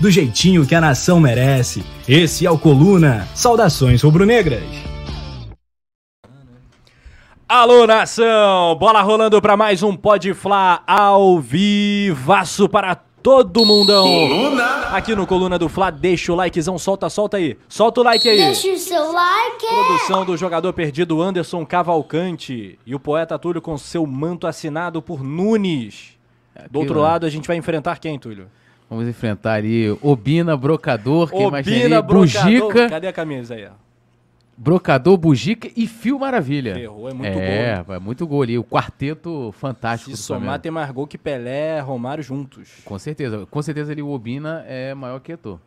do jeitinho que a nação merece. Esse é o Coluna. Saudações rubro-negras. Alô, nação! Bola rolando para mais um Pode Fla ao vivaço para todo mundão. Coluna! Aqui no Coluna do Fla, deixa o likezão, solta, solta aí. Solta o like aí. Deixa o seu like. Produção do jogador perdido Anderson Cavalcante e o poeta Túlio com seu manto assinado por Nunes. Do outro lado, a gente vai enfrentar quem, Túlio? Vamos enfrentar ali Obina, Brocador, quem mais tem Obina, ali? Brocador. Bugica, Cadê a camisa aí? ó? Brocador, Bugica e Fio Maravilha. Ferrou, é muito é, gol, É, muito gol ali. O quarteto fantástico Se somar, tem mais gol que Pelé, Romário juntos. Com certeza. Com certeza ali o Obina é maior que Eto'o.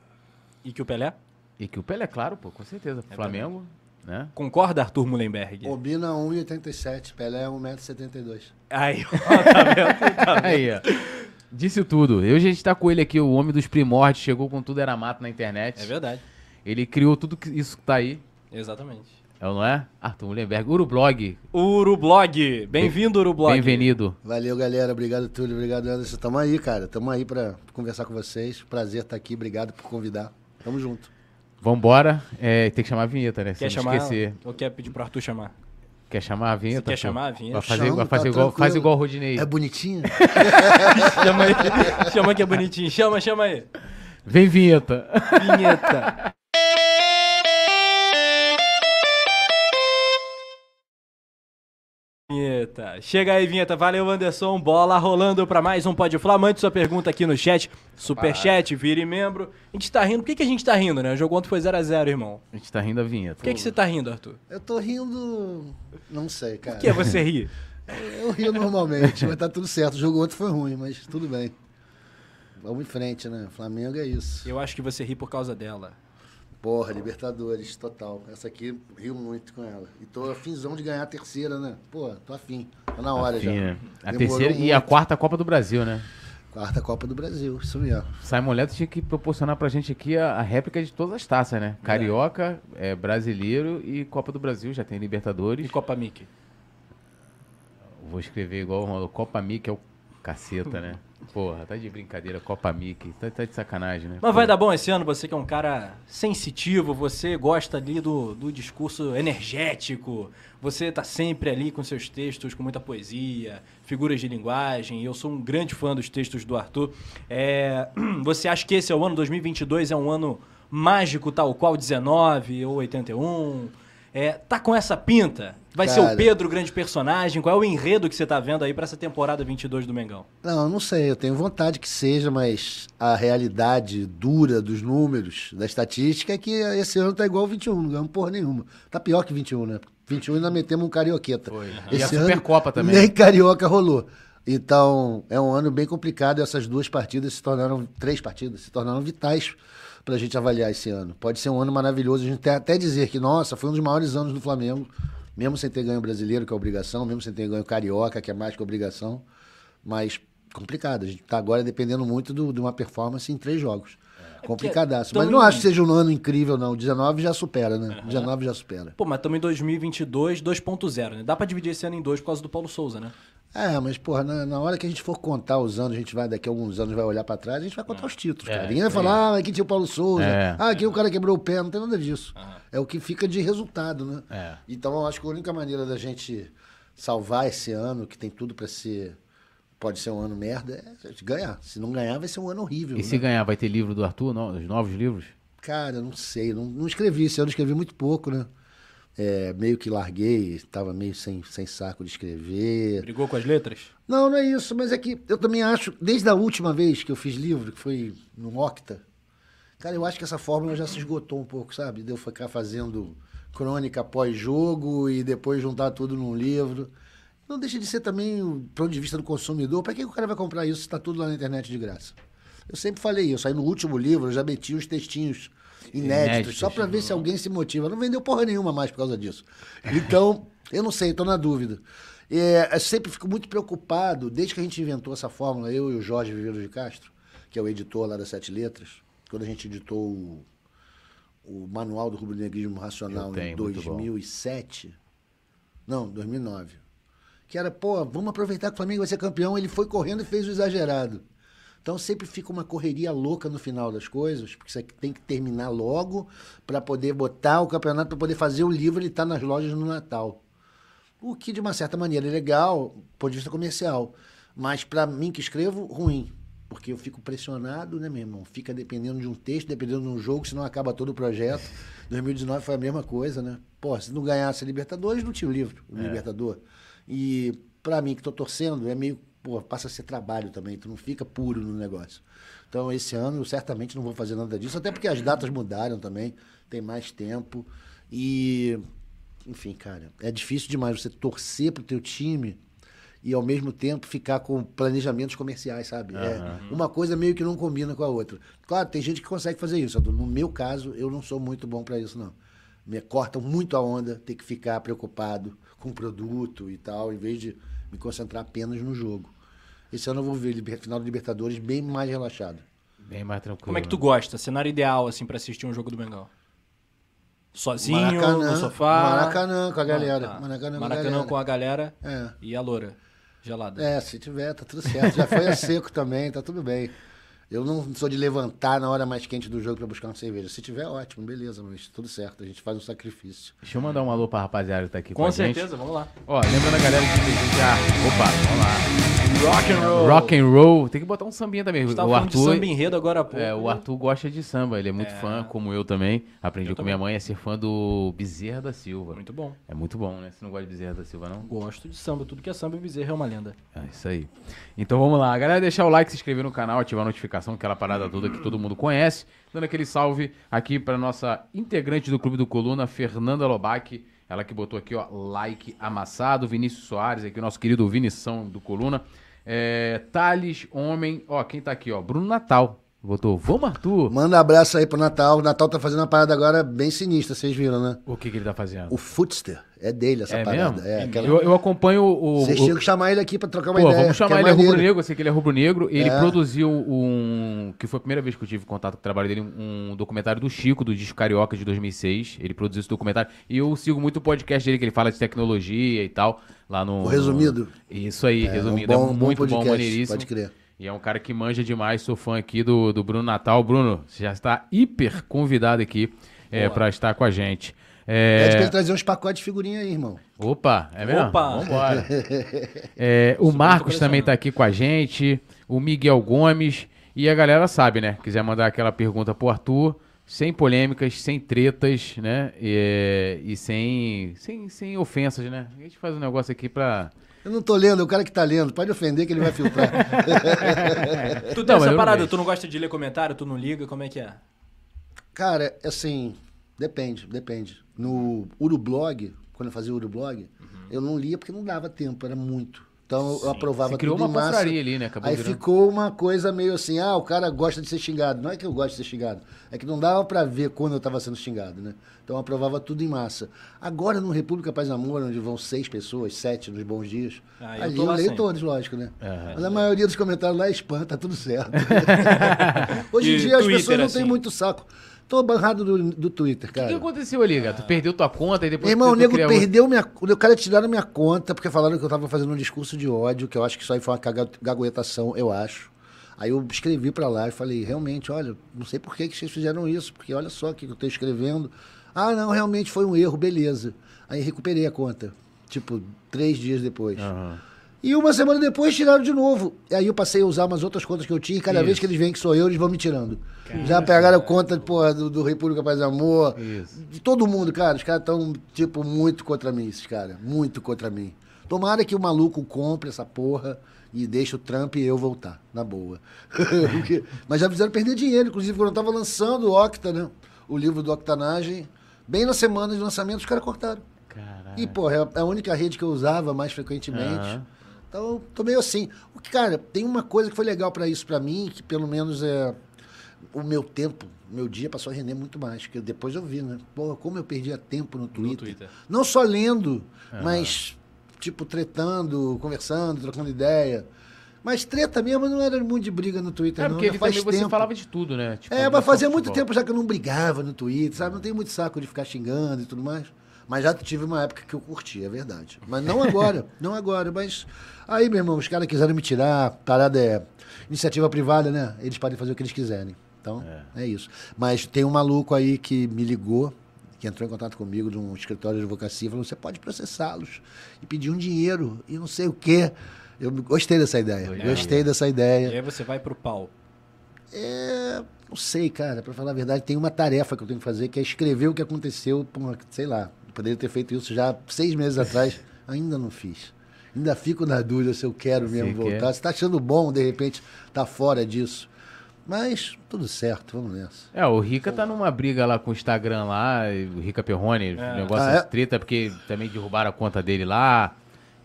E que o Pelé? E que o Pelé, claro, pô, com certeza. É Flamengo, né? Concorda, Arthur Mullenberg? Obina 1,87, Pelé 1,72m. Aí, ó, tá vendo? Tá vendo? Aí, ó. Disse tudo. Hoje a gente tá com ele aqui, o homem dos primórdios, chegou com tudo era mato na internet. É verdade. Ele criou tudo que- isso que tá aí. Exatamente. É, não é? Arthur Mullenberg, Urublog. Urublog. Bem-vindo, Urublog. Bem-vindo. Valeu, galera. Obrigado, Túlio. Obrigado, Anderson. Tamo aí, cara. Tamo aí pra conversar com vocês. Prazer estar aqui. Obrigado por convidar. Tamo junto. Vambora. É, tem que chamar a vinheta, né? Se Quer chamar esquecer. Ou quer pedir pro Arthur chamar? Quer chamar a vinheta? quer pô? chamar a vinheta? Vai fazer, Chama, vai fazer tá igual, faz igual o Rodinei. É bonitinho? chama aí. chama que é bonitinho. Chama, chama aí. Vem vinheta. Vinheta. Vinheta. Chega aí, vinheta. Valeu, Anderson. Bola rolando pra mais um Pode Falar. Mande sua pergunta aqui no chat. Superchat, vire membro. A gente tá rindo. Por que, que a gente tá rindo, né? O jogo ontem foi 0x0, irmão. A gente tá rindo da vinheta. Por que, que você tá rindo, Arthur? Eu tô rindo. Não sei, cara. Por que você ri? Eu rio normalmente, mas tá tudo certo. O jogo ontem foi ruim, mas tudo bem. Vamos em frente, né? Flamengo é isso. Eu acho que você ri por causa dela. Porra, Libertadores, total. Essa aqui, rio muito com ela. E tô afinzão de ganhar a terceira, né? Pô, tô afim. Tá na hora já. Enfim, né? A Demorou terceira e a muito. quarta Copa do Brasil, né? Quarta Copa do Brasil, isso mesmo. Simon Leto tinha que proporcionar pra gente aqui a, a réplica de todas as taças, né? Carioca, é, brasileiro e Copa do Brasil. Já tem E Libertadores. Copa Mickey? Vou escrever igual o Ronaldo. Copa Mickey é o caceta, né? Porra, tá de brincadeira. Copa Mickey. Tá, tá de sacanagem, né? Mas vai Pô. dar bom esse ano, você que é um cara sensitivo, você gosta ali do, do discurso energético, você tá sempre ali com seus textos, com muita poesia, figuras de linguagem, e eu sou um grande fã dos textos do Arthur. É, você acha que esse é o ano 2022, é um ano mágico tal qual 19 ou 81? É, tá com essa pinta? Vai ser o Cara. Pedro o grande personagem? Qual é o enredo que você tá vendo aí pra essa temporada 22 do Mengão? Não, eu não sei, eu tenho vontade que seja, mas a realidade dura dos números, da estatística, é que esse ano tá igual 21, não ganhamos porra nenhuma. Tá pior que 21, né? 21 ainda metemos um carioqueta. Foi. Esse E a ano, Supercopa também. Nem carioca rolou. Então, é um ano bem complicado e essas duas partidas se tornaram, três partidas, se tornaram vitais pra gente avaliar esse ano. Pode ser um ano maravilhoso, a gente tem até dizer que, nossa, foi um dos maiores anos do Flamengo, mesmo sem ter ganho brasileiro, que é obrigação, mesmo sem ter ganho carioca, que é mais que obrigação, mas complicado. A gente tá agora dependendo muito do- de uma performance em três jogos. Complicadaço. tão Mas não em- acho que seja um ano incrível, não. 19 já supera, né? 19 já supera. Pô, mas estamos em 2022 2.0, né? Dá pra dividir esse ano em dois por causa do Paulo Souza, né? É, mas, porra, na, na hora que a gente for contar os anos, a gente vai, daqui a alguns anos, vai olhar pra trás, a gente vai contar os títulos, cara. Ninguém vai falar, ah, aqui tinha o Paulo Souza, É. ah, aqui o cara quebrou o pé, não tem nada disso. É o que fica de resultado, né? É. Então, eu acho que a única maneira da gente salvar esse ano, que tem tudo pra ser, pode ser um ano merda, é a gente ganhar. Se não ganhar, vai ser um ano horrível. E né? se ganhar, vai ter livro do Arthur? No- Os novos livros? Cara, não sei, não, não escrevi esse ano, escrevi muito pouco, né? É, meio que larguei, tava meio sem, sem saco de escrever. Brigou com as letras? Não, não é isso, mas é que eu também acho, desde a última vez que eu fiz livro, que foi no Octa, cara, eu acho que essa fórmula já se esgotou um pouco, sabe? De eu ficar fazendo crônica pós-jogo e depois juntar tudo num livro. Não deixa de ser também, o ponto de vista do consumidor, para que o cara vai comprar isso se está tudo lá na internet de graça? Eu sempre falei isso, aí no último livro eu já meti os textinhos inéditos, Inéditos. só pra ver se alguém se motiva. Não vendeu porra nenhuma mais por causa disso. Então, eu não sei, tô na dúvida. É, eu sempre fico muito preocupado, desde que a gente inventou essa fórmula, eu e o Jorge Viveiros de Castro, que é o editor lá das Sete Letras, quando a gente editou o, o Manual do Rubro-Negrismo Racional tenho, em muito bom. 2007. Não, 2009. Que era, pô, vamos aproveitar que o Flamengo vai ser campeão. Ele foi correndo e fez o exagerado. Então sempre fica uma correria louca no final das coisas, porque você tem que terminar logo para poder botar o campeonato, para poder fazer o livro ele estar nas lojas no Natal. O que, de uma certa maneira, é legal, do ponto de vista comercial. Mas, para mim que escrevo, ruim. Porque eu fico pressionado, né, meu irmão? Fica dependendo de um texto, dependendo de um jogo, senão acaba todo o projeto. 2019 foi a mesma coisa, né? Pô, se não ganhasse a Libertadores, não tinha o livro, o Libertador. E, para mim, que tô torcendo, é meio. Pô, passa a ser trabalho também, tu não fica puro no negócio. Então, esse ano, eu certamente não vou fazer nada disso, até porque as datas mudaram também, tem mais tempo. E enfim, cara, é difícil demais você torcer pro teu time e ao mesmo tempo ficar com planejamentos comerciais, sabe? É, uma coisa meio que não combina com a outra. Claro, tem gente que consegue fazer isso. No meu caso, eu não sou muito bom para isso, não. Me cortam muito a onda, ter que ficar preocupado com o produto e tal, em vez de me concentrar apenas no jogo. Esse ano eu vou ver liber- final do Libertadores bem mais relaxado. Bem mais tranquilo. Como é que tu né? gosta? Cenário ideal, assim, pra assistir um jogo do Mengão? Sozinho, Maracanã, no sofá? Maracanã com a galera. Ah, tá. Maracanã com a Maracanã galera. com a galera É. e a loura gelada. É, se tiver, tá tudo certo. Já foi a seco também, tá tudo bem. Eu não sou de levantar na hora mais quente do jogo pra buscar uma cerveja. Se tiver, ótimo, beleza, mas tudo certo. A gente faz um sacrifício. Deixa eu mandar um alô pra rapaziada que tá aqui com, Com a gente. certeza, vamos lá. Ó, lembrando a galera que desejar. Opa, vamos lá. Rock and roll. Rock and roll. Tem que botar um sambinha também. Gente tava O falando de Arthur. samba enredo agora há pouco. É, o Arthur gosta de samba, ele é muito fã, como eu também. Aprendi Eu com minha mãe a ser fã do Bezerra da Silva. Muito bom. É muito bom, né? Você não gosta de Bezerra da Silva, não? Gosto de samba. Tudo que é samba e bezerra é uma lenda. É isso aí. Então vamos lá. Galera, deixar o like, se inscrever no canal, ativar a notificação, aquela parada toda que todo mundo conhece. Dando aquele salve aqui pra nossa integrante do Clube do Coluna, Fernanda Lobac. Ela que botou aqui, ó, like amassado. Vinícius Soares, aqui, o nosso querido Vinição do Coluna. É, Thales, homem. Ó, quem tá aqui, ó? Bruno Natal. Botou, vamos, Arthur. Manda um abraço aí pro Natal. O Natal tá fazendo uma parada agora bem sinistra, vocês viram, né? O que, que ele tá fazendo? O Footster. É dele essa é parada. mesmo? É, aquela... eu, eu acompanho o. Vocês o- tinham que chamar ele aqui pra trocar uma Pô, ideia. vamos chamar é ele, é rubro-negro, eu sei que ele é rubro-negro. Ele É. produziu um. Que foi a primeira vez que eu tive contato com o trabalho dele, um documentário do Chico, do Disco Carioca de 2006. Ele produziu esse documentário. E eu sigo muito o podcast dele, que ele fala de tecnologia e tal. Lá no. O Resumido? Isso aí, É, resumido. um bom- é bom muito bom, podcast, maneiríssimo. pode crer. E é um cara que manja demais. Sou fã aqui do, do Bruno Natal. Bruno, você já está hiper convidado aqui é, para estar com a gente. É, Pede pra ele trazer uns pacotes de figurinha aí, irmão. Opa, é mesmo? Opa! Vambora. É, o Marcos também tá aqui com a gente, o Miguel Gomes, e a galera sabe, né? Quiser mandar aquela pergunta pro Arthur, sem polêmicas, sem tretas, né? E, e sem, sem, sem ofensas, né? A gente faz um negócio aqui pra. Eu não tô lendo, é o cara que tá lendo. Pode ofender que ele vai filtrar. Tu tem Não, essa não parada, vejo. tu não gosta de ler comentário, tu não liga, como é que é? Cara, assim, depende, depende. No Urublog, quando eu fazia o Urublog, Uhum. eu não lia porque não dava tempo, era muito. Então eu aprovava Você criou tudo uma em massa. ali, né? Acabou Aí virando- ficou uma coisa meio assim, ah, o cara gosta de ser xingado. Não é que eu gosto de ser xingado, é que não dava pra ver quando eu tava sendo xingado, né? Então eu aprovava tudo em massa. Agora no República Paz Amor, onde vão seis pessoas, sete nos bons dias, Ah, eu ali eu leio sempre. todos, lógico, né? Aham. Mas a maioria dos comentários lá é spam, tá tudo certo. Hoje em dia as Twitter, pessoas não assim? têm muito saco. Tô barrado do, do Twitter, O cara. que, que aconteceu ali, cara? Tu perdeu tua conta e depois. Meu irmão, o nego perdeu minha. O cara tiraram minha conta porque falaram que eu tava fazendo um discurso de ódio, que eu acho que isso aí foi uma gaguetação, eu acho. Aí eu escrevi pra lá e falei, realmente, olha, não sei por que, que vocês fizeram isso, porque olha só o que eu tô escrevendo. Ah, não, realmente foi um erro, beleza. Aí recuperei a conta. Tipo, três dias depois. Aham. E uma semana depois tiraram de novo. E aí eu passei a usar umas outras contas que eu tinha, e cada Isso. vez que eles veem que sou eu, eles vão me tirando. Já pegaram a conta porra, do, do República Paz e Amor. Isso. De todo mundo, cara. Os caras estão, tipo, muito contra mim, esses caras. Muito contra mim. Tomara que o maluco compre essa porra e deixe o Trump e eu voltar, na boa. Porque- Mas já fizeram perder dinheiro, inclusive quando eu tava lançando o Octa, né? O livro do Octanagem. Bem na semana de lançamento, os caras cortaram. E, porra, é a única rede que eu usava mais frequentemente. Aham. Então, tô meio assim. O que, cara, tem uma coisa que foi legal pra isso pra mim, que pelo menos é o meu tempo, meu dia passou a render muito mais. Porque depois eu vi, né? Porra, como eu perdia tempo no Twitter. Twitter. Não só lendo, mas, tipo, tretando, conversando, trocando ideia. Mas treta mesmo não era muito de briga no Twitter, É, não. porque já ele faz também você tempo. falava de tudo, né? Tipo, É, mas fazia muito futebol. tempo já que eu não brigava no Twitter, sabe? Não tenho muito saco de ficar xingando e tudo mais. Mas já tive uma época que eu curti, é verdade. Mas não agora, não agora. Mas aí, meu irmão, os caras quiseram me tirar, parada é iniciativa privada, né? Eles podem fazer o que eles quiserem. Então, é, isso. Mas tem um maluco aí que me ligou, que entrou em contato comigo de um escritório de advocacia, falou: você pode processá-los e pedir um dinheiro e não sei o quê. Eu gostei dessa ideia. Gostei dessa ideia. E aí você vai pro pau. É, não sei, cara, pra falar a verdade, tem uma tarefa que eu tenho que fazer, que é escrever o que aconteceu, sei lá, poderia ter feito isso já seis meses atrás, ainda não fiz. Ainda fico na dúvida se eu quero mesmo Você voltar. quer? Se tá achando bom, de repente, tá fora disso. Mas tudo certo, vamos nessa. É, o Rica tá numa briga lá com o Instagram lá, o Rica Perrone, o negócio Ah, é? de treta, porque também derrubaram a conta dele lá.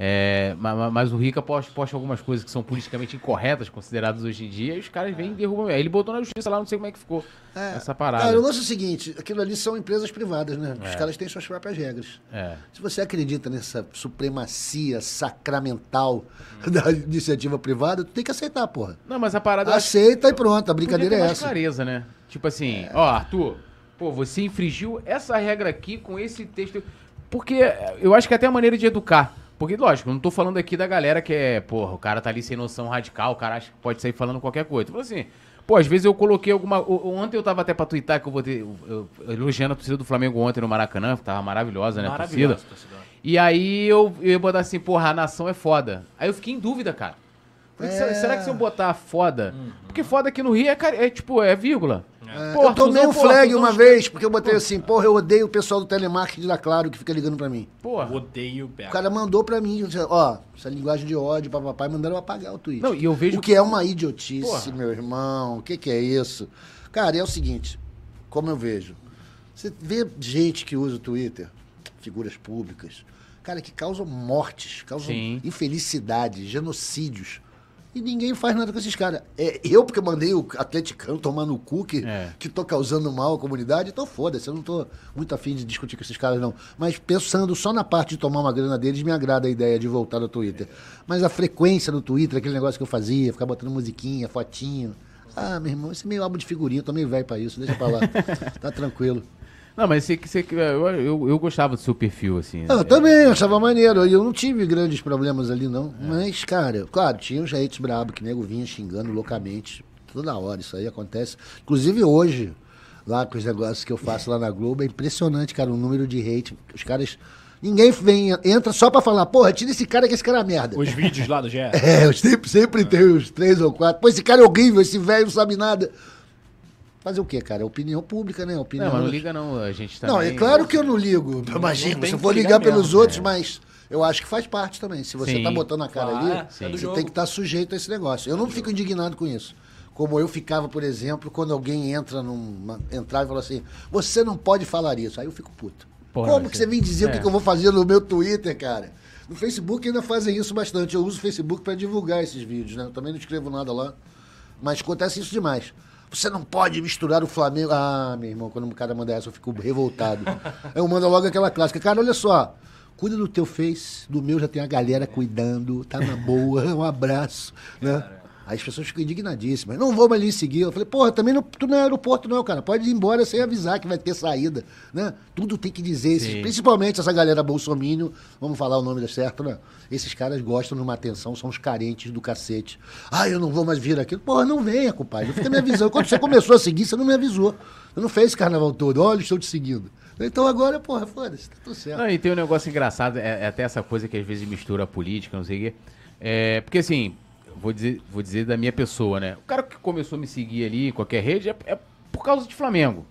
É, ma- ma- mas, o Rica posta, posta algumas coisas que são politicamente incorretas, consideradas hoje em dia, e os caras vêm e derrubam. Ele botou na justiça lá, não sei como é que ficou essa parada. Cara, o lance é o seguinte, aquilo ali são empresas privadas, né? Os caras têm suas próprias regras. É. Se você acredita nessa supremacia sacramental da iniciativa privada, tu tem que aceitar, porra. Não, mas a parada... eu acho- Aceita e pronto, a brincadeira é essa. clareza, né? Tipo assim, ó, Arthur, pô, você infringiu essa regra aqui com esse texto. Porque eu acho que é até a maneira de educar. Porque, lógico, eu não tô falando aqui da galera que é, porra, o cara tá ali sem noção radical, o cara acha que pode sair falando qualquer coisa. Falou assim, pô, às vezes eu coloquei alguma. Ontem eu tava até pra twittar que eu vou ter. eu- eu- elogiando a torcida do Flamengo ontem no Maracanã, que tava maravilhosa, né? a torcida. Torcedor. E aí eu, eu ia botar assim, porra, a nação é foda. Aí eu fiquei em dúvida, cara. Falei, É. será, será que se eu botar foda? Porque foda aqui no Rio é, é tipo, é vírgula. É, Porra, eu tomei um porra, flag uma vez, porque eu botei assim, porra, eu odeio o pessoal do telemarketing da Claro que fica ligando pra mim. Porra. Odeio O pega. cara mandou pra mim, ó, essa linguagem de ódio, papapá, mandaram eu apagar o tweet. Não, e eu vejo- O que é uma idiotice, Porra. meu irmão. O que, que é isso? Cara, é o seguinte, como eu vejo, você vê gente que usa o Twitter, figuras públicas, cara, que causam mortes, causam Sim. infelicidade, genocídios. E ninguém faz nada com esses caras. É, eu, porque mandei o atleticano tomar no cu, que, É. que tô causando mal à comunidade, então foda-se, eu não tô muito afim de discutir com esses caras, não. Mas pensando só na parte de tomar uma grana deles, me agrada a ideia de voltar ao Twitter. Mas a frequência do Twitter, aquele negócio que eu fazia, ficar botando musiquinha, fotinho. Ah, meu irmão, é meio álbum de figurinha, eu tô meio velho pra isso, deixa pra lá. tá tranquilo. Não, mas você, você, eu, eu, eu gostava do seu perfil, assim. Ah, né? Eu também, eu achava maneiro. Eu não tive grandes problemas ali, não. Mas, cara, claro, tinha uns hates brabo que nego vinha xingando loucamente. Toda hora, isso aí acontece. Inclusive hoje, lá com os negócios que eu faço lá na Globo, é impressionante, cara, o número de hate. Os caras. Ninguém vem, entra só pra falar, porra, tira esse cara que esse cara é merda. Os vídeos lá do GE. É, eu sempre, sempre tem uns três ou quatro. Pô, esse cara é horrível, esse velho não sabe nada. Fazer o quê, cara? É opinião pública, né? Opinião Não, mas não liga não, a gente também... não, é claro que eu não ligo. Imagina, se eu for ligar ligar pelos mesmo, outros, mas eu acho que faz parte também. Se você Sim. tá botando a cara Claro, ali, é do você tem que estar sujeito a esse negócio. Eu não fico indignado com isso. Como eu ficava, por exemplo, quando alguém entra numa. entrar e fala assim, você não pode falar isso. Aí eu fico puto. Porra, Como você- que você vem dizer o que é. que eu vou fazer no meu Twitter, cara? No Facebook ainda fazem isso bastante. Eu uso o Facebook para divulgar esses vídeos, né? Eu também não escrevo nada lá. Mas acontece isso demais. Você não pode misturar o Flamengo. Ah, meu irmão, quando um cara manda essa, eu fico revoltado. eu mando logo aquela clássica. Cara, olha só. Cuida do teu Face, do meu já tem a galera cuidando, tá na boa, um abraço, né? Aí as pessoas ficam indignadíssimas. Não vou mais lhe seguir. Eu falei, porra, também não, tu não é aeroporto, não, cara. Pode ir embora sem avisar que vai ter saída. Né? Tudo tem que dizer. Esses- principalmente essa galera bolsomínio, vamos falar o nome certo, né? Esses caras gostam de uma atenção, são os carentes do cacete. Ah, eu não vou mais vir aqui. Porra, não venha, compadre. Não fica me avisando. Quando você começou a seguir, você não me avisou. Você não fez esse carnaval todo. Olha, estou te seguindo. Então agora, porra, foda-se, tá tudo certo. Não, e tem um negócio engraçado, é, é até essa coisa que às vezes mistura a política, não sei o quê. É, porque assim, vou dizer, vou dizer da minha pessoa, né? O cara que começou a me seguir ali qualquer rede é, é por causa de Flamengo.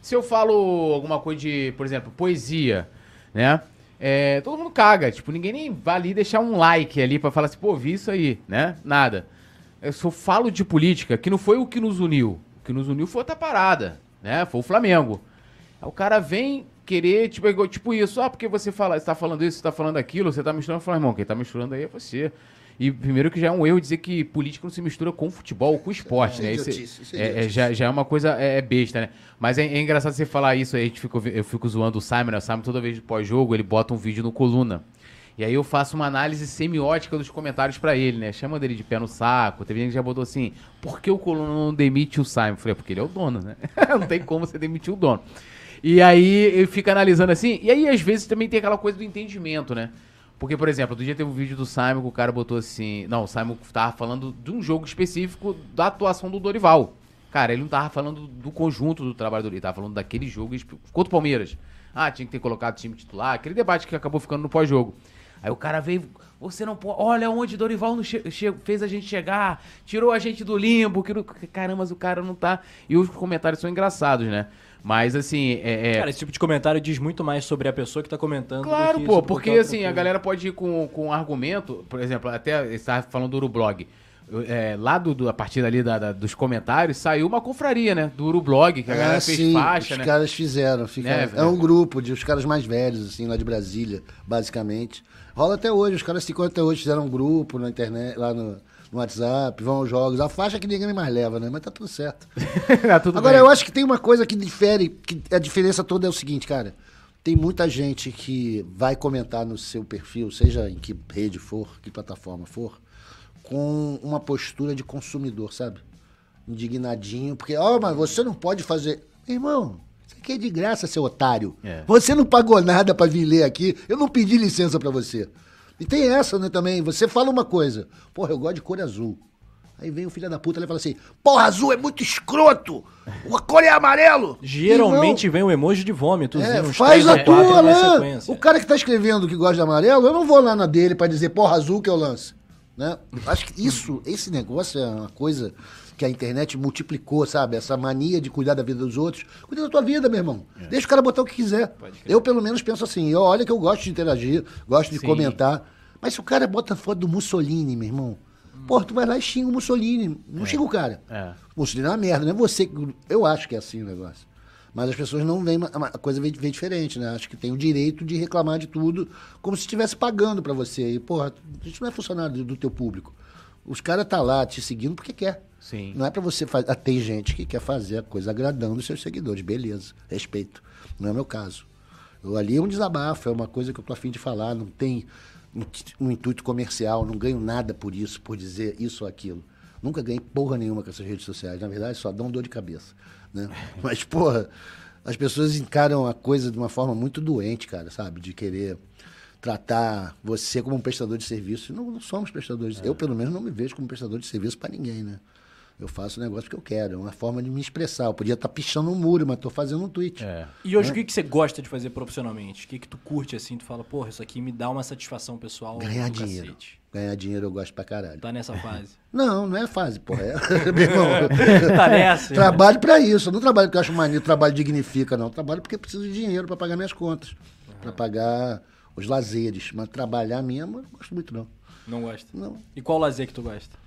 Se eu falo alguma coisa de, por exemplo, poesia, né? É, todo mundo caga, tipo, ninguém nem vai ali deixar um like ali pra falar assim, pô, vi isso aí, né? Nada. Eu só falo de política, que não foi o que nos uniu. O que nos uniu foi outra parada, né? Foi o Flamengo. Aí o cara vem querer, tipo, igual- tipo isso, ah, porque você fala, você tá falando isso, você tá falando aquilo, você tá misturando, eu falo, irmão, quem tá misturando aí é você. E primeiro que já é um erro dizer que política não se mistura com futebol, com esporte, É né? Isso, idiotice, isso é é- é- já, já é uma coisa é, é besta, né? Mas é, é engraçado você falar isso aí, a gente ficou- eu fico zoando o Simon, né? O Simon toda vez de pós-jogo, ele bota um vídeo no coluna. E aí eu faço uma análise semiótica dos comentários pra ele, né? Chamando ele de pé no saco. Teve gente que já botou assim, por que o coluna não demite o Simon? Eu falei, "É porque ele é o dono, né? não tem como você demitir o dono. E aí ele fica analisando assim, e aí às vezes também tem aquela coisa do entendimento, né? Porque, por exemplo, outro dia teve um vídeo do Simon que o cara botou assim. Não, o Simon tava falando de um jogo específico da atuação do Dorival. Cara, ele não tava falando do conjunto do trabalho do ele tava falando daquele jogo contra o Palmeiras. Ah, tinha que ter colocado o time titular, aquele debate que acabou ficando no pós-jogo. Aí o cara veio, você não pode. Olha onde Dorival fez a gente chegar, tirou a gente do limbo, que, caramba, o cara não tá. E os comentários são engraçados, né? Mas assim, é. é- Cara, esse tipo de comentário diz muito mais sobre a pessoa que tá comentando. do Claro, que pô, sobre porque assim, a clube. galera pode ir com, com um argumento, por exemplo, até você estava falando do Urublog. É, lá do, do- a partir ali da- da- dos comentários, saiu uma confraria, né? Do Urublog, que a galera Ah, fez sim, faixa, os né? caras fizeram. fica- é velho? um grupo de os caras mais velhos, assim, lá de Brasília, basicamente. Rola até hoje, os caras ficam até hoje, fizeram um grupo na internet, lá no, no WhatsApp, vão aos jogos. A faixa que ninguém mais leva, né? Mas tá tudo certo. Tá tudo Agora, bem. eu acho que tem uma coisa que difere, que a diferença toda é o seguinte, cara. Tem muita gente que vai comentar no seu perfil, seja em que rede for, que plataforma for, com uma postura de consumidor, sabe? Indignadinho, porque, ó, mas você não pode fazer. Irmão, isso aqui é de graça, seu otário. É. Você não pagou nada pra vir ler aqui, eu não pedi licença pra você. E tem essa, né, também. Você fala uma coisa, porra, eu gosto de cor azul. Aí vem o filho da puta e fala assim: Porra, azul é muito escroto! A cor é amarelo! Geralmente vem o emoji de vômito. É, faz a tua lá. O cara que tá escrevendo que gosta de amarelo, eu não vou lá na dele pra dizer porra azul que é o lance. Né? Acho que isso, esse negócio é uma coisa que a internet multiplicou, sabe? Essa mania de cuidar da vida dos outros. Cuida da tua vida, meu irmão. Deixa o cara botar o que quiser. Eu, pelo menos, penso assim. Eu, olha que eu gosto de interagir, gosto de Sim. comentar. Mas se o cara bota foto do Mussolini, meu irmão, porra, tu vai lá e xinga o Mussolini. Não xinga o cara. É. O Mussolini é uma merda, não é você. Eu acho que é assim o negócio. Mas as pessoas não veem, a coisa vem, vem diferente, né? Acho que tem o direito de reclamar de tudo como se estivesse pagando pra você. E, porra, a gente não é funcionário do, do teu público. Os caras tá lá te seguindo porque quer. Sim. Não é pra você fazer. Ah, tem gente que quer fazer a coisa agradando os seus seguidores. Beleza, respeito. Não é o meu caso. Eu, ali é um desabafo, é uma coisa que eu tô afim de falar. Não tem um, intuito comercial, não ganho nada por isso, por dizer isso ou aquilo. Nunca ganhei porra nenhuma com essas redes sociais. Na verdade, só dão dor de cabeça. Né? Mas, porra, as pessoas encaram a coisa de uma forma muito doente, cara, sabe? De querer tratar você como um prestador de serviço. Não, não somos prestadores. Eu, pelo menos, não me vejo como prestador de serviço para ninguém, né? Eu faço o negócio que eu quero. É uma forma de me expressar. Eu podia estar pichando um muro, mas tô fazendo um tweet. É. E hoje o que, que você gosta de fazer profissionalmente? O que, que tu curte assim? Tu fala, porra, isso aqui me dá uma satisfação pessoal. Ganhar dinheiro. cacete. Ganhar dinheiro eu gosto pra caralho. Tá nessa fase. Não, não é fase, porra. É, meu irmão, tá nessa. trabalho pra isso. Eu não trabalho porque eu acho maneiro, trabalho dignifica, não. Eu trabalho porque eu preciso de dinheiro pra pagar minhas contas. Pra pagar os lazeres. Mas trabalhar mesmo, eu não gosto muito, não. Não gosta. Não. E qual lazer que tu gosta?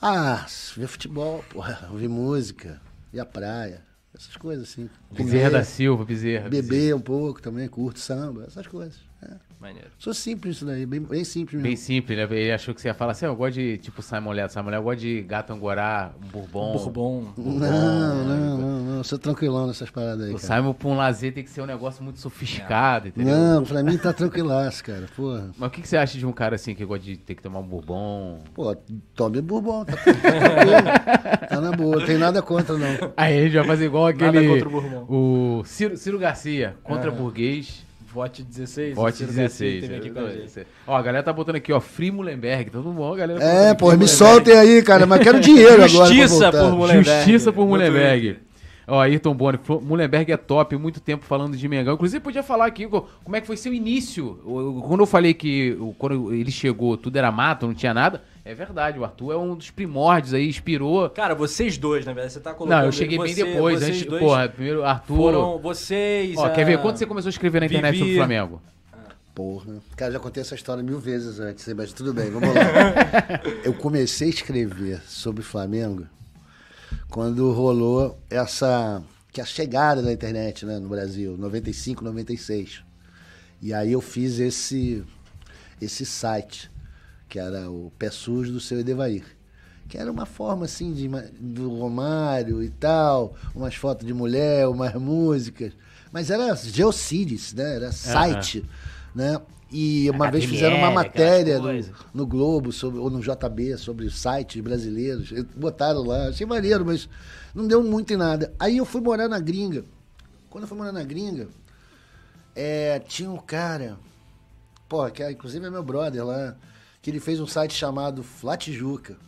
Ah, ver futebol, porra, ouvir música, ir à praia, essas coisas assim. Bezerra da Silva, Bezerra. Bezerra. Beber um pouco também, curto samba, essas coisas. É. Maneiro. Sou simples isso daí, bem, bem simples mesmo. Bem simples, né? Ele achou que você ia falar assim, "Ah, eu gosto de, tipo, Simon Leto, Simon Leto, eu gosto de gato angorá, um bourbon. Bourbon. Não, não, não, não, sou tranquilão nessas paradas aí, O cara. Simon, pra um lazer, tem que ser um negócio muito sofisticado, entendeu? Não, pra mim tá tranquilaço, cara, porra. Mas o que, que você acha de um cara assim que gosta de ter que tomar um bourbon? Pô, tome bourbon, tá, tá. Tá na boa, não tem nada contra, não. Aí a gente vai fazer igual Nada aquele. contra o bourbon. O Ciro, Ciro Garcia, contra Ah. burguês. Vote 16. Vote Ciro Garcia 16. Teve aqui com a gente. Ó, a galera tá botando aqui, ó, Free Mullenberg. Todo mundo, galera. É, pô, me Mullenberg. soltem aí, cara, mas quero dinheiro agora. Justiça por Mullenberg. Justiça por Muito Mullenberg. Ó, Ayrton Boni, falou, Mullenberg é top, muito tempo falando de Mengão. Inclusive, podia falar aqui co- como é que foi seu início. Quando eu falei que quando ele chegou, tudo era mato, não tinha nada. É verdade, o Arthur é um dos primórdios aí, inspirou. Cara, vocês dois, na verdade, você tá colocando... Não, eu cheguei bem você- depois. vocês Antes, dois porra, primeiro Arthur. Foram vocês... Ó, a- quer ver? Quando você começou a escrever na internet Vivi. sobre o Flamengo? Porra. Cara, já contei essa história mil vezes antes, mas tudo bem, vamos lá. Eu comecei a escrever sobre Flamengo quando rolou essa. que é a chegada da internet né, no Brasil, 95, 96. E aí eu fiz esse, esse site, que era o Pé Sujo do seu Edevair. Que era uma forma assim de, do Romário e tal, umas fotos de mulher, umas músicas. Mas era Geocities, né? Era site, né? E uma vez fizeram uma matéria no, no Globo sobre, ou no JB sobre sites brasileiros. Botaram lá, achei maneiro, mas não deu muito em nada. Aí eu fui morar na gringa. Quando eu fui morar na gringa, é, tinha um cara, pô, que é, inclusive é meu brother lá, que ele fez um site chamado Flatijuca.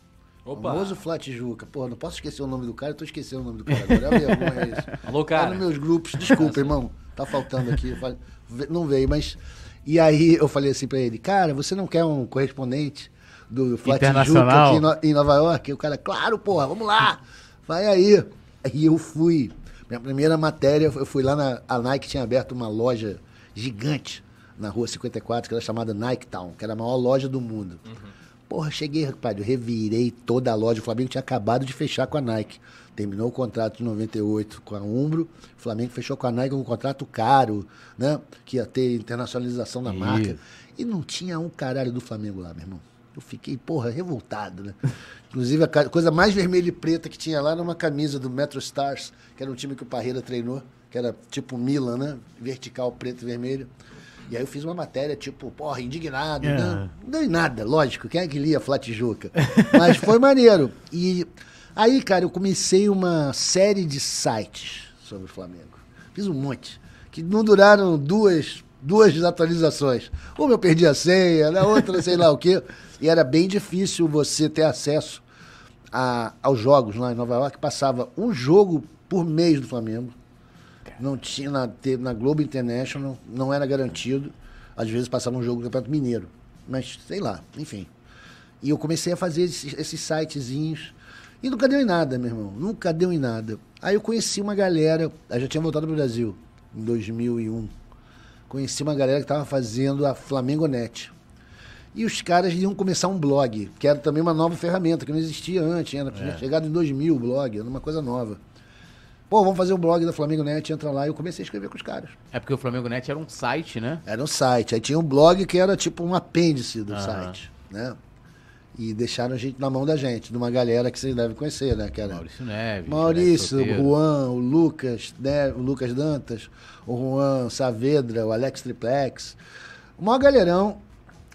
Opa. Famoso Flatijuca. Pô, não posso esquecer o nome do cara, eu tô esquecendo o nome do cara agora. É vergonha isso. Alô, Tá cara. nos meus grupos, desculpa, irmão. Tá faltando aqui. eu falei, "Ve- Não veio, mas. E aí eu falei assim pra ele, cara, você não quer um correspondente do Flatijuca aqui em No- em Nova York? E o cara, claro, porra, vamos lá. Vai aí. Aí eu fui. Minha primeira matéria, eu fui lá na. A Nike tinha aberto uma loja gigante na rua 54, que era chamada Nike Town, que era a maior loja do mundo. Porra, cheguei, rapaz, eu revirei toda a loja. O Flamengo tinha acabado de fechar com a Nike. Terminou o contrato de 98 com a Umbro. O Flamengo fechou com a Nike um contrato caro, né? Que ia ter internacionalização da marca. E não tinha um caralho do Flamengo lá, meu irmão. Eu fiquei, porra, revoltado, né? Inclusive, a coisa mais vermelha e preta que tinha lá era uma camisa do Metro Stars, que era um time que o Parreira treinou, que era tipo Milan, né? Vertical, preto e vermelho. E aí eu fiz uma matéria, tipo, porra, indignado. É. Não, não em nada, lógico. Quem é que lia Flatijuca? Mas foi maneiro. E aí, cara, eu comecei uma série de sites sobre o Flamengo. Fiz um monte. Que não duraram duas, duas atualizações. Uma eu perdi a senha, na outra sei lá o quê. E era bem difícil você ter acesso a- aos jogos lá em Nova York. Passava um jogo por mês do Flamengo. Não tinha na, na Globo International, não era garantido. Às vezes passava um jogo do Campeonato Mineiro. Mas, sei lá, enfim. E eu comecei a fazer esses, esses sitezinhos. E nunca deu em nada, meu irmão. Nunca deu em nada. Aí eu conheci uma galera. Eu já tinha voltado pro Brasil em 2001. Conheci uma galera que estava fazendo a Flamengo Net. E os caras iam começar um blog, que era também uma nova ferramenta, que não existia antes. Era, tinha chegado em 2000 o blog, era uma coisa nova. Pô, vamos fazer o blog da Flamengo Net, entra lá. E eu comecei a escrever com os caras. É porque o Flamengo Net era um site, né? Era um site. Aí tinha um blog que era tipo um apêndice do Aham. site, né? E deixaram a gente na mão da gente, de uma galera que vocês devem conhecer, né? Que era Maurício Neves. Maurício, Alex o. Juan, o Lucas, né? o Lucas Dantas, o Juan Saavedra, o Alex Triplex. O maior galerão,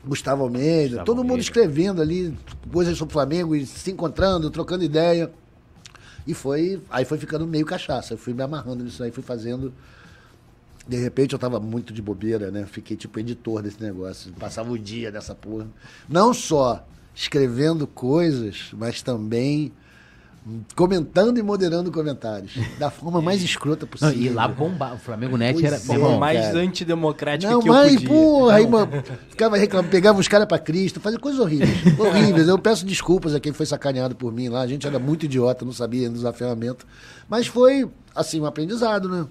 Gustavo Almeida, Gustavo todo mundo Almeida. escrevendo ali coisas sobre o Flamengo e se encontrando, trocando ideia. E foi, aí foi ficando meio cachaça. Eu fui me amarrando nisso aí, fui fazendo. De repente eu tava muito de bobeira, né? Fiquei tipo editor desse negócio. Passava o dia nessa porra. Não só escrevendo coisas, mas também comentando e moderando comentários. Da forma mais escrota Não, possível. e lá bomba. O Flamengo Net Pois era. é. Forma irmão, mais cara. antidemocrática Não, que eu mas, podia. porra, aí, mano, ficava reclamando, pegava os caras pra Cristo, fazia coisas horríveis. horríveis. Eu peço desculpas a quem foi sacaneado por mim lá. A gente era muito idiota, não sabia ainda usar ferramenta. Mas foi, assim, um aprendizado, né?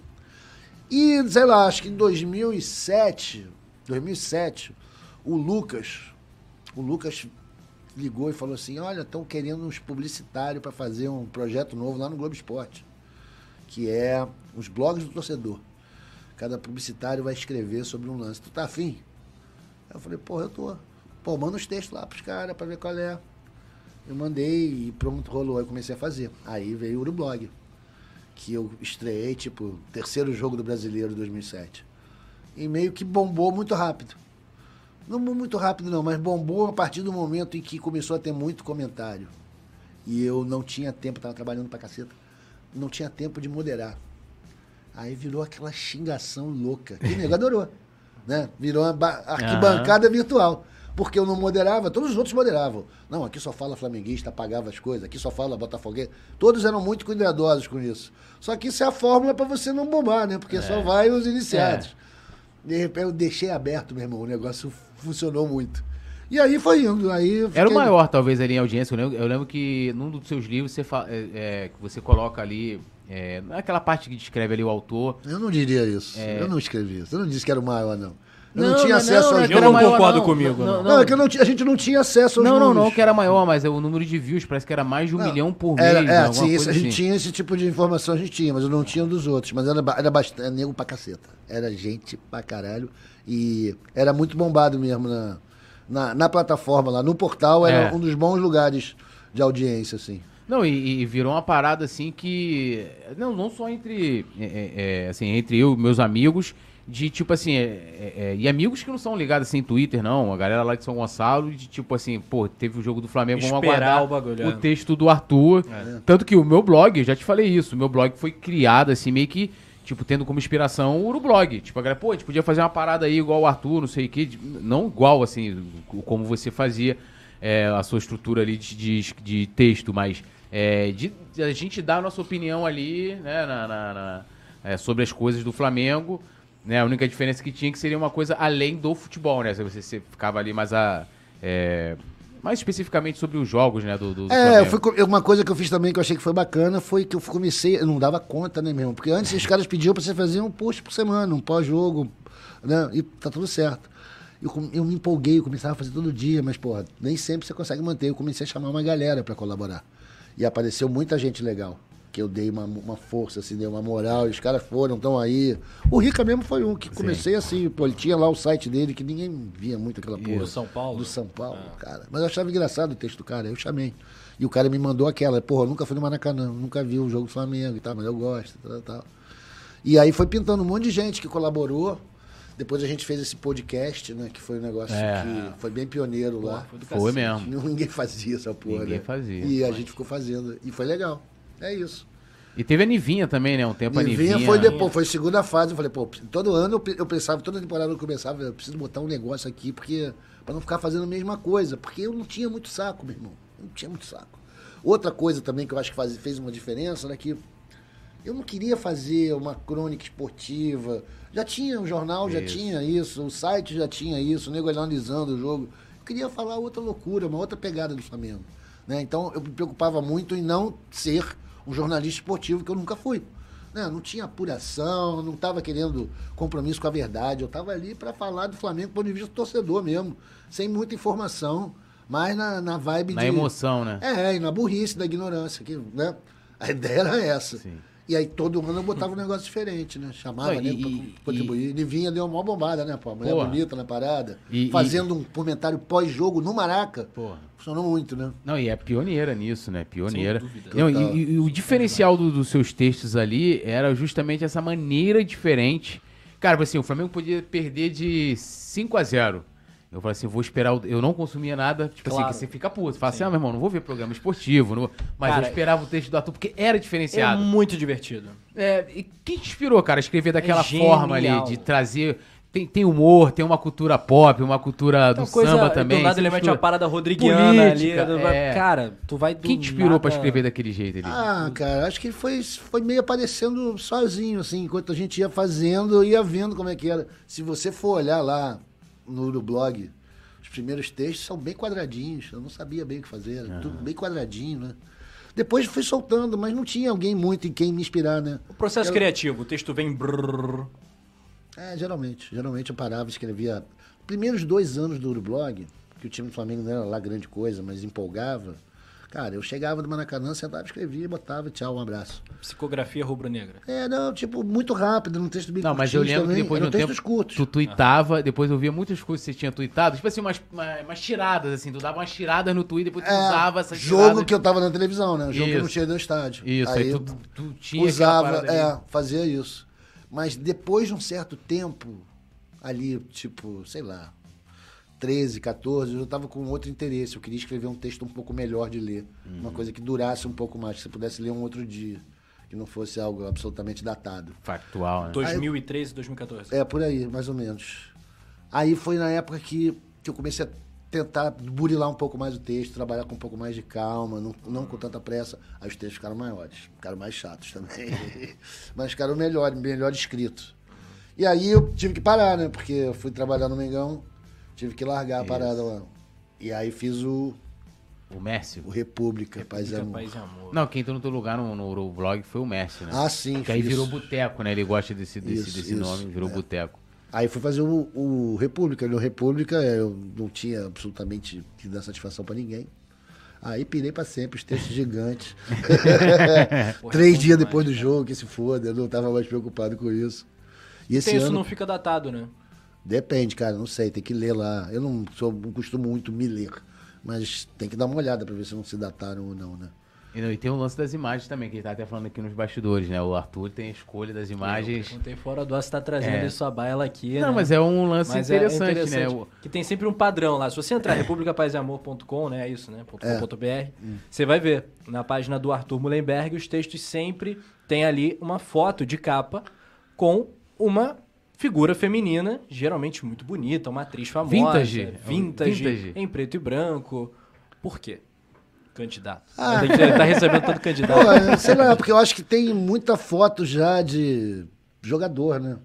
E, sei lá, acho que em 2007, 2007, o Lucas, o Lucas ligou e falou assim, olha, estão querendo uns publicitários para fazer um projeto novo lá no Globo Esporte, que é os blogs do torcedor. Cada publicitário vai escrever sobre um lance. Tu tá afim? Eu falei, pô, eu tô. Pô, manda os textos lá pros caras pra ver qual é. Eu mandei e pronto, rolou. Aí comecei a fazer. Aí veio o Urublog, que eu estreiei, tipo, terceiro jogo do Brasileiro 2007. E meio que bombou muito rápido. Não muito rápido não, mas bombou a partir do momento em que começou a ter muito comentário. E eu não tinha tempo, tava trabalhando pra caceta. Não tinha tempo de moderar. Aí virou aquela xingação louca. Que nego adorou. Né? Virou uma ba- arquibancada virtual. Porque eu não moderava, todos os outros moderavam. Não, aqui só fala flamenguista, pagava as coisas, aqui só fala botafoguense. Todos eram muito cuidadosos com isso. Só que isso é a fórmula para você não bombar, né? Porque só vai os iniciados. De repente eu deixei aberto, meu irmão. O negócio funcionou muito. E aí foi indo. Aí eu Era o fiquei- maior, talvez, ali em audiência. Eu lembro, eu lembro que num dos seus livros você, fa- é, é, você coloca ali. É, naquela parte que descreve ali o autor. Eu não diria isso. É. Eu não escrevi isso. Eu não disse que era o maior, não. Eu Não, não, tinha não, acesso não, que Eu era não maior, concordo não. comigo, Não, não. Não, é que eu não a gente não tinha acesso aos Não, não, números. não, que era maior, mas é o número de views parece que era mais de um Não, milhão por mês. Era, né, é, sim, isso, a gente assim. tinha esse tipo de informação, a gente tinha, mas eu não tinha dos outros. Mas era, era bastante, era nego pra caceta. Era gente pra caralho. E era muito bombado mesmo na, na, na plataforma lá, no portal, era É. um dos bons lugares de audiência, assim. Não, e, e virou uma parada assim que. Não, não só entre. é, é, é, assim, entre eu e meus amigos, de tipo assim. é, é, é, e amigos que não são ligados assim em Twitter, não. A galera lá de São Gonçalo, de tipo assim, pô, teve o jogo do Flamengo, vamos Esperar aguardar o bagulho, é. texto do Arthur. Tanto que o meu blog, eu já te falei isso, o meu blog foi criado assim, meio que. Tipo, tendo como inspiração o Urublog. Tipo, a galera, pô, a gente podia fazer uma parada aí igual o Arthur, não sei o quê. Não igual, assim, como você fazia é, a sua estrutura ali de, de, de texto, mas é, de, de a gente dar a nossa opinião ali, né, na, na- na- é, sobre as coisas do Flamengo. Né, a única diferença que tinha que seria uma coisa além do futebol, né? Se você, você ficava ali mais a. é, mais especificamente sobre os jogos, né? Do, do, É, uma coisa que eu fiz também que eu achei que foi bacana foi que eu comecei, eu não dava conta, né, mesmo? Porque antes os caras pediam pra você fazer um post por semana, um pós-jogo, né? E tá tudo certo. Eu, eu me empolguei, eu começava a fazer todo dia, mas, porra, nem sempre você consegue manter. Eu comecei a chamar uma galera pra colaborar. E apareceu muita gente legal. Que eu dei uma, uma força, assim, dei uma moral, e os caras foram, estão aí. O Rica mesmo foi um que comecei assim, pô, ele tinha lá o site dele, que ninguém via muito aquela porra. Do São Paulo? Do São Paulo, cara. Mas eu achava engraçado o texto do cara, eu chamei. E o cara me mandou aquela, porra, eu nunca fui no Maracanã, nunca vi o jogo do Flamengo e tal, mas eu gosto, tal, tal. E aí foi pintando um monte de gente que colaborou. Depois a gente fez esse podcast, né? Que foi um negócio É. que foi bem pioneiro lá. Foi Foi mesmo. Ninguém fazia essa porra, Ninguém né? fazia. E a gente ficou fazendo. E foi legal. É isso. E teve a Nivinha também, né? Um tempo a Nivinha Nivinha. foi depois, foi segunda fase. Eu falei, pô, todo ano eu, pe- eu pensava, toda temporada eu começava, eu preciso botar um negócio aqui, porque para não ficar fazendo a mesma coisa. Porque eu não tinha muito saco, meu irmão. Eu não tinha muito saco. Outra coisa também que eu acho que faz, fez uma diferença era que eu não queria fazer uma crônica esportiva. Já tinha o jornal, já Isso. tinha isso, o site já tinha isso, o nego analisando o jogo. Eu queria falar outra loucura, uma outra pegada do Flamengo. Né? Então eu me preocupava muito em não ser um jornalista esportivo, que eu nunca fui. Né? Não tinha apuração, não estava querendo compromisso com a verdade. Eu estava ali para falar do Flamengo do ponto de vista do torcedor mesmo, sem muita informação, mas na, na vibe Na de. emoção, né? É, e na burrice da ignorância, que, né? A ideia era essa. Sim. E aí todo ano eu botava um negócio diferente, né? Chamava, Não, e- pra e- contribuir. E vinha, deu uma mó bombada, né, pô? A mulher Porra. bonita na parada. E- e- fazendo um comentário pós-jogo no Maraca. Porra. Funcionou muito, né? Não, e é pioneira nisso, né? Pioneira. Não, e, e o diferencial do- dos seus textos ali era justamente essa maneira diferente. Cara, assim, o Flamengo podia perder de 5 a 0 Eu falei assim, vou esperar. o- Eu não consumia nada. Tipo Claro. assim, que você fica puto. Você fala assim, ah, meu irmão, não vou ver programa esportivo. não Mas Cara, eu esperava o texto do Arthur porque era É diferenciado. muito divertido. É, e quem te inspirou, cara, a escrever daquela É forma ali, de trazer. Tem, tem humor, tem uma cultura pop, uma cultura do coisa, samba também. Do nada ele mete uma parada rodriguiana política, ali. é. Cara, tu vai do Quem te inspirou pra nada- escrever daquele jeito ali? Ah, cara, acho que foi, foi meio aparecendo sozinho, assim, enquanto a gente ia fazendo, eu ia vendo como é que era. Se você for olhar lá no, no blog, os primeiros textos são bem quadradinhos, eu não sabia bem o que fazer, era tudo bem quadradinho, né? Depois fui soltando, mas não tinha alguém muito em quem me inspirar, né? O processo criativo, o texto vem. brrr. É, geralmente. Geralmente eu parava e escrevia. Primeiros dois anos do Urublog, que o time do Flamengo não era lá grande coisa, mas empolgava. Cara, eu chegava do Maracanã, sentava, escrevia, botava, tchau, um abraço. Psicografia rubro-negra. É, não, tipo, muito rápido, num texto bem Não, mas eu lembro que também, depois de um tempo textos curtos. tu tweetava, depois eu via muitas coisas que você tinha tweetado, tipo assim, umas, uma- umas tiradas, assim, tu dava umas tiradas no Twitter, depois tu É, usava essas jogo tiradas. que eu tava na televisão, né? Jogo que eu não Isso. tinha no estádio. Isso, aí, aí tu, tu tinha usava, é, ali. fazia isso. Mas depois de um certo tempo, ali, tipo, sei lá, 13, 14, eu tava com outro interesse. Eu queria escrever um texto um pouco melhor de ler. Uhum. Uma coisa que durasse um pouco mais, que você pudesse ler um outro dia. Que não fosse algo absolutamente datado. Factual, né? 2013 2014. É, por aí, mais ou menos. Aí foi na época que, que eu comecei a tentar burilar um pouco mais o texto, trabalhar com um pouco mais de calma, não, não com tanta pressa. Aí os textos ficaram maiores, ficaram mais chatos também. Mas ficaram melhor, melhor escritos. E aí eu tive que parar, né? Porque eu fui trabalhar no Mengão, tive que largar a parada lá. E aí fiz o, O Mércio. o República, Paz e Amor. Paz e amor. Não, quem entrou no teu lugar no, no blog foi o Mércio, né? Ah, sim. Que aí virou boteco, né? Ele gosta desse, desse, Isso, desse isso, nome, virou é. boteco. Aí fui fazer o, o República. No República eu não tinha absolutamente que dar satisfação pra ninguém. Aí pirei pra sempre, os textos gigantes. Três dias demais, depois do jogo, que se foda, eu não tava mais preocupado com isso. E esse Tem isso ano. não fica datado, né? Depende, cara, não sei, tem que ler lá. Eu não, sou, não costumo muito me ler, mas tem que dar uma olhada pra ver se não se dataram ou não, né? E, não, e tem o lance das imagens também, que a gente tá até falando aqui nos bastidores, né? O Arthur tem a escolha das imagens. Não tem fora do ar, você tá trazendo É. isso a baila aqui, Não, né? mas é um lance Mas é interessante, interessante, né? Que tem sempre um padrão lá. Se você entrar republicapazamor.com, né? É isso, né? É. .com.br, você vai ver. Na página do Arthur Mullenberg, os textos sempre tem ali uma foto de capa com uma figura feminina, geralmente muito bonita, uma atriz famosa. Vintage. Vintage. Vintage. Em preto e branco. Por quê? Candidato. Ah. A gente tá recebendo todo candidato. Pô, sei lá, porque eu acho que tem muita foto já de jogador, né?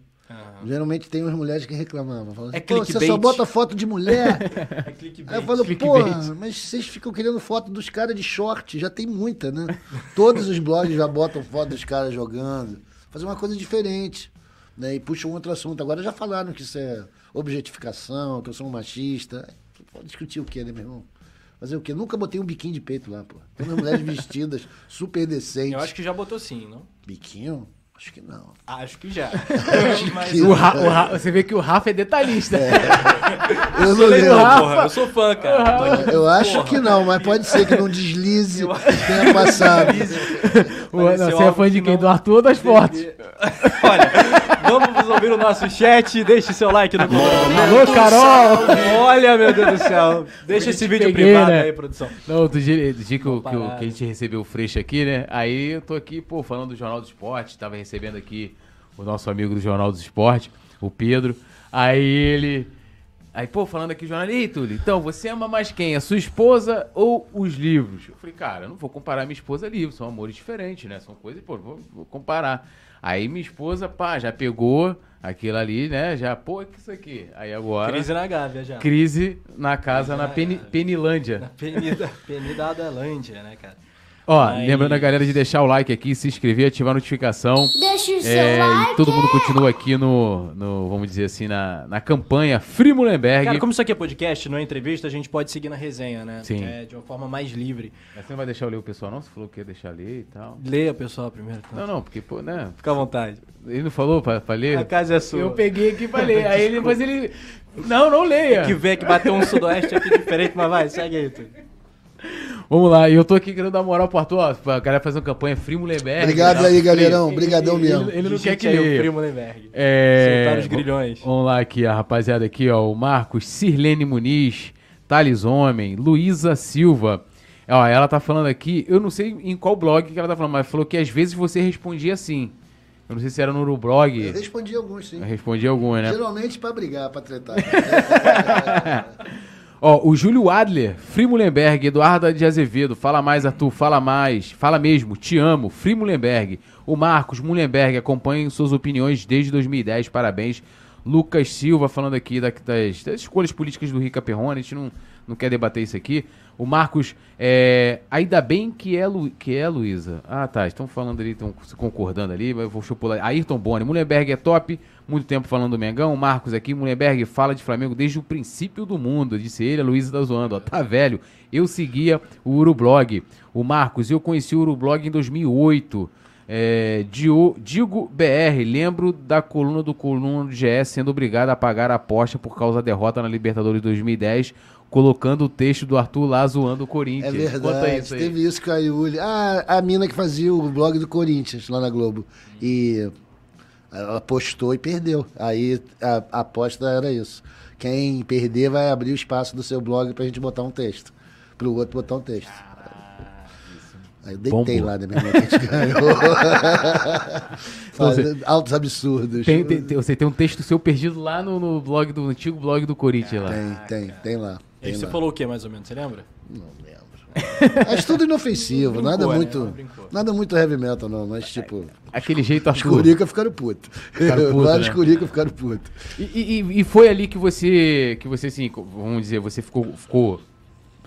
Geralmente tem umas mulheres que reclamavam. Falavam É assim, Pô, você só bota foto de mulher. É clickbait. Aí eu falo, porra, mas vocês ficam querendo foto dos caras de short, já tem muita, né? Todos os blogs já botam foto dos caras jogando. Fazer uma coisa diferente. Né? E puxa um outro assunto. Agora já falaram que isso é objetificação, que eu sou um machista. Pode discutir o quê, né, meu irmão? Fazer o quê? Nunca botei um biquinho de peito lá, pô. Tem umas mulheres vestidas, super decentes. Eu acho que já botou sim, não? Biquinho? Acho que não. Acho que já. Mas que- O Ra- o Ra- você vê que o Rafa é detalhista. Eu não sou legal, lembro. porra. Eu sou fã, cara. Eu acho que não, mas pode ser que não deslize tenha passado. O- não, você é fã de que quem? não Do Arthur ou das fotos? Olha, vamos ouvir o nosso chat. Deixe seu like no Alô, Carol! Olha, meu Deus do céu. Deixa esse vídeo peguei, privado né? aí, produção. Não, do dia, do dia que, que, que a gente recebeu o Freixo aqui, né? Aí eu tô aqui, pô, falando do Jornal do Esporte, tava recebendo aqui o nosso amigo do Jornal do Esporte, o Pedro. Aí ele. Aí, pô, falando aqui jornal, ei, Túlio, então, você ama mais quem? A sua esposa ou os livros? Eu falei, cara, eu não vou comparar minha esposa a livros, são amores diferentes, né? São coisas, pô, vou, vou comparar. Aí minha esposa, pá, já pegou aquilo ali, né? Já, pô, o que é isso aqui? Aí agora. Crise na Gávea já. Crise na casa, na Ah, Peni-. Penilândia. Na Penida, Penida Adalândia, né, cara? Ó, Mas- lembrando a galera de deixar o like aqui, se inscrever, ativar a notificação. Deixa o seu É, like. e todo mundo continua aqui no, no, vamos dizer assim, na, na campanha Free Mullenberg. Cara, como isso aqui é podcast, não é entrevista, a gente pode seguir na resenha, né? Sim. É, de uma forma mais livre. Mas Você não vai deixar eu ler o pessoal, não? Você falou que ia deixar ler e tal. Leia, pessoal, primeiro. então. Não, não, porque, pô, né? Fica à vontade. Ele não falou pra, pra ler? A casa é sua. Eu peguei aqui pra ler. Aí ele, depois ele. Não, não leia. Que vê que bateu um sudoeste aqui diferente, mas vai, segue aí, tu. Vamos lá, e eu tô aqui querendo dar moral pro Arthur, ó, pra galera fazer uma campanha Free Mullenberg. Obrigado tá? aí, Free. galerão. Obrigadão Ele- mesmo. Ele, não quer que leia. Primo Lemberg. É... Soltar os grilhões. Vamos lá aqui, a rapaziada aqui, ó. O Marcos, Sirlene Muniz, Thales Homem, Luísa Silva. Ó, ela tá falando aqui, eu não sei em qual blog que ela tá falando, mas falou que às vezes você respondia assim. Eu não sei se era no Eu Urublog. respondi alguns, sim. Eu respondi alguma, né? Geralmente pra brigar, pra tretar. Ó, o Júlio Adler, Free Mullenberg, Eduardo de Azevedo, fala mais, Arthur, fala mais, fala mesmo, te amo, Free Mullenberg. O Marcos Mullenberg, acompanhem suas opiniões desde 2010, parabéns. Lucas Silva falando aqui da- das, das escolhas políticas do Rica Perrone, a gente não, não quer debater isso aqui. O Marcos, é, ainda bem que é, Lu, que é Luísa. Ah, tá, estão falando ali, estão se concordando ali, mas eu vou deixa eu pular. Ayrton Boni, Mullenberg é top, muito tempo falando do Mengão. O Marcos aqui, Mullenberg fala de Flamengo desde o princípio do mundo, disse ele, a Luísa tá zoando, ó, tá velho. Eu seguia o Urublog. O Marcos, eu conheci o Urublog em 2008. É, Dio- Digo BR, lembro da coluna do coluna do GS sendo obrigado a pagar a aposta por causa da derrota na Libertadores 2010, colocando o texto do Arthur lá zoando o É Corinthians. Conta verdade. isso aí. Teve isso com a Yuli. Ah, a mina que fazia o blog do Corinthians lá na Globo. E ela postou e perdeu. Aí a, a aposta era isso. Quem perder vai abrir o espaço do seu blog pra gente botar um texto. Pro outro botar um texto. Aí eu deitei Bombou. lá, né, meu irmão, que a gente ganhou. Fazendo Altos absurdos. Tem- tem- tem- você tem um texto seu perdido lá no, no blog do no antigo blog do Corinthians lá. Tem, tem, tem lá. E você falou o que, mais ou menos? Você lembra? Não lembro. Mas tudo inofensivo, Brincou, nada né? muito. Brincou. Nada muito heavy metal, não, mas tipo. Aquele jeito Os Arthur. curica ficaram putos. Ficaram puto, Vários né? curica ficaram putos. E, e- e foi ali que você, que você assim, vamos dizer, você ficou, ficou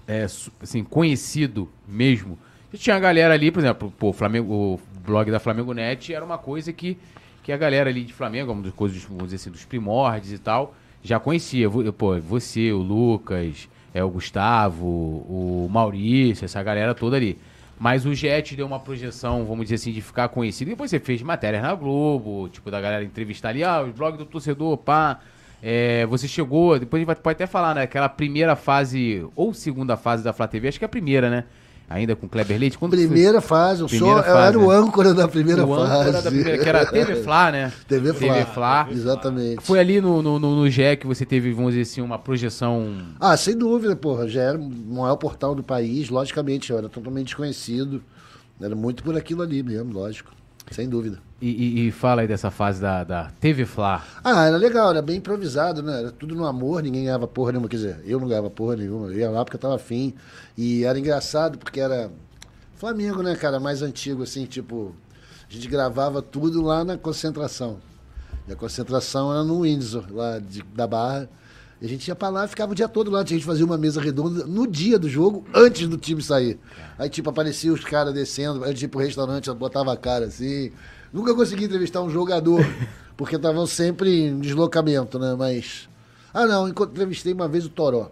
é, assim, conhecido mesmo. Já tinha a galera ali, por exemplo, pô, Flamengo, o blog da Flamengo Net era uma coisa que, que a galera ali de Flamengo, uma das coisas, vamos dizer assim, dos primórdios e tal, já conhecia. Pô, você, o Lucas, é, o Gustavo, o Maurício, essa galera toda ali. Mas o Jet deu uma projeção, vamos dizer assim, de ficar conhecido. Depois você fez matérias na Globo, tipo, da galera entrevistar ali, ah, os blogs do torcedor, pá. É, você chegou, depois a gente vai- pode até falar, né? Aquela primeira fase, ou segunda fase da Flá TV, acho que é a primeira, né? Ainda com o Kleber Leite. Quando Primeira fase, eu, Primeira fase, era o né? âncora da primeira o âncora fase. da primeira, que era TV Flá, né? TV Flá. TV Flá. Exatamente. Foi ali no, no, no, no GE que você teve, vamos dizer assim, uma projeção. Ah, sem dúvida, porra. Já era o maior portal do país, logicamente. Eu era totalmente desconhecido. Era muito por aquilo ali mesmo, lógico. Sem dúvida. E, e- e fala aí dessa fase da, da TV Flá. Ah, era legal, era bem improvisado, né? Era tudo no amor, ninguém ganhava porra nenhuma. Quer dizer, eu não ganhava porra nenhuma. Eu ia lá porque eu tava afim. E era engraçado porque era Flamengo, né, cara? Mais antigo, assim, tipo. A gente gravava tudo lá na concentração. E a concentração era no Windsor, lá de- da Barra. E a gente ia pra lá e ficava o dia todo lá. A gente fazia uma mesa redonda no dia do jogo, antes do time sair. Aí, tipo, aparecia os caras descendo, aí, tipo, o restaurante botava a cara assim. Nunca consegui entrevistar um jogador, porque estavam sempre em deslocamento, né? Mas. Ah, não, entrevistei uma vez o Toró.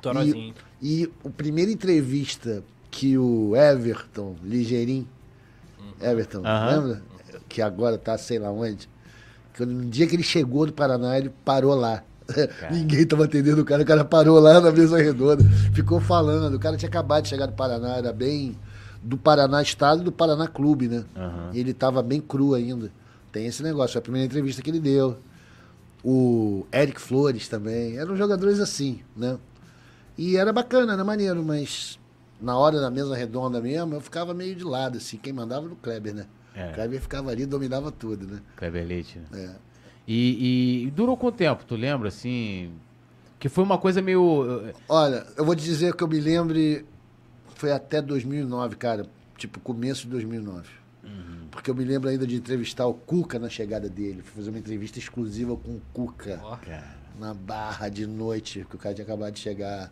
Torozinho. E, e a primeira entrevista que o Everton, ligeirinho, Everton, Aham. lembra? Que agora tá sei lá onde. Que no dia que ele chegou do Paraná, ele parou lá. Ninguém tava atendendo o cara, o cara parou lá na mesa redonda, ficou falando. O cara tinha acabado de chegar do Paraná, era bem do Paraná Estado e do Paraná Clube, né? E ele tava bem cru ainda. Tem esse negócio, foi a primeira entrevista que ele deu. O Eric Flores também. Eram jogadores assim, né? E era bacana, era maneiro, mas na hora da mesa redonda mesmo, eu ficava meio de lado, assim. Quem mandava era o Kleber, né? É. O Kleber ficava ali e dominava tudo, né? Kleber Leite, né? É. E, e durou quanto tempo? Tu lembra, assim? Que foi uma coisa meio. eh, Olha, eu vou te dizer que eu me lembre, foi até 2009, cara. Tipo, começo de 2009. Porque eu me lembro ainda de entrevistar o Cuca na chegada dele. Fui fazer uma entrevista exclusiva com o Cuca. Ó. na barra de noite, que o cara tinha acabado de chegar.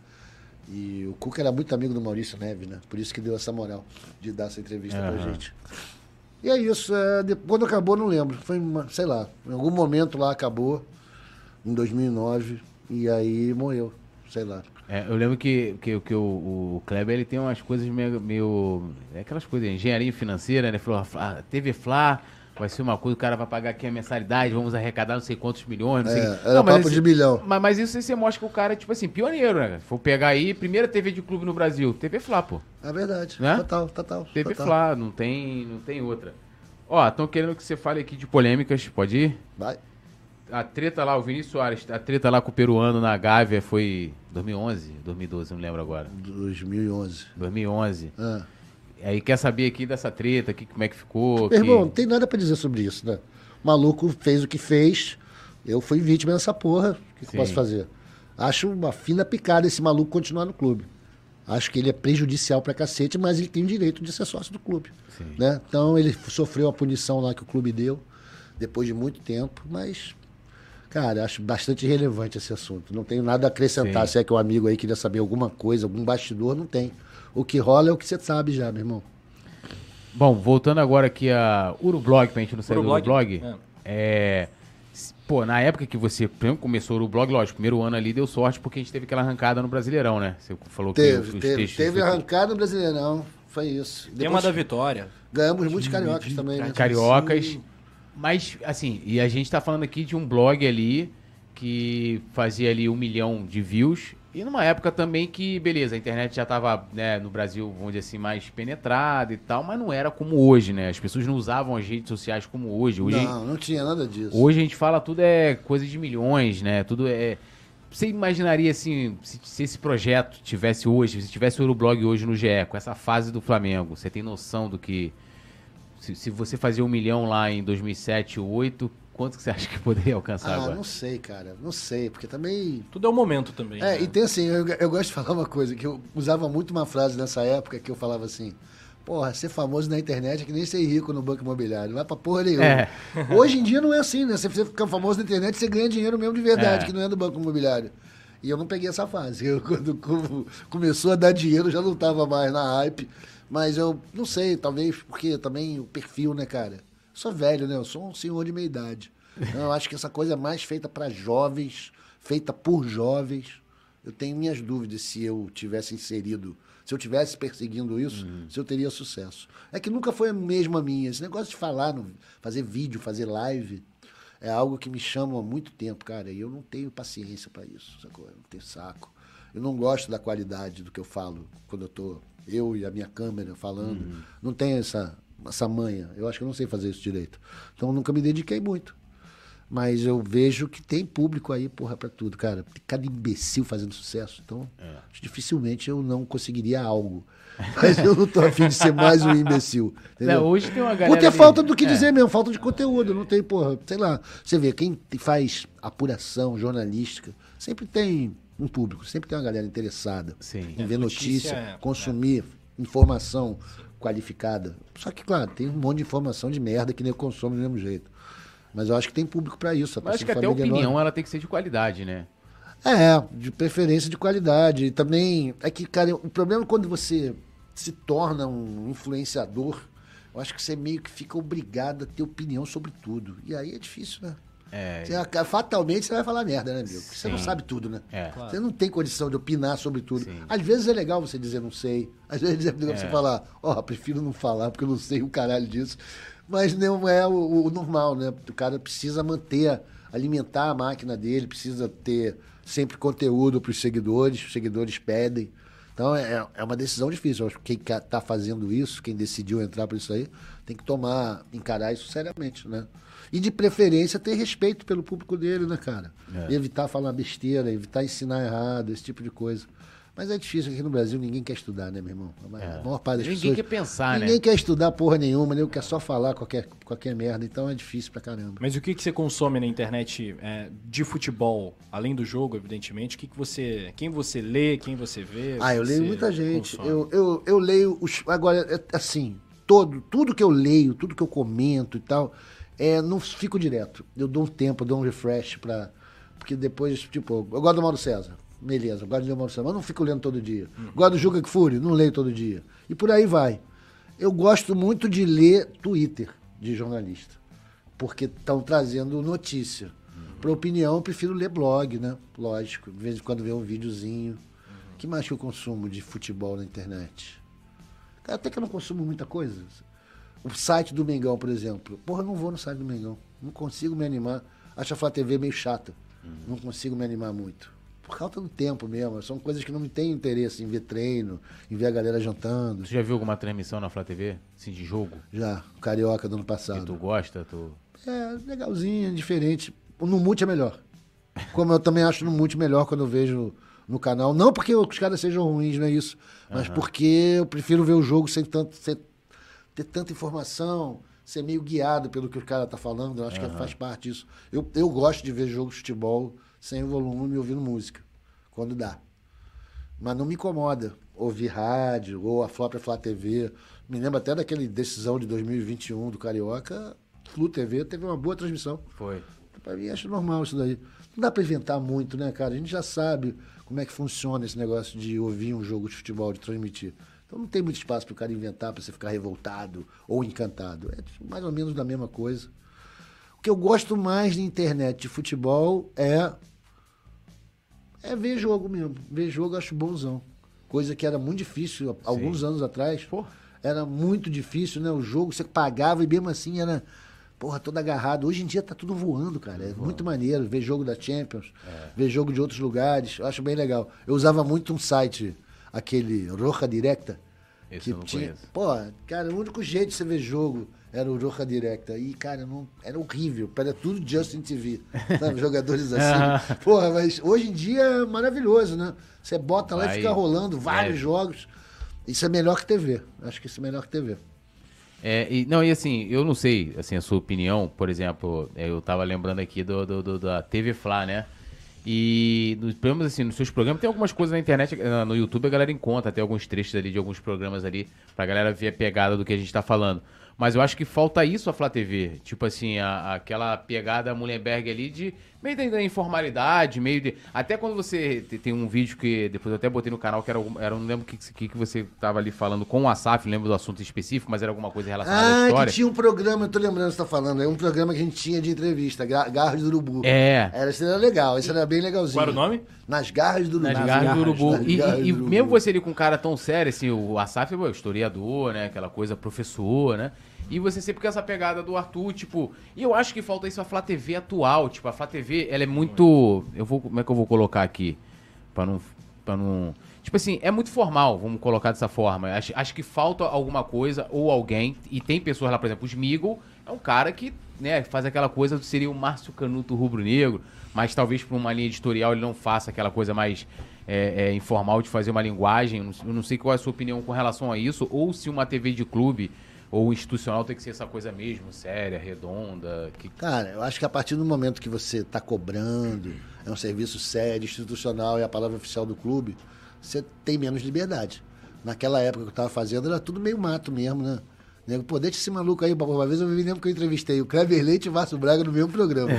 E o Cuca era muito amigo do Maurício Neves, né? Por isso que deu essa moral de dar essa entrevista pra Aham. gente. E é isso. É, de- quando acabou, não lembro. Foi, sei lá, em algum momento lá acabou, em 2009, e aí morreu. Sei lá. É, eu lembro que, que, que o, o Kleber ele tem umas coisas meio. meio é aquelas coisas, engenharia financeira, né? Falou, ah, TV Flá, vai ser uma coisa, o cara vai pagar aqui a mensalidade, vamos arrecadar não sei quantos milhões, não sei É, o quê. era Não, papo esse- de milhão. Mas, mas isso aí você mostra que o cara é, tipo assim, pioneiro, né? For pegar aí, primeira TV de clube no Brasil, TV Flá, pô. É verdade. Né? Total, total. TV total. Flá, não tem, não tem outra. Ó, estão querendo que você fale aqui de polêmicas, pode ir? Vai. A treta lá, o Vinícius Soares, a treta lá com o peruano na Gávea foi 2011, 2012, não lembro agora. 2011. 2011. Ah. Aí quer saber aqui dessa treta, aqui, como é que ficou. Meu que- irmão, não tem nada pra dizer sobre isso, né? O maluco fez o que fez. Eu fui vítima dessa porra. O que, que eu posso fazer? Acho uma fina picada esse maluco continuar no clube. Acho que ele é prejudicial pra cacete, mas ele tem o direito de ser sócio do clube. Sim. Né? Então ele sofreu a punição lá que o clube deu, depois de muito tempo, mas. Cara, acho bastante irrelevante esse assunto. Não tenho nada a acrescentar. Sim. Se é que o amigo aí queria saber alguma coisa, algum bastidor, não tem. O que rola é o que você sabe já, meu irmão. Bom, voltando agora aqui a Urublog, pra gente não sair do Urublog? Urublog. É. s- Pô, na época que você primeiro começou o Urublog, lógico, primeiro ano ali deu sorte porque a gente teve aquela arrancada no Brasileirão, né? Você falou que Teve, os teve. textos Teve foi- arrancada no Brasileirão. Foi isso. Tema Depois da vitória. ganhamos muitos cariocas também, né? Cariocas. Mas, assim, e a gente tá falando aqui de um blog ali que fazia ali um milhão de views. E numa época também que, beleza, a internet já tava, né, no Brasil, vamos dizer assim, mais penetrada e tal, mas não era como hoje, né? As pessoas não usavam as redes sociais como hoje. Hoje, Não, não tinha nada disso. hoje a gente fala tudo é coisa de milhões, né? Tudo é. Você imaginaria assim, se, se esse projeto tivesse hoje, se tivesse o Urublog hoje no GE, com essa fase do Flamengo, você tem noção do que. Se, se você fazia um milhão lá em 2007, 2008, quanto que você acha que poderia alcançar Ah, agora? não sei, cara. Não sei, porque também. Tudo é o momento também. É, né? e tem assim, eu, eu gosto de falar uma coisa, que eu usava muito uma frase nessa época que eu falava assim. Porra, ser famoso na internet é que nem ser rico no banco imobiliário. Não vai pra porra nenhuma. É. Hoje em dia não é assim, né? Se você ficar famoso na internet, você ganha dinheiro mesmo de verdade, É. que não é do banco imobiliário. E eu não peguei essa fase. Eu, quando como começou a dar dinheiro, eu já não estava mais na hype. Mas eu não sei, talvez porque também o perfil, né, cara? Eu sou velho, né? Eu sou um senhor de meia idade. Então, eu acho que essa coisa é mais feita para jovens, feita por jovens. Eu tenho minhas dúvidas se eu tivesse inserido, se eu tivesse perseguindo isso, se eu teria sucesso. É que nunca foi mesmo a minha. Esse negócio de falar, no- fazer vídeo, fazer live, é algo que me chama há muito tempo, cara, e eu não tenho paciência para isso, sacou? Eu não tenho saco. Eu não gosto da qualidade do que eu falo quando eu tô, eu e a minha câmera falando. Uhum. Não tenho essa, essa manha. Eu acho que eu não sei fazer isso direito. Então eu nunca me dediquei muito. Mas eu vejo que tem público aí, porra, pra tudo, cara. Tem cada imbecil fazendo sucesso. Então, É. dificilmente eu não conseguiria algo. Mas eu não tô afim de ser mais um imbecil. Entendeu? Não, hoje tem uma galera. Por ter ali- falta do que É. dizer mesmo, falta de conteúdo. Não tem, porra, sei lá. Você vê, quem te- faz apuração jornalística, sempre tem um público, sempre tem uma galera interessada Sim. em É, ver notícia, notícia, é, consumir informação qualificada. Só que, claro, tem um monte de informação de merda que nem eu consome do mesmo jeito. Mas eu acho que tem público pra isso. Mas acho Assim, que até a opinião enorme. ela tem que ser de qualidade, né? É, de preferência de qualidade. E também é que, cara, o problema é quando você se torna um influenciador, eu acho que você meio que fica obrigado a ter opinião sobre tudo. E aí é difícil, né? É. Você aca- fatalmente você vai falar merda, né, amigo? Porque você não sabe tudo, né? É. Claro. Você não tem condição de opinar sobre tudo. Sim. Às vezes é legal você dizer não sei. Às vezes é legal É. você falar, ó, prefiro não falar porque eu não sei o caralho disso. Mas não é o, o normal, né? O cara precisa manter, alimentar a máquina dele, precisa ter sempre conteúdo para os seguidores, os seguidores pedem. Então é, é uma decisão difícil. Eu acho que quem está fazendo isso, quem decidiu entrar por isso aí, tem que tomar, encarar isso seriamente, né? E de preferência ter respeito pelo público dele, né, cara? É. Evitar falar besteira, evitar ensinar errado, esse tipo de coisa. Mas é difícil aqui no Brasil, ninguém quer estudar, né, meu irmão? A É. maior parte das Ninguém pessoas. quer pensar, Ninguém né? quer estudar porra nenhuma, nem quer só falar qualquer, qualquer merda. Então é difícil pra caramba. Mas o que, que você consome na internet é, de futebol, além do jogo, evidentemente? O que, que você. Quem você lê, quem você vê? Ah, eu leio muita gente. consome? Eu, eu, eu leio os. Agora, é, assim, todo, tudo que eu leio, tudo que eu comento e tal, é, não fico direto. Eu dou um tempo, dou um refresh pra. Porque depois, tipo, eu gosto do Mauro César. Beleza, eu gosto de ler o Mauro César, mas não fico lendo todo dia. Gosto do Juca Kfouri, não leio todo dia. E por aí vai. Eu gosto muito de ler Twitter de jornalista. Porque estão trazendo notícia. Para opinião, eu prefiro ler blog, né? Lógico. De vez em quando ver um videozinho. O que mais que eu consumo de futebol na internet? Cara, até que eu não consumo muita coisa. O site do Mengão, por exemplo. Porra, eu não vou no site do Mengão. Não consigo me animar. Acho a Flá TV meio chata. Não consigo me animar muito. Por falta do tempo mesmo. São coisas que não me têm interesse em ver treino, em ver a galera jantando. Você já viu alguma transmissão na Flá TV? Assim, de jogo? Já, Carioca do ano Que passado. tu gosta? Tu... É, legalzinho, diferente. No Multi é melhor. Como eu também acho no Multi melhor quando eu vejo no canal. Não porque os caras sejam ruins, não é isso. Mas porque eu prefiro ver o jogo sem tanto. sem ter tanta informação, ser meio guiado pelo que o cara tá falando. Eu acho que faz parte disso. Eu, eu gosto de ver jogo de futebol sem volume e ouvindo música. Quando dá. Mas não me incomoda ouvir rádio ou a própria Flá TV. Me lembro até daquele decisão de 2021 do Carioca. Flu TV teve uma boa transmissão. Foi. Pra mim, acho normal isso daí. Não dá pra inventar muito, né, cara? A gente já sabe como é que funciona esse negócio de ouvir um jogo de futebol, de transmitir. Então não tem muito espaço pro cara inventar pra você ficar revoltado ou encantado. É mais ou menos da mesma coisa. O que eu gosto mais na internet de futebol é é ver jogo mesmo. Ver jogo eu acho bonzão. Coisa que era muito difícil há alguns anos atrás. Pô. Era muito difícil, né? O jogo você pagava e mesmo assim era, porra, todo agarrado. Hoje em dia tá tudo voando, cara. É muito maneiro ver jogo da Champions, ver jogo de outros lugares. Eu acho bem legal. Eu usava muito um site, aquele Roja Directa. Esse eu não conheço. Pô, cara, o único jeito de você ver jogo era o Roja Directa. E, cara, não, era horrível. Era tudo Justin TV. Sabe? Jogadores assim. Porra, mas hoje em dia é maravilhoso, né? Você bota lá Vai. e fica rolando vários É. jogos. Isso é melhor que TV. Acho que isso é melhor que TV. É, e, não, e assim, eu não sei, assim, a sua opinião, por exemplo, é, eu tava lembrando aqui do, do- do- da TV Fla, né? E nos programas, assim, nos seus programas, tem algumas coisas na internet, eh, no YouTube a galera encontra, tem alguns trechos ali de alguns programas ali, pra galera ver a pegada do que a gente tá falando. Mas eu acho que falta isso a Flá TV. Tipo assim, a- aquela pegada Mullenberg ali de meio da, da informalidade, meio de. Até quando você te- tem um vídeo que depois eu até botei no canal que era. era não lembro o que, que, que você tava ali falando com o Asaf, não lembro do assunto específico, mas era alguma coisa relacionada à Ah, história. que tinha um programa, eu tô lembrando o que você tá falando. É um programa que a gente tinha de entrevista, Garras do Urubu. É. Era, isso era legal, isso era bem legalzinho. Qual era o nome? Nas Garras do Urubu. Nas garras do urubu. E, garras e- e do urubu. mesmo você ali com um cara tão sério, assim, o Asaf é historiador, né? Aquela coisa, professor, né? E você sempre com essa pegada do Arthur, tipo. E eu acho que falta isso a Flá TV atual. Tipo, a Flá TV, ela é muito. Eu vou. Como é que eu vou colocar aqui? Pra não. Pra não. Tipo assim, é muito formal, vamos colocar dessa forma. Acho, acho que falta alguma coisa ou alguém. E tem pessoas lá, por exemplo, o Smigol é um cara que né, faz aquela coisa, seria o Márcio Canuto rubro-negro, mas talvez por uma linha editorial ele não faça aquela coisa mais é, é, informal de fazer uma linguagem. Eu não, sei qual é a sua opinião com relação a isso, ou se uma TV de clube ou institucional tem que ser essa coisa mesmo, séria, redonda. Que... Cara, eu acho que a partir do momento que você está cobrando, é um serviço sério, institucional e a palavra oficial do clube, você tem menos liberdade. Naquela época que eu estava fazendo, era tudo meio mato mesmo, né? Nego, pô, deixa esse maluco aí. Uma vez eu me lembro que eu entrevistei o Kleber Leite e o Márcio Braga no mesmo programa.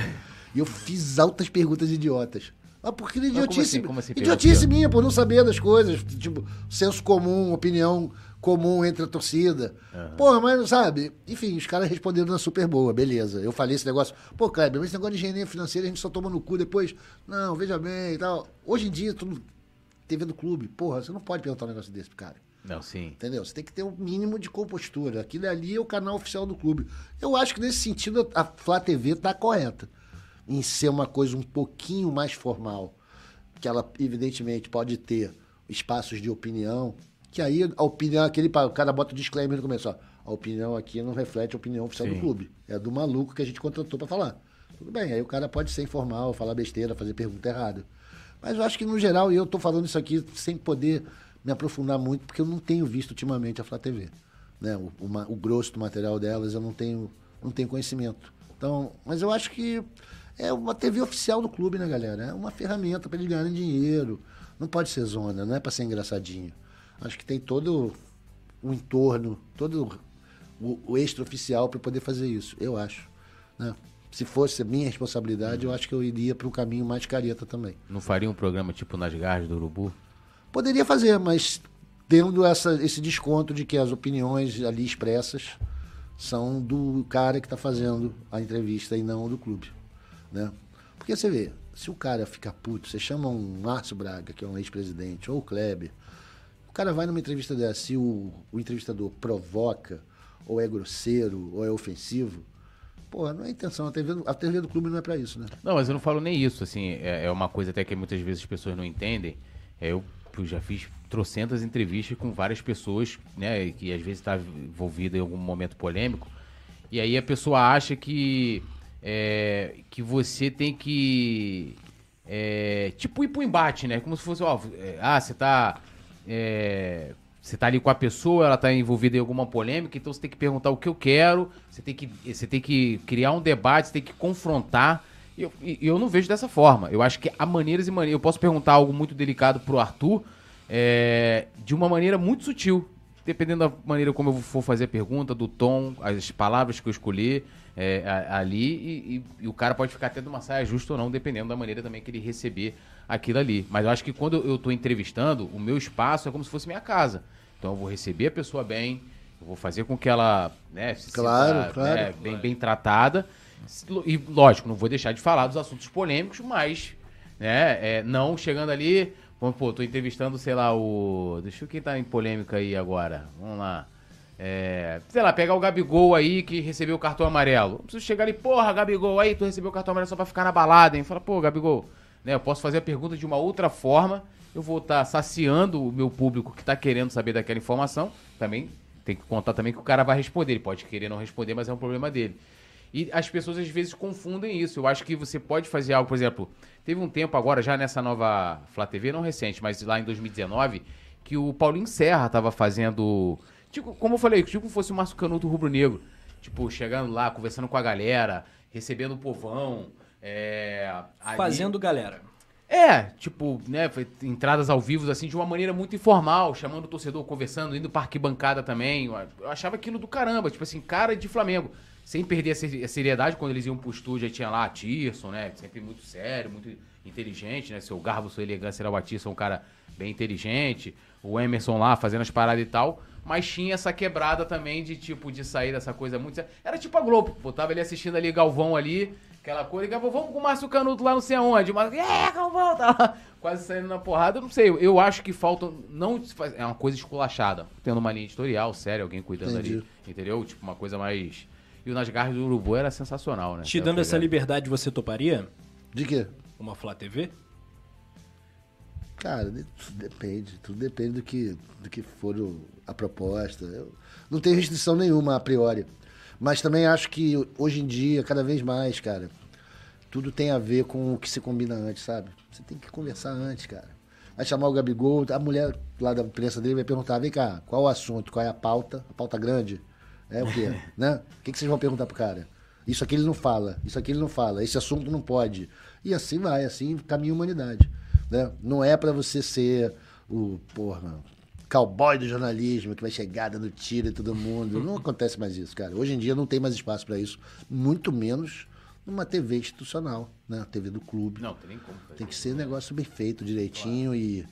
E eu fiz altas perguntas idiotas. Ah, porque idiotice, como assim? Como assim, idiotice minha, por não saber das coisas. Tipo, senso comum, opinião comum entre a torcida. Porra, mas não sabe? Enfim, os caras responderam na super boa, beleza. Eu falei esse negócio, pô, Kleber, mas esse negócio de engenharia financeira a gente só toma no cu depois. Não, veja bem e tal. Hoje em dia, tudo. TV do clube, porra, você não pode perguntar um negócio desse pro cara. Não, sim. Entendeu? Você tem que ter um mínimo de compostura. Aquilo ali é o canal oficial do clube. Eu acho que nesse sentido a Flá TV está correta em ser uma coisa um pouquinho mais formal. Que ela, evidentemente, pode ter espaços de opinião. Que aí a opinião, aquele. O cara bota o disclaimer no começo, ó. A opinião aqui não reflete a opinião oficial Sim. do clube. É do maluco que a gente contratou para falar. Tudo bem, aí o cara pode ser informal, falar besteira, fazer pergunta errada. Mas eu acho que, no geral, e eu estou falando isso aqui sem poder me aprofundar muito, porque eu não tenho visto ultimamente a Flá TV. Né? O, o o grosso do material delas eu não tenho, não tenho conhecimento. Então, mas eu acho que é uma TV oficial do clube, né, galera? É uma ferramenta para eles ganharem dinheiro. Não pode ser zona, não é para ser engraçadinho. Acho que tem todo o entorno, todo o, o extra-oficial para poder fazer isso, eu acho. Né? Se fosse minha responsabilidade, eu acho que eu iria para um caminho mais careta também. Não faria um programa tipo Nas Garras do Urubu? Poderia fazer, mas tendo essa, esse desconto de que as opiniões ali expressas são do cara que está fazendo a entrevista e não do clube. Né? Porque você vê, se o cara fica puto, você chama um Márcio Braga, que é um ex-presidente, ou o Kleber, cara vai numa entrevista dessa, se o, o entrevistador provoca, ou é grosseiro, ou é ofensivo, porra, não é intenção. A TV, a TV do clube não é para isso, né? Não, mas eu não falo nem isso, assim, é, é uma coisa até que muitas vezes as pessoas não entendem. É, eu, eu já fiz trocentas entrevistas com várias pessoas, né, que às vezes está envolvida em algum momento polêmico, e aí a pessoa acha que, é, que você tem que, é, tipo, ir pro embate, né, como se fosse, ó, é, ah, você tá... é, você tá ali com a pessoa, ela tá envolvida em alguma polêmica, então você tem que perguntar o que eu quero, você tem que, você tem que criar um debate, você tem que confrontar. E eu, eu não vejo dessa forma. Eu acho que há maneiras e maneiras. Eu posso perguntar algo muito delicado pro Arthur é, de uma maneira muito sutil. Dependendo da maneira como eu for fazer a pergunta, do tom, as palavras que eu escolher é, a- ali, e, e- e o cara pode ficar até de uma saia justa ou não, dependendo da maneira também que ele receber aquilo ali. Mas eu acho que quando eu tô entrevistando, o meu espaço é como se fosse minha casa. Então eu vou receber a pessoa bem, eu vou fazer com que ela né, se Claro, sinta, claro. né, bem, bem tratada. E, lógico, não vou deixar de falar dos assuntos polêmicos, mas né, é, não chegando ali. Vamos, pô, tô entrevistando, sei lá, o. Deixa eu quem tá em polêmica aí agora. Vamos lá. É, sei lá, pegar o Gabigol aí que recebeu o cartão amarelo. Não preciso chegar ali, porra, Gabigol, aí tu recebeu o cartão amarelo só pra ficar na balada, hein? Fala, pô, Gabigol, né? Eu posso fazer a pergunta de uma outra forma. Eu vou estar saciando o meu público que tá querendo saber daquela informação. Também tem que contar também que o cara vai responder. Ele pode querer não responder, mas é um problema dele. E as pessoas às vezes confundem isso. Eu acho que você pode fazer algo, por exemplo, teve um tempo agora, já nessa nova Flá TV, não recente, mas lá em 2019, que o Paulinho Serra tava fazendo. Tipo, como eu falei, tipo fosse o Márcio Canuto Rubro Negro. Tipo, chegando lá, conversando com a galera, recebendo o povão. É, ali- Fazendo galera. é, tipo, né, entradas ao vivo, assim, de uma maneira muito informal, chamando o torcedor, conversando, indo pra arquibancada também. Eu achava aquilo do caramba, tipo assim, cara de Flamengo. Sem perder a se- a seriedade, quando eles iam pro estúdio, aí tinha lá a Tirson, né, sempre muito sério, muito inteligente, né, seu garbo, sua elegância era o Tirson, um cara bem inteligente. O Emerson lá fazendo as paradas e tal. Mas tinha essa quebrada também de, tipo, de sair dessa coisa muito. Era tipo a Globo, pô, tava ali assistindo ali Galvão ali, Aquela coisa, a pouco, vamos com o Márcio Canuto lá não sei aonde. Mas, é, Calvão, tá lá. Quase saindo na porrada. Eu não sei, eu acho que falta. Não se faz- é uma coisa esculachada. Tendo uma linha editorial, séria, alguém cuidando Entendi. ali. Entendeu? Tipo, uma coisa mais. E o Nas Garras do Urubu era sensacional, né? Te dando essa liberdade, você toparia? De quê? Uma Flá TV? Cara, tudo depende. Tudo depende do que, do que for o- a proposta. Eu não tenho restrição nenhuma a priori. Mas também acho que hoje em dia, cada vez mais, cara, tudo tem a ver com o que se combina antes, sabe? Você tem que conversar antes, cara. Vai chamar o Gabigol, a mulher lá da imprensa dele vai perguntar, vem cá, qual o assunto, qual é a pauta? A pauta grande? É o quê? né? O que, que vocês vão perguntar pro cara? Isso aqui ele não fala, isso aqui ele não fala, esse assunto não pode. E assim vai, assim caminha a humanidade. Né? Não é pra você ser o, porra, cowboy do jornalismo que vai chegar dando tiro em todo mundo. Não acontece mais isso, cara. Hoje em dia não tem mais espaço pra isso, muito menos numa TV institucional, né? TV do clube. Não, tem nem como. fazer. Tem que ser um negócio bem feito, direitinho e.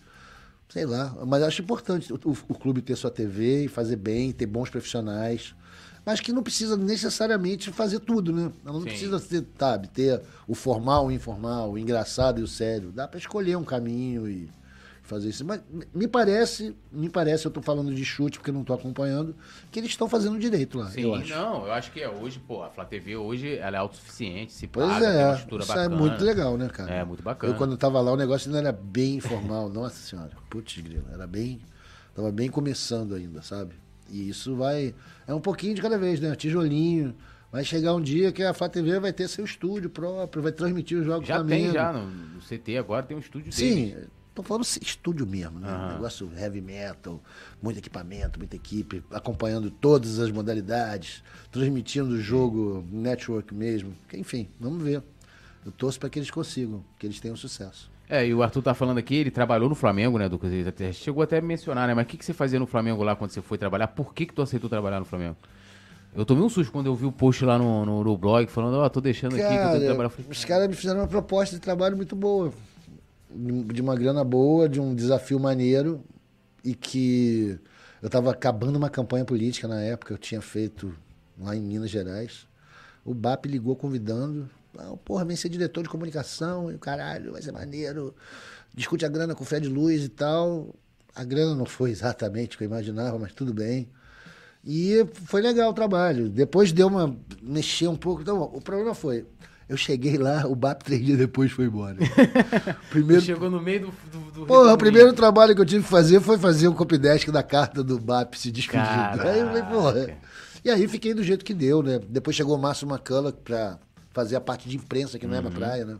Sei lá. Mas acho importante o, o- o clube ter sua TV e fazer bem, ter bons profissionais. Mas que não precisa necessariamente fazer tudo, né? Ela não Sim. precisa ter, sabe, ter o formal, o informal, o engraçado e o sério. Dá pra escolher um caminho e fazer isso. Mas me parece, me parece, eu tô falando de chute porque não tô acompanhando, que eles estão fazendo direito lá, Sim, eu acho. não, eu acho que é hoje, pô, a Flá TV hoje ela é autossuficiente, se Pois paga, tem uma é, estrutura isso bacana. é muito legal, né, cara? É, muito bacana. Eu, quando tava lá, o negócio ainda era bem informal. Nossa senhora, putz, grilo, era bem... Tava bem começando ainda, sabe? E isso vai... É um pouquinho de cada vez, né? Tijolinho. Vai chegar um dia que a Flá TV vai ter seu estúdio próprio, vai transmitir os jogos Já tem, já, no, no CT agora tem um estúdio Sim, deles. tô falando estúdio mesmo, né? Aham. Negócio heavy metal, muito equipamento, muita equipe, acompanhando todas as modalidades, transmitindo o jogo network mesmo. Enfim, vamos ver. Eu torço para que eles consigam, que eles tenham sucesso. É, e o Arthur tá falando aqui, ele trabalhou no Flamengo, né, Lucas? Ele até- chegou até a mencionar, né? Mas o que, que você fazia no Flamengo lá quando você foi trabalhar? Por que, que tu aceitou trabalhar no Flamengo? Eu tomei um susto quando eu vi o post lá no, no, no blog falando, ó, tô deixando aqui que eu tenho que trabalhar. Cara, Eu falei, os caras me fizeram uma proposta de trabalho muito boa. De uma grana boa, de um desafio maneiro. E que eu estava acabando uma campanha política na época, eu tinha feito lá em Minas Gerais. O BAP ligou convidando. Ah, porra, vem ser diretor de comunicação, e o caralho, vai ser maneiro. Discute a grana com o Fred Luiz e tal. A grana não foi exatamente o que eu imaginava, mas tudo bem. E foi legal o trabalho. Depois deu uma. mexer um pouco. Então, o problema foi. Eu cheguei lá, o BAP três dias depois foi embora. Primeiro, Chegou no meio do. do, do porra, o primeiro trabalho que eu tive que fazer foi fazer o copydesk da carta do BAP se despedindo. Caraca. Aí eu falei, porra. E aí fiquei do jeito que deu, né? Depois chegou o Márcio McCullough pra fazer a parte de imprensa, que não é minha praia, né?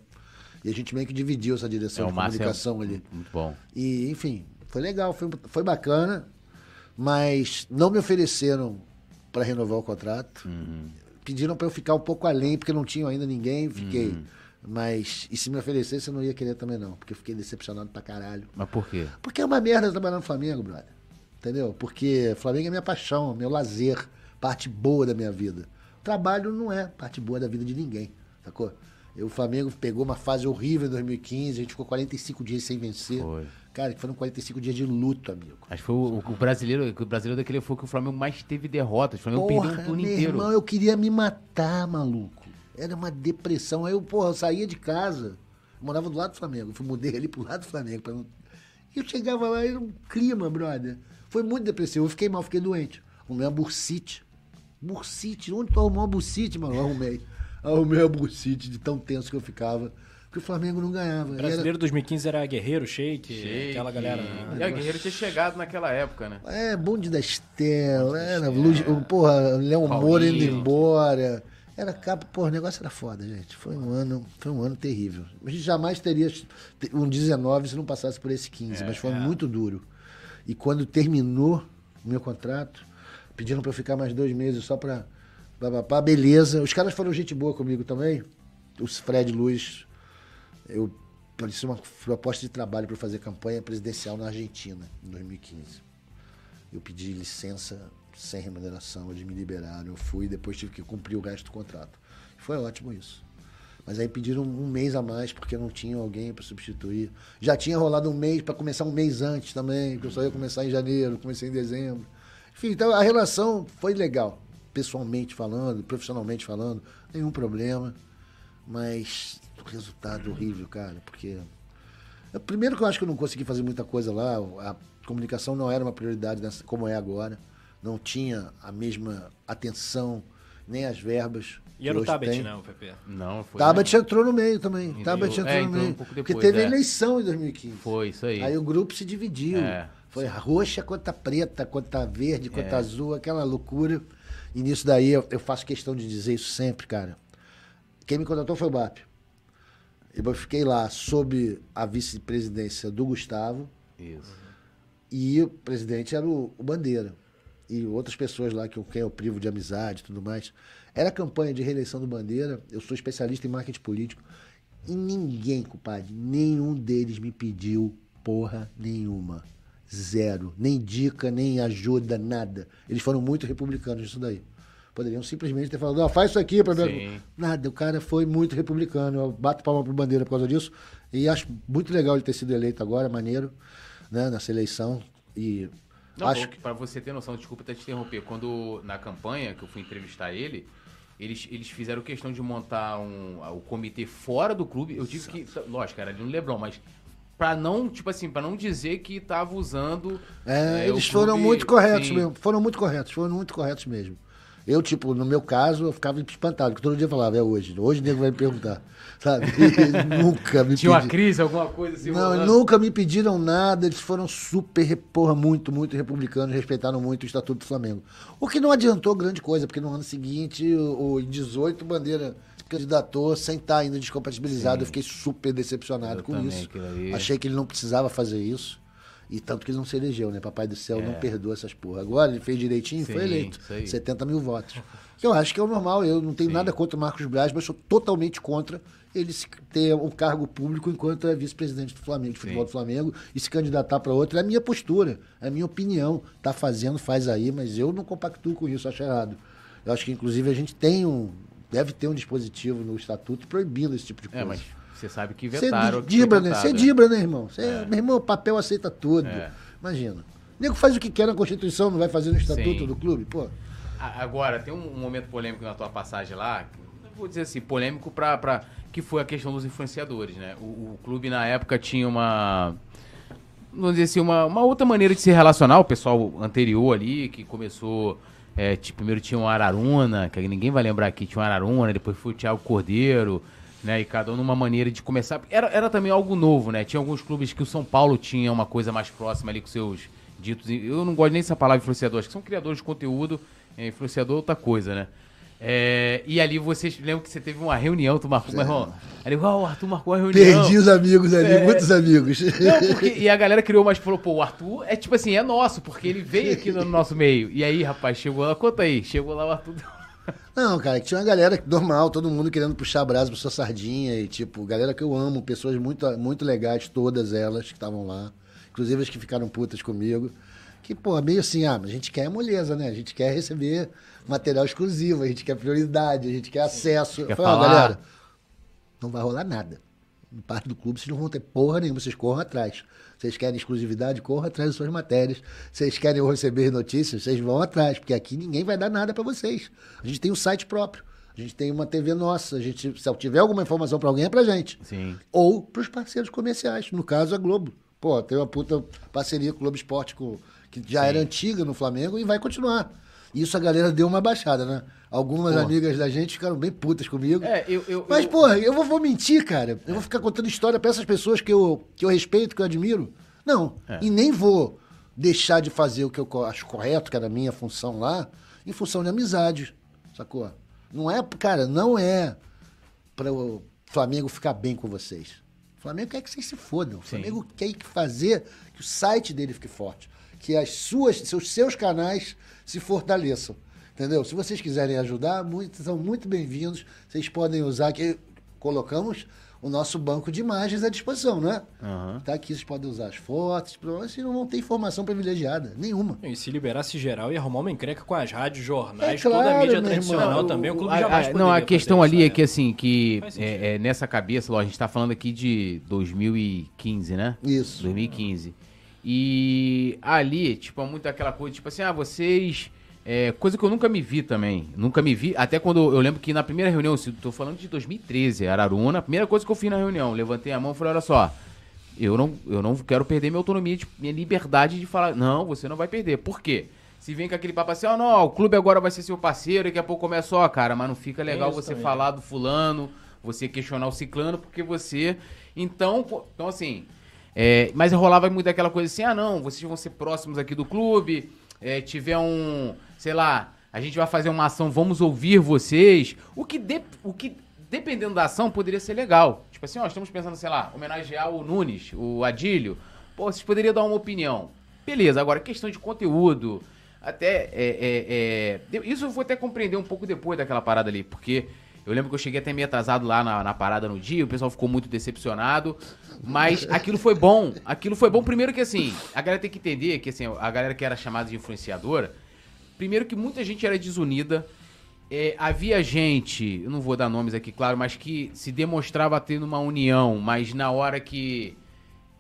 E a gente meio que dividiu essa É, direção o de comunicação é ali. muito bom. E, enfim, foi legal, foi, foi bacana, mas não me ofereceram para renovar o contrato. Pediram para eu ficar um pouco além, porque não tinham ainda ninguém, fiquei. Mas, e se me oferecesse, eu não ia querer também não, porque eu fiquei decepcionado pra caralho. Mas por quê? Porque é uma merda trabalhar no Flamengo, brother. Entendeu? Porque Flamengo é minha paixão, meu lazer, parte boa da minha vida. Trabalho não é parte boa da vida de ninguém, sacou? Eu, o Flamengo pegou uma fase horrível em 2015, a gente ficou 45 dias sem vencer. Foi. Cara, foram 45 dias de luto, amigo. Acho que foi o, o brasileiro, o brasileiro daquele foi que o Flamengo mais teve derrotas. O Flamengo perdeu um turno meu inteiro. irmão, eu queria me matar, maluco. Era uma depressão. Aí eu, porra, eu saía de casa, eu morava do lado do Flamengo. Eu fui, mudei ali pro lado do Flamengo. pra não- E eu chegava lá, era um clima, brother. Foi muito depressivo. Eu fiquei mal, fiquei doente. Arrumei uma bursite. Bursite? Onde tu arrumou uma bursite, mano? Eu arrumei. Arrumei a bursite de tão tenso que eu ficava. Porque o Flamengo não ganhava. O brasileiro 2015 era Guerreiro, Sheik, Sheik. aquela galera. né? É, o Guerreiro tinha chegado naquela época, né? É, bonde da Estela, era Luz, porra, Léo. Moura indo embora. Era capa, porra, o negócio era foda, gente. Foi um ano, foi um ano terrível. A gente jamais teria um 19 se não passasse por esse 15, mas foi muito duro. E quando terminou o meu contrato, pediram pra eu ficar mais dois meses só pra beleza. Os caras foram gente boa comigo também. Os Fred Luz, eu parecia uma proposta de trabalho para fazer campanha presidencial na Argentina, em 2015. Eu pedi licença sem remuneração, eles me liberaram, eu fui e depois tive que cumprir o resto do contrato. Foi ótimo isso. Mas aí pediram um mês a mais porque não tinha alguém para substituir. Já tinha rolado um mês para começar um mês antes também, porque eu só ia começar em janeiro, comecei em dezembro. Enfim, então a relação foi legal, pessoalmente falando, profissionalmente falando, nenhum problema. Mas o resultado horrível, cara, porque. Primeiro que eu acho que eu não consegui fazer muita coisa lá, a comunicação não era uma prioridade nessa- como é agora. Não tinha a mesma atenção, nem as verbas. E era o Tabet, tem. né, o PP? Não, foi. Tabet né? entrou no meio também. Entendi. Tabet entrou É, no entrou meio. um pouco porque depois, teve é. eleição em 2015. Foi, isso aí. Aí o grupo se dividiu. É. Foi roxa contra preta, contra verde, contra É. azul, aquela loucura. E nisso daí eu, eu faço questão de dizer isso sempre, cara. Quem me contratou foi o BAP. Eu fiquei lá sob a vice-presidência do Gustavo Isso. e o presidente era o, o Bandeira. E outras pessoas lá que eu, quem eu privo de amizade e tudo mais. Era a campanha de reeleição do Bandeira. Eu sou especialista em marketing político. E ninguém, compadre, nenhum deles me pediu porra nenhuma. Zero. Nem dica, nem ajuda, nada. Eles foram muito republicanos nisso daí. Poderiam simplesmente ter falado, ó, faz isso aqui mim. Nada, o cara foi muito republicano. Eu bato palma pro Bandeira por causa disso. E acho muito legal ele ter sido eleito agora, maneiro, né, nessa eleição. E Não, acho que. pra você ter noção, desculpa até te interromper. Quando na campanha que eu fui entrevistar ele, eles, eles fizeram questão de montar um, o comitê fora do clube. Eu tive que. Lógico, era ali no Leblon, mas. Pra não, tipo assim, pra não dizer que tava usando. É, é, o eles foram muito corretos sim. mesmo. Foram muito corretos, foram muito corretos mesmo. Eu, tipo, no meu caso, eu ficava espantado, porque todo dia eu falava, é hoje. Hoje o nego vai me perguntar. Sabe? Nunca me Tinha uma pedi- crise, alguma coisa assim. Não, rolando. nunca me pediram nada, eles foram super, porra, muito, muito republicanos, respeitaram muito o Estatuto do Flamengo. O que não adiantou grande coisa, porque no ano seguinte, o, o em 18, Bandeira candidatou sem estar ainda descompatibilizado. Eu fiquei super decepcionado Eu com isso. Achei que ele não precisava fazer isso. E tanto que ele não se elegeu, né? Papai do céu É. não perdoa essas porra. Agora ele fez direitinho e foi Sim, eleito. isso aí. 70 mil votos. Que eu acho que é o normal. Eu não tenho Sim. nada contra o Marcos Braz, mas sou totalmente contra ele ter um cargo público enquanto é vice-presidente do Flamengo, de futebol Sim. do Flamengo, e se candidatar para outro. É a minha postura, é a minha opinião. Tá fazendo, faz aí, mas eu não compactuo com isso, acho errado. Eu acho que, inclusive, a gente tem um. Deve ter um dispositivo no estatuto proibindo esse tipo de coisa. É, mas você sabe que Você vetaram. que dibra, né? Você vetado, dibra, né, irmão? Você, Meu irmão, o papel aceita tudo. É. Imagina. O nego faz o que quer na Constituição, não vai fazer no estatuto Sim. do clube? Pô. Agora, tem um, momento polêmico na tua passagem lá, vou dizer assim, polêmico pra, pra, que foi a questão dos influenciadores, né? O, o clube na época tinha uma, vamos dizer assim, uma, uma outra maneira de se relacionar, o pessoal anterior ali, que começou, é, tipo, primeiro tinha um Araruna, que ninguém vai lembrar aqui, tinha um Araruna, depois foi o Thiago Cordeiro, né? E cada um numa maneira de começar. Era, era também algo novo, né? Tinha alguns clubes que o São Paulo tinha uma coisa mais próxima ali com seus ditos. Eu não gosto nem dessa palavra influenciador, acho que são criadores de conteúdo, é, influenciador é outra coisa, né? É, e ali vocês lembram que você teve uma reunião, tu marcou, meu irmão. Ali, uau, o Arthur marcou a reunião. Perdi os amigos ali, É. muitos amigos. Não, porque, e a galera criou mais falou, pô, o Arthur é tipo assim, é nosso, porque ele veio aqui no nosso meio. E aí, rapaz, chegou lá, conta aí, chegou lá o Arthur. Não, cara, que tinha uma galera normal, todo mundo querendo puxar a brasa pra sua sardinha. E, tipo, galera que eu amo, pessoas muito, muito legais, todas elas que estavam lá. Inclusive as que ficaram putas comigo. Que, pô, meio assim, ah, mas a gente quer moleza, né? A gente quer receber material exclusivo, a gente quer prioridade, a gente quer acesso. Quer falei, ó, galera, não vai rolar nada. No parte do clube vocês não vão ter porra nenhuma, vocês corram atrás. Vocês querem exclusividade, corram atrás das suas matérias. Vocês querem receber notícias, vocês vão atrás, porque aqui ninguém vai dar nada pra vocês. A gente tem um site próprio, a gente tem uma TV nossa, a gente, se tiver alguma informação pra alguém é pra gente. Sim. Ou pros parceiros comerciais, no caso a Globo. Pô, tem uma puta parceria com o Globo Esporte, com, que já era antiga no Flamengo e vai continuar. Isso a galera deu uma baixada, né? Algumas Pô. amigas da gente ficaram bem putas comigo. É, eu. eu Mas, eu- porra, eu vou, vou mentir, cara. Eu vou ficar contando história pra essas pessoas que eu, que eu respeito, que eu admiro. Não. É. E nem vou deixar de fazer o que eu acho correto, que era a minha função lá, em função de amizade. Sacou? Não é, cara, não é para o Flamengo ficar bem com vocês. O Flamengo quer que vocês se fodam. O Sim. Flamengo quer que fazer que o site dele fique forte. Que as suas, seus, seus canais se fortaleçam. Entendeu? Se vocês quiserem ajudar, muito, são muito bem-vindos. Vocês podem usar que colocamos o nosso banco de imagens à disposição, não é? Aham. Tá aqui, vocês podem usar as fotos, vocês não vão ter informação privilegiada, nenhuma. E se liberasse geral, ia arrumar uma encrenca com as rádios, jornais, É toda a claro, mídia tradicional irmão. também. O clube A- jamais a- Não, a fazer questão isso, ali é né? que assim, que é, é nessa cabeça, lógico, a gente tá falando aqui de 2015, né? Isso. 2015. E ali, tipo, é muito aquela coisa, tipo assim, ah, vocês É, coisa que eu nunca me vi também. Nunca me vi. Até quando eu lembro que na primeira reunião, tô falando de 2013, Araruna, a primeira coisa que eu fiz na reunião, levantei a mão e falei: olha só, eu não, eu não quero perder minha autonomia, de- minha liberdade de falar. Não, você não vai perder. Por quê? Se vem com aquele papo assim, ó, não, o clube agora vai ser seu parceiro, daqui a pouco começa, ó, cara, mas não fica legal isso você também. falar do fulano, você questionar o ciclano, porque você. Então, então assim. É, mas rolava muito aquela coisa assim, ah, não, vocês vão ser próximos aqui do clube, é, tiver um, sei lá, a gente vai fazer uma ação, vamos ouvir vocês. O que, de- o que dependendo da ação, poderia ser legal. Tipo assim, ó, estamos pensando, sei lá, homenagear o Nunes, o Adílio. Pô, vocês poderiam dar uma opinião. Beleza, agora, questão de conteúdo, até. é, é, é, isso eu vou até compreender um pouco depois daquela parada ali, porque eu lembro que eu cheguei até meio atrasado lá na, na parada no dia, o pessoal ficou muito decepcionado, mas aquilo foi bom. Aquilo foi bom, primeiro que assim, a galera tem que entender que assim, a galera que era chamada de influenciadora, primeiro que muita gente era desunida. É, havia gente, eu não vou dar nomes aqui, claro, mas que se demonstrava tendo uma união, mas na hora que.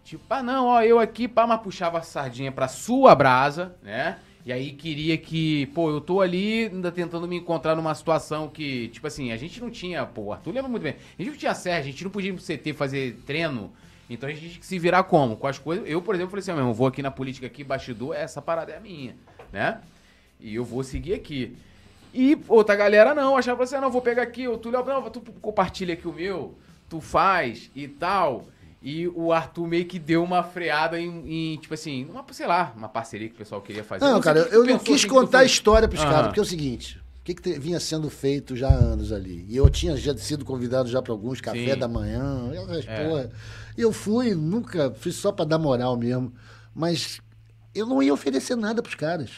Tipo, ah, não, ó, eu aqui, pá, mas puxava a sardinha pra sua brasa, né? E aí queria que, pô, eu tô ali ainda tentando me encontrar numa situação que, tipo assim, a gente não tinha, pô, Arthur lembra muito bem, a gente não tinha serra, a gente não podia ir pro CT fazer treino, então a gente tinha que se virar como? Com as coisas. Eu, por exemplo, falei assim, irmão, vou aqui na política aqui, bastidor, essa parada é minha, né? E eu vou seguir aqui. E outra galera não, achava assim, ah, não, vou pegar aqui, o Túlio, não, tu compartilha aqui o meu, tu faz e tal. E o Arthur meio que deu uma freada em, em, tipo assim, uma, sei lá, uma parceria que o pessoal queria fazer. Não, sei cara, eu tu não quis assim, contar a história pros Aham. caras, porque é o seguinte, o que, que te- vinha sendo feito já há anos ali? E eu tinha já sido convidado já para alguns, café Sim. É. da manhã, essas porra. Eu fui, nunca, fiz só para dar moral mesmo, mas eu não ia oferecer nada pros caras,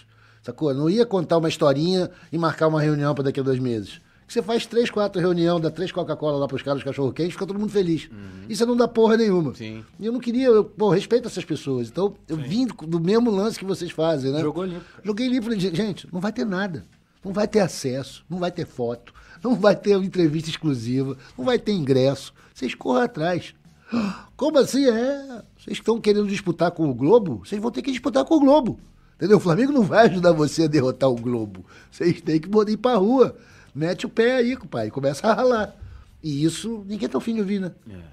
sacou? Eu não ia contar uma historinha e marcar uma reunião para daqui a dois meses. Você faz três, quatro reuniões, dá três Coca-Cola lá pros caras, cachorro quente, fica todo mundo feliz. E você não dá porra nenhuma. Uhum. Sim. E eu não queria, eu, pô, respeito essas pessoas. Então, eu vim do, do mesmo lance que vocês fazem, né? Jogou limpo. Joguei limpo. falei, Gente, não vai ter nada. Não vai ter acesso, não vai ter foto, não vai ter entrevista exclusiva, não vai ter ingresso. Vocês corram atrás. Como assim? É. Vocês estão querendo disputar com o Globo? Vocês vão ter que disputar com o Globo. Entendeu? O Flamengo não vai ajudar você a derrotar o Globo. Vocês têm que ir pra rua. Mete o pé aí, pai. Começa a ralar. E isso, ninguém tá afim de ouvir, né?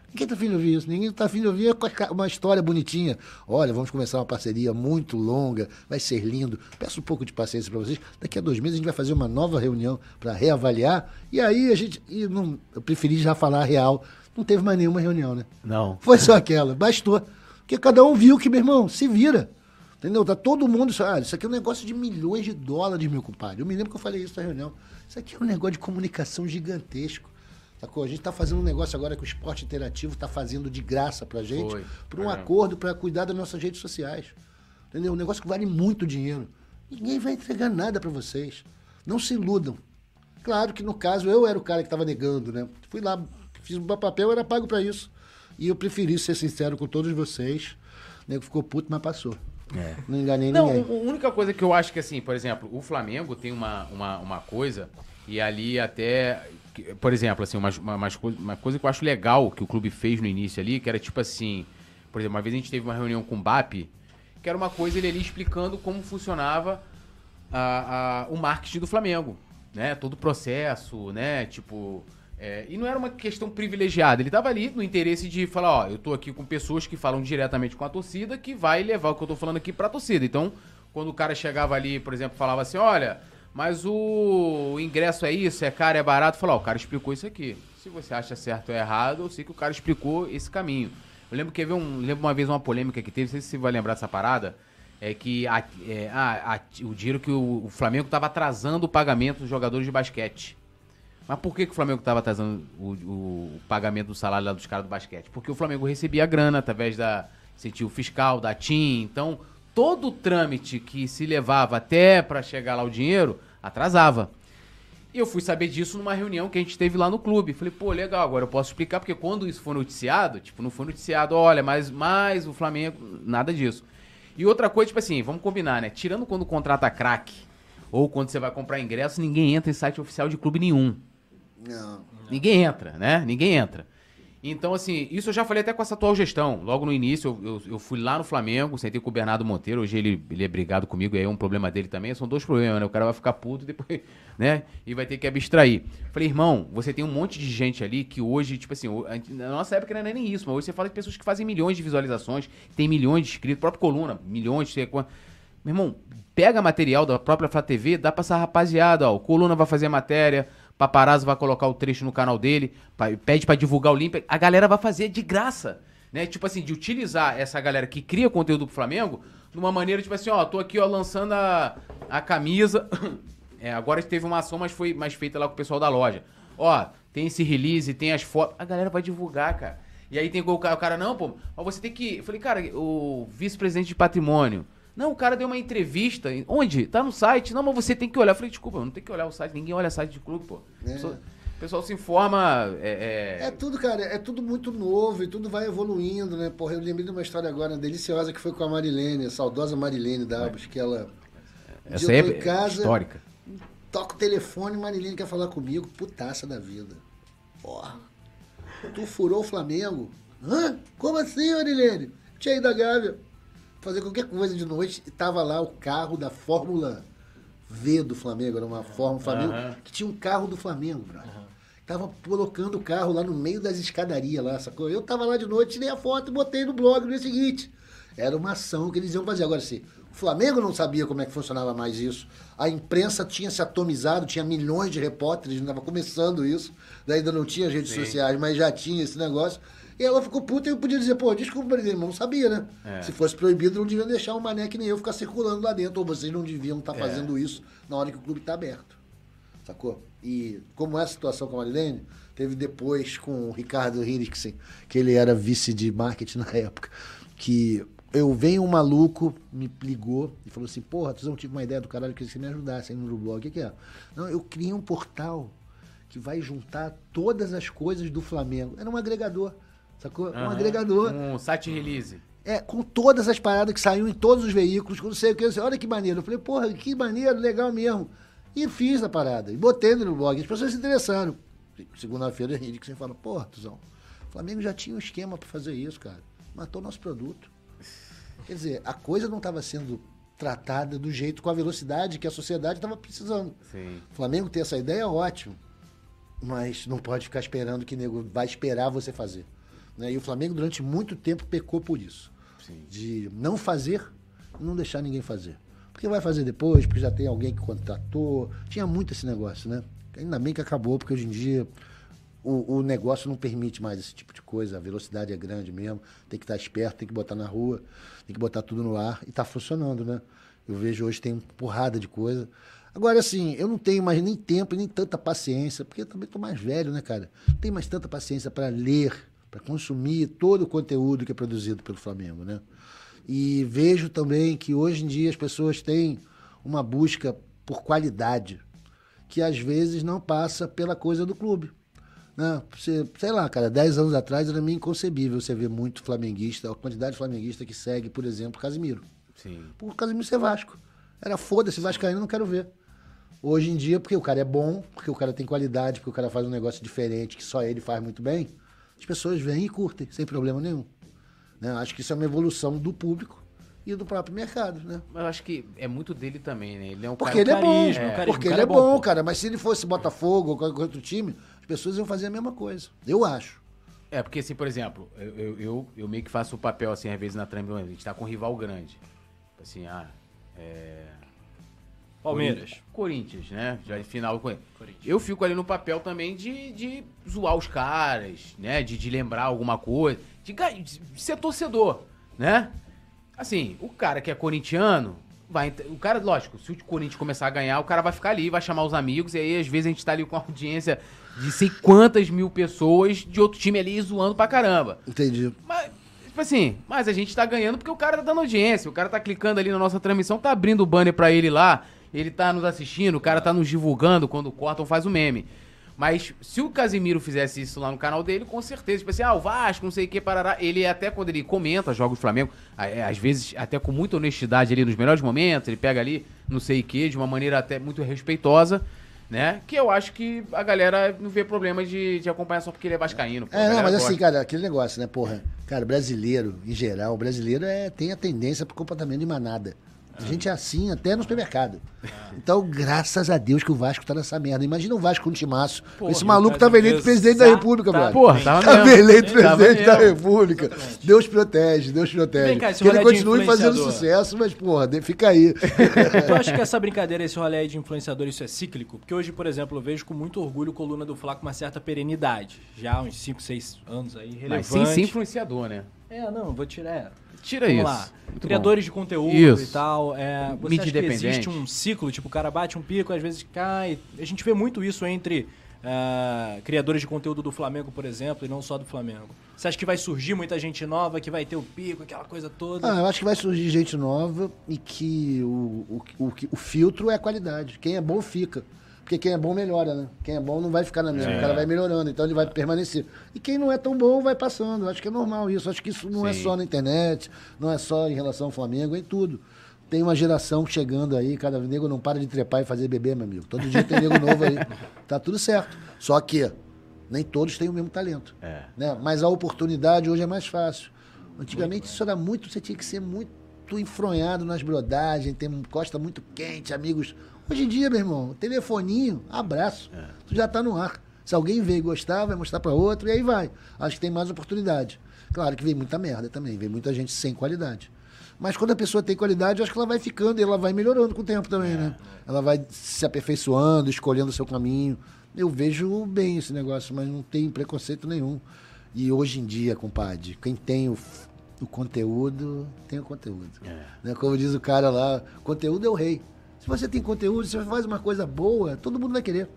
Ninguém tá afim de ouvir isso. Ninguém tá afim de ouvir uma história bonitinha. Olha, vamos começar uma parceria muito longa, vai ser lindo. Peço um pouco de paciência para vocês. Daqui a dois meses a gente vai fazer uma nova reunião para reavaliar. E aí a gente. E não, eu preferi já falar a real. Não teve mais nenhuma reunião, né? Não. Foi só aquela, bastou. Porque cada um viu que, meu irmão, se vira. Entendeu? Tá todo mundo. Ah, isso aqui é um negócio de milhões de dólares, meu compadre. Eu me lembro que eu falei isso na reunião. Isso aqui é um negócio de comunicação gigantesco. Sacou? A gente tá fazendo um negócio agora que o esporte interativo tá fazendo de graça pra gente, Foi. por um Caramba. acordo para cuidar das nossas redes sociais. Entendeu? Um negócio que vale muito dinheiro. Ninguém vai entregar nada para vocês. Não se iludam. Claro que no caso eu era o cara que estava negando, né? Fui lá, fiz um papel, era pago para isso. E eu preferi ser sincero com todos vocês. O nego ficou puto, mas passou. Não enganei Não, ninguém. a única coisa que eu acho que, assim, por exemplo, o Flamengo tem uma, uma, uma coisa, e ali até, por exemplo, assim, uma, uma, uma coisa que eu acho legal que o clube fez no início ali, que era tipo assim, por exemplo, uma vez a gente teve uma reunião com o BAP, que era uma coisa ele ali explicando como funcionava a, a- o marketing do Flamengo, né? Todo o processo, né? Tipo. É, e não era uma questão privilegiada. Ele tava ali no interesse de falar, ó, eu tô aqui com pessoas que falam diretamente com a torcida, que vai levar o que eu tô falando aqui pra torcida. Então, quando o cara chegava ali, por exemplo, falava assim, olha, mas o ingresso é isso, é caro, é barato, falou, ó, o cara explicou isso aqui. Se você acha certo ou errado, eu sei que o cara explicou esse caminho. Eu lembro que havia um, lembro uma vez uma polêmica que teve, não sei se você vai lembrar dessa parada, é que a- é, ah, a- o dinheiro que o, o Flamengo estava atrasando o pagamento dos jogadores de basquete. Mas por que, que o Flamengo estava atrasando o, o- pagamento do salário lá dos caras do basquete? Porque o Flamengo recebia grana através da incentivo fiscal, da TIM. Então, todo o trâmite que se levava até para chegar lá o dinheiro, atrasava. E eu fui saber disso numa reunião que a gente teve lá no clube. Falei, pô, legal, agora eu posso explicar, porque quando isso foi noticiado, tipo, não foi noticiado, olha, mas, mas o Flamengo, nada disso. E outra coisa, tipo assim, vamos combinar, né? Tirando quando contrata craque, ou quando você vai comprar ingresso, ninguém entra em site oficial de clube nenhum. Não. Ninguém entra, né? Ninguém entra. Então, assim, isso eu já falei até com essa atual gestão. Logo no início, eu, eu, eu fui lá no Flamengo, sentei com o Bernardo Monteiro. Hoje ele, ele é brigado comigo, aí é um problema dele também. São dois problemas, né? O cara vai ficar puto depois, né? E vai ter que abstrair. Falei, irmão, você tem um monte de gente ali que hoje, tipo assim, a na nossa época não é nem isso, mas hoje você fala de pessoas que fazem milhões de visualizações, tem milhões de inscritos, próprio Coluna, milhões, sei quanto. Meu irmão, pega material da própria Flá TV, dá pra essa rapaziada, ó. O Coluna vai fazer matéria, Paparazzo vai colocar o trecho no canal dele, pede pra divulgar o Olímpia. A galera vai fazer de graça, né? Tipo assim, de utilizar essa galera que cria conteúdo pro Flamengo de uma maneira, tipo assim, ó, tô aqui, ó, lançando a, a camisa. É, agora teve uma ação, mas foi mais feita lá com o pessoal da loja. Ó, tem esse release, tem as fotos. A galera vai divulgar, cara. E aí tem o cara, o cara não, pô, ó, você tem que. Eu falei, cara, o vice-presidente de patrimônio. Não, o cara deu uma entrevista. Onde? Tá no site. Não, mas você tem que olhar. Eu falei, desculpa, não tem que olhar o site. Ninguém olha site de clube, pô. O pessoal, o pessoal se informa. É, é- É tudo, cara, é tudo muito novo e tudo vai evoluindo, né? Porra, eu lembrei de uma história agora deliciosa que foi com a Marilene, a saudosa Marilene Dabos, que ela. essa é em casa, histórica. toca o telefone, Marilene quer falar comigo, putaça da vida. Porra, tu furou o Flamengo? Hã? Como assim, Marilene? Tinha ido a Gávea fazer qualquer coisa de noite e tava lá o carro da Fórmula V do Flamengo, era uma Fórmula Flamengo, Aham. que tinha um carro do Flamengo, brother. Tava colocando o carro lá no meio das escadarias lá, sacou? Eu tava lá de noite, tirei a foto e botei no blog no dia seguinte. Era uma ação que eles iam fazer. Agora, se o Flamengo não sabia como é que funcionava mais isso, a imprensa tinha se atomizado, tinha milhões de repórteres, estava começando isso, ainda não tinha redes Sim. sociais, mas já tinha esse negócio. E ela ficou puta e eu podia dizer, pô, desculpa, presidente, mas não sabia, né? É. Se fosse proibido, não deviam deixar o Mané que nem eu ficar circulando lá dentro, ou vocês não deviam estar É. fazendo isso na hora que o clube está aberto. Sacou? E como é a situação com a Marilene, teve depois com o Ricardo Hiriksen, que ele era vice de marketing na época, que eu venho um maluco, me ligou e falou assim, porra, tu não tive uma ideia do caralho, que você me ajudasse aí no blog. O que, que é? Não, eu criei um portal que vai juntar todas as coisas do Flamengo. Era um agregador, sacou? Um Aham. agregador. Um site release. É, com todas as paradas que saíam em todos os veículos, com não sei o que. Olha que maneiro. Eu falei, porra, que maneiro, legal mesmo. E fiz a parada. E botei no blog. As pessoas se interessaram. Segunda-feira, Henrique você fala, porra, Tuzão, o Flamengo já tinha um esquema pra fazer isso, cara. Matou nosso produto. Quer dizer, a coisa não estava sendo tratada do jeito, com a velocidade que a sociedade estava precisando. Sim. O Flamengo ter essa ideia é ótimo, mas não pode ficar esperando que nego vai esperar você fazer. Né? E o Flamengo, durante muito tempo, pecou por isso. Sim. De não fazer e não deixar ninguém fazer. Porque vai fazer depois, porque já tem alguém que contratou. Tinha muito esse negócio, né? Ainda bem que acabou, porque hoje em dia o, o negócio não permite mais esse tipo de coisa. A velocidade é grande mesmo. Tem que estar esperto, tem que botar na rua, tem que botar tudo no ar. E está funcionando, né? Eu vejo hoje tem porrada de coisa. Agora, assim, eu não tenho mais nem tempo e nem tanta paciência, porque eu também estou mais velho, né, cara? Não tenho mais tanta paciência para ler, para consumir todo o conteúdo que é produzido pelo Flamengo, né? E vejo também que hoje em dia as pessoas têm uma busca por qualidade, que às vezes não passa pela coisa do clube. Né? Você, sei lá, cara, 10 anos atrás era meio inconcebível você ver muito flamenguista, a quantidade de flamenguista que segue, por exemplo, Casimiro. Sim. Por Casimiro ser Vasco. Era foda-se, Vascaíno, não quero ver. Hoje em dia, porque o cara é bom, porque o cara tem qualidade, porque o cara faz um negócio diferente que só ele faz muito bem, as pessoas vêm e curtem, sem problema nenhum. Né? Acho que isso é uma evolução do público e do próprio mercado, né? Mas eu acho que é muito dele também, né? Ele é um Porque cara... ele é bom, carisma, o carisma, porque ele é é bom, bom, pô. cara. Mas se ele fosse Botafogo ou qualquer outro time, as pessoas iam fazer a mesma coisa. Eu acho. É, porque assim, por exemplo, eu, eu, eu, eu meio que faço o papel, assim, às vezes na trama, a gente tá com um rival grande. Assim, ah, é... Palmeiras. Corinthians, né? Já em final com ele. Eu fico ali no papel também de, de zoar os caras, né? De, de lembrar alguma coisa, de, de ser torcedor, né? Assim, o cara que é corintiano, vai. O cara, lógico, se o Corinthians começar a ganhar, o cara vai ficar ali, vai chamar os amigos, e aí às vezes a gente tá ali com a audiência de sei quantas mil pessoas de outro time ali zoando pra caramba. Entendi. Mas, tipo assim, mas a gente tá ganhando porque o cara tá dando audiência. O cara tá clicando ali na nossa transmissão, tá abrindo o banner pra ele lá. Ele tá nos assistindo, o cara tá nos divulgando quando cortam, faz o meme. Mas se o Casimiro fizesse isso lá no canal dele, com certeza, tipo assim, ah, o Vasco, não sei o que, parará. Ele até quando ele comenta jogos do Flamengo, é, às vezes até com muita honestidade ali nos melhores momentos, ele pega ali, não sei o que, de uma maneira até muito respeitosa, né? Que eu acho que a galera não vê problema de, de acompanhar só porque ele é vascaíno. pô. É, não, mas gosta. assim, cara, aquele negócio, né, porra? Cara, brasileiro, em geral, brasileiro é, tem a tendência pro comportamento de manada. A gente é assim até no supermercado. Então, graças a Deus que o Vasco tá nessa merda. Imagina o Vasco com um timaço. Porra, Esse maluco tava eleito presidente da. República, brother. Porra, tava eleito presidente da. República. Deus protege, Deus protege. Vem cá, esse que ele continue fazendo sucesso, mas, porra, de- fica aí. Eu acho que essa brincadeira, esse rolê aí de influenciador, isso é cíclico. Porque hoje, por exemplo, eu vejo com muito orgulho o Coluna do Fla com uma certa perenidade. Já há uns 5, 6 anos aí, relevante. Mas sem ser influenciador, né? É, não, vou tirar. Tira Vamos isso. lá. Muito Criadores de conteúdo Isso. e tal. É, você Mídia acha que existe um ciclo? Tipo, o cara bate um pico, às vezes cai. A gente vê muito isso entre ah, criadores de conteúdo do Flamengo, por exemplo, e não só do Flamengo. Você acha que vai surgir muita gente nova, que vai ter o pico, aquela coisa toda? Ah, eu acho que vai surgir gente nova e que o, o, o, que- o filtro é a qualidade. Quem é bom fica. Porque quem é bom melhora, né? Quem é bom não vai ficar na mesma, o cara vai melhorando, então ele vai permanecer. E quem não é tão bom vai passando. Acho que é normal isso. Acho que isso não é Sim. só na internet, não é só em relação ao Flamengo, é em tudo. Tem uma geração chegando aí, cada nego não para de trepar e fazer bebê, meu amigo. Todo dia tem nego novo aí. Tá tudo certo. Só que nem todos têm o mesmo talento. É. Né? Mas a oportunidade hoje é mais fácil. Antigamente isso era muito, você tinha que ser muito enfronhado nas brodagens, ter costa muito quente, amigos. Hoje em dia, meu irmão, telefoninho, abraço. Tu já tá no ar. Se alguém veio e gostar, vai mostrar para outro e aí vai. Acho que tem mais oportunidade. Claro que vem muita merda também, vem muita gente sem qualidade. Mas quando a pessoa tem qualidade, eu acho que ela vai ficando e ela vai melhorando com o tempo também, né? Ela vai se aperfeiçoando, escolhendo o seu caminho. Eu vejo bem esse negócio, mas não tem preconceito nenhum. E hoje em dia, compadre, quem tem o, o conteúdo, tem o conteúdo. Né? Como diz o cara lá, conteúdo é o rei. Se você tem conteúdo, se você faz uma coisa boa, todo mundo vai querer.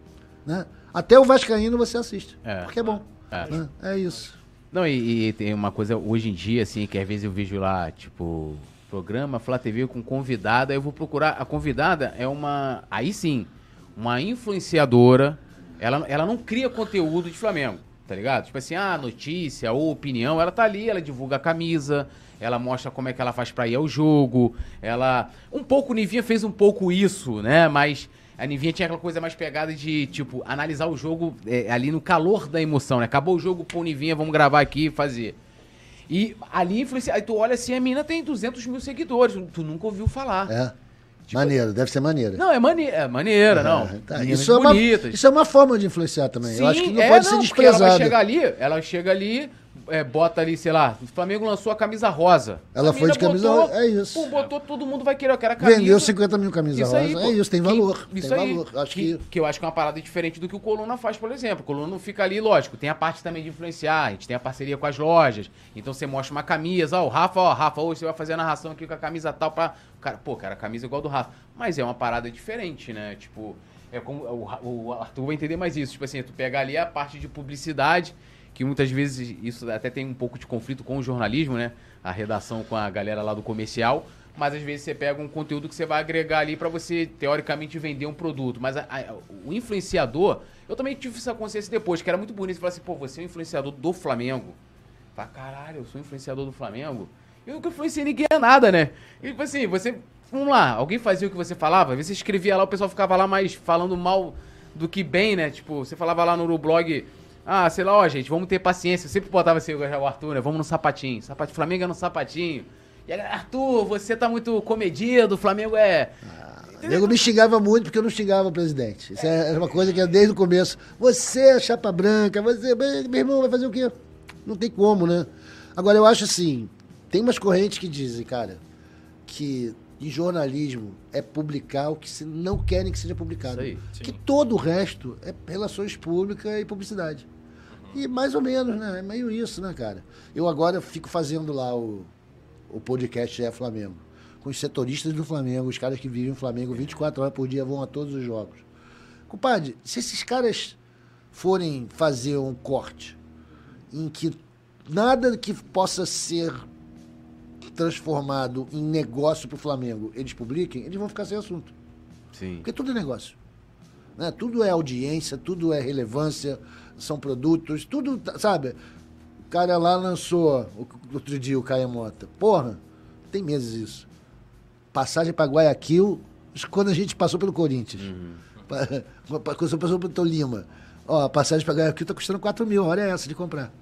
Né? Até o Vascaíno você assiste. É. Porque é bom. É. né? É isso. Não, e, e tem uma coisa hoje em dia, assim, que às vezes eu vejo lá, tipo, programa Flá TV com convidada, eu vou procurar. A convidada é uma. Aí sim, uma influenciadora. Ela, ela não cria conteúdo de Flamengo, tá ligado? Tipo assim, ah, notícia ou opinião, ela tá ali, ela divulga a camisa, ela mostra como é que ela faz pra ir ao jogo. Ela. Um pouco, o Nivinha fez um pouco isso, né? Mas. A Nivinha tinha aquela coisa mais pegada de, tipo, analisar o jogo é, ali no calor da emoção, né? Acabou o jogo, pô, Nivinha, vamos gravar aqui e fazer. E ali influencia. Aí tu olha assim, a mina tem 200 mil seguidores. Tu nunca ouviu falar. É. maneiro, deve ser maneiro. Não, é, mane é maneira, não. É, tá. Meninas Isso, é uma, isso é uma forma de influenciar também. Eu acho que não é, pode ser porque Ela vai desprezado. chegar ali, ela chega ali, é, bota ali, sei lá, o Flamengo lançou a camisa rosa. Ela foi de camisa botou, rosa, é isso. Pô, botou, todo mundo vai querer, eu quero a camisa. Vendeu 50 mil camisas aí, rosa. pô. é isso, tem Que- valor. Isso tem aí. valor. Acho que, que. que eu acho que é uma parada diferente do que o Coluna faz, por exemplo. O Coluna não fica ali, lógico, tem a parte também de influenciar, a gente tem a parceria com as lojas. Então você mostra uma camisa, ó, o Rafa, ó, Rafa, hoje você vai fazer a narração aqui com a camisa tal pra. Cara, pô, cara, a camisa é igual do Rafa. Mas é uma parada diferente, né? Tipo, é como. O, o Arthur vai entender mais isso. Tipo assim, tu pega ali a parte de publicidade, que muitas vezes isso até tem um pouco de conflito com o jornalismo, né? A redação com a galera lá do comercial. Mas às vezes você pega um conteúdo que você vai agregar ali pra você, teoricamente, vender um produto. Mas a- a- o influenciador, eu também tive essa consciência depois, que era muito bonito. Falar assim, pô, você é um influenciador do Flamengo. Fala, caralho, eu sou influenciador do Flamengo. Eu nunca influenciei ninguém a nada, né? E, tipo assim, você. Vamos lá, alguém fazia o que você falava, às vezes você escrevia lá, o pessoal ficava lá mais falando mal do que bem, né? Tipo, você falava lá no blog. Ah, sei lá, ó, gente, vamos ter paciência. Eu sempre botava assim, o Arthur, né? Vamos no sapatinho. Sapatinho, Flamengo é no sapatinho. E aí, Arthur, você tá muito comedido, o Flamengo é. O nego me xingava muito porque eu não xingava o presidente. Isso é uma coisa que é desde o começo. Você é chapa branca, você. Meu irmão, vai fazer o quê? Não tem como, né? Agora, eu acho assim: tem umas correntes que dizem, cara, que em jornalismo é publicar o que se não querem que seja publicado. Aí, que todo o resto é relações públicas e publicidade. E mais ou menos, né? É meio isso, né, cara? Eu agora fico fazendo lá o, o podcast É Flamengo. Com os setoristas do Flamengo, os caras que vivem o Flamengo 24 horas por dia, vão a todos os jogos. Compadre, se esses caras forem fazer um corte em que nada que possa ser transformado em negócio pro Flamengo eles publiquem, eles vão ficar sem assunto. Sim. Porque tudo é negócio. Né? Tudo é audiência, tudo é relevância, são produtos, tudo, sabe? O cara lá lançou o- outro dia o Caia Mota. Porra, tem meses isso. Passagem para Guayaquil, quando a gente passou pelo Corinthians. Pa- Quando você passou pro Tom Lima, ó, a passagem pra Guayaquil tá custando 4 mil, a hora é essa de comprar.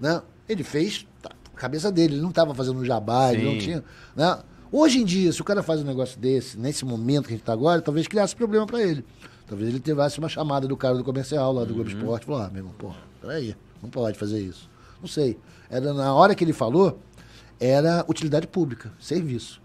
Né? Ele fez tá, cabeça dele, ele não tava fazendo um jabá, ele não tinha. Né? Hoje em dia, se o cara faz um negócio desse, nesse momento que a gente tá agora, talvez criasse problema pra ele. Talvez ele tivesse uma chamada do cara do comercial lá do Globo Esporte, falou, ah, meu irmão, porra, peraí, não pode fazer isso. Não sei. Era na hora que ele falou, era utilidade pública, serviço.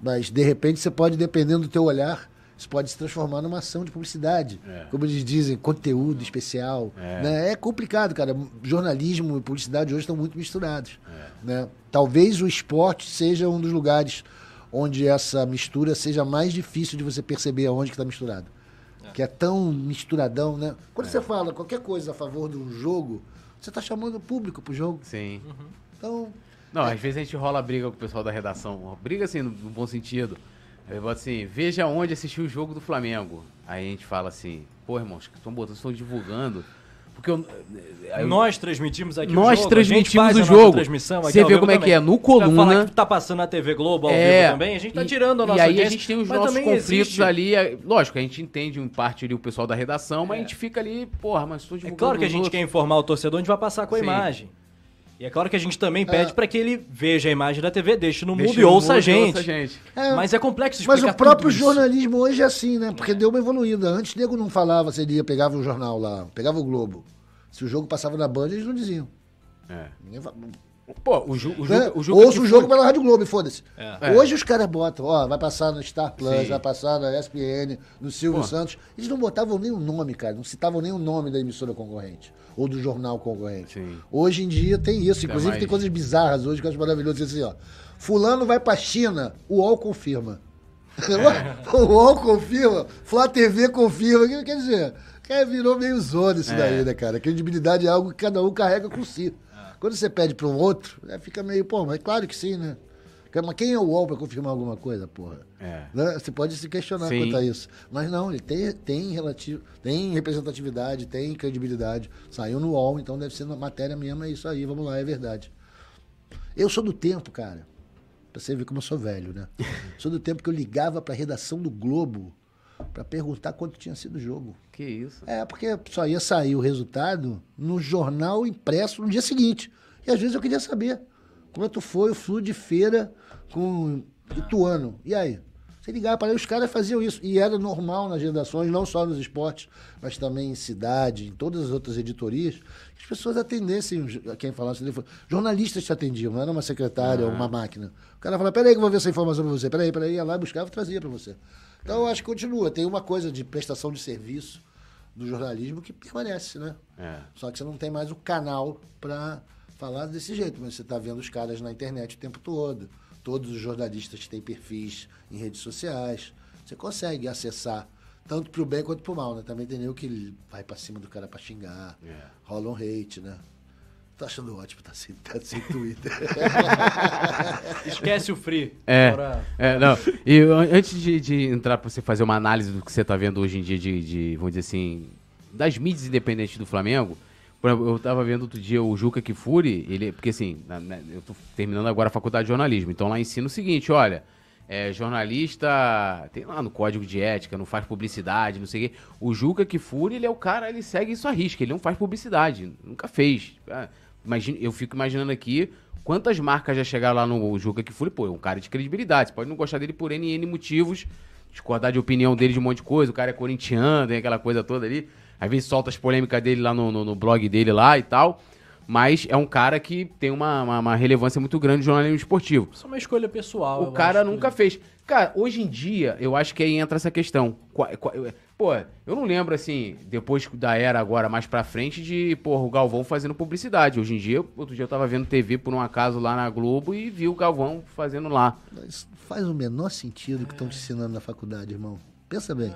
Mas, de repente, você pode, dependendo do teu olhar, isso pode se transformar numa ação de publicidade. Como eles dizem, conteúdo especial. É. Né? É complicado, cara. Jornalismo e publicidade hoje estão muito misturados. Né? Talvez o esporte seja um dos lugares onde essa mistura seja mais difícil de você perceber aonde que está misturado. Que é tão misturadão, né? Quando você fala qualquer coisa a favor de um jogo, você está chamando o público pro jogo. Sim. Então, Não, às vezes a gente rola briga com o pessoal da redação. Briga assim, no, no bom sentido. Aí bota assim, veja onde assistiu o jogo do Flamengo. Aí a gente fala assim, pô, irmãos, que estão botando, estão divulgando. Porque eu, aí eu- Nós transmitimos aqui Nós o jogo. transmitimos o jogo. transmissão aqui Você vê como é que é, no Coluna- que tá passando na TV Globo ao É, vivo também, a gente tá e- tirando a nossa E aí a gente tem os nossos conflitos existe- ali. é- Lógico, a gente entende em parte ali o pessoal da redação, mas a gente fica ali, porra, mas estou É divulgando. claro que a gente outros. quer informar o torcedor, a gente vai passar com a Sim. imagem. E é claro que a gente também pede pra que ele veja a imagem da TV, deixe no Deixa mudo e ouça a mudo e gente. ouça a gente. É, Mas é complexo Mas explicar o próprio tudo isso. jornalismo hoje é assim, né? Porque deu uma evoluída. Antes, o nego não falava se ele ia, pegava o jornal lá, pegava o Globo. Se o jogo passava na Band, eles não diziam. É. Ninguém fa- Pô, o, ju, o né? jogo. O jogo Ouça que o jogo foi- pela Rádio Globo, foda-se. É. Hoje os caras botam, ó, vai passar no Star Plus, Sim. vai passar na ESPN, no Silvio Pô. Santos. Eles não botavam nem o nome, cara. Não citavam nem o nome da emissora concorrente. Ou do jornal concorrente. Sim. Hoje em dia tem isso. Inclusive mais- tem coisas bizarras hoje que eu acho maravilhoso. Assim, ó. Fulano vai pra China, o UOL confirma. o UOL confirma, Flá TV confirma. Quer- Quer dizer, cara, virou meio zona isso É. daí, né, cara? Credibilidade é algo que cada um carrega com si. Quando você pede para um outro, né, fica meio, pô, mas claro que sim, né? Mas quem é o UOL para confirmar alguma coisa, porra? É. Né? Você pode se questionar Sim. quanto a isso. Mas não, ele tem, tem, relativo, tem representatividade, tem credibilidade. Saiu no UOL, então deve ser na matéria mesmo, é isso aí, vamos lá, é verdade. Eu sou do tempo, cara. Pra você ver como eu sou velho, né? sou do tempo que eu ligava pra redação do Globo pra perguntar quanto tinha sido o jogo. Que isso? É, porque só ia sair o resultado no jornal impresso no dia seguinte. E às vezes eu queria saber quanto foi o flu de feira com Ituano. E aí? Você ligava para os caras faziam isso. E era normal nas redações, não só nos esportes, mas também em cidade, em todas as outras editorias, que as pessoas atendessem quem falasse telefone. Jornalistas te atendiam, não era uma secretária ou uma máquina. O cara falava, peraí que eu vou ver essa informação para você. Peraí, peraí, ia lá, buscava e trazia para você. Então eu acho que continua. Tem uma coisa de prestação de serviço do jornalismo que permanece, né? É. Só que você não tem mais o canal para falar desse jeito, mas você está vendo os caras na internet o tempo todo. Todos os jornalistas têm perfis em redes sociais. Você consegue acessar tanto pro bem quanto pro mal, né? Também tem nego que vai para cima do cara para xingar. É. Rola um hate, né? Tô achando ótimo, tá sem, tá sem Twitter. Esquece o free. É, Agora- é, não. E an- antes de, de entrar pra você fazer uma análise do que você tá vendo hoje em dia de, de, vamos dizer assim, das mídias independentes do Flamengo, por exemplo, eu tava vendo outro dia o Juca Kifuri, ele, porque assim, eu tô terminando agora a faculdade de jornalismo, então lá ensina o seguinte, olha, é, jornalista, tem lá no código de ética, não faz publicidade, não sei o quê. O Juca Kifuri, ele é o cara, ele segue isso à risca, ele não faz publicidade, nunca fez. Imagina, eu fico imaginando aqui quantas marcas já chegaram lá no Juca Kifuri, pô, é um cara de credibilidade, você pode não gostar dele por N, N motivos, discordar de opinião dele de um monte de coisa, o cara é corintiano, tem aquela coisa toda ali, às vezes solta as polêmicas dele lá no, no- no blog dele lá e tal, mas é um cara que tem uma, uma- uma relevância muito grande no jornalismo esportivo. Isso é uma escolha pessoal. O cara acho que- nunca fez. Cara, hoje em dia, eu acho que aí entra essa questão. Pô, eu não lembro, assim, depois da era agora, mais pra frente, de, porra, o Galvão fazendo publicidade. Hoje em dia, outro dia eu tava vendo TV por um acaso lá na Globo e vi o Galvão fazendo lá. Isso faz o menor sentido o que estão te ensinando na faculdade, irmão. Pensa bem.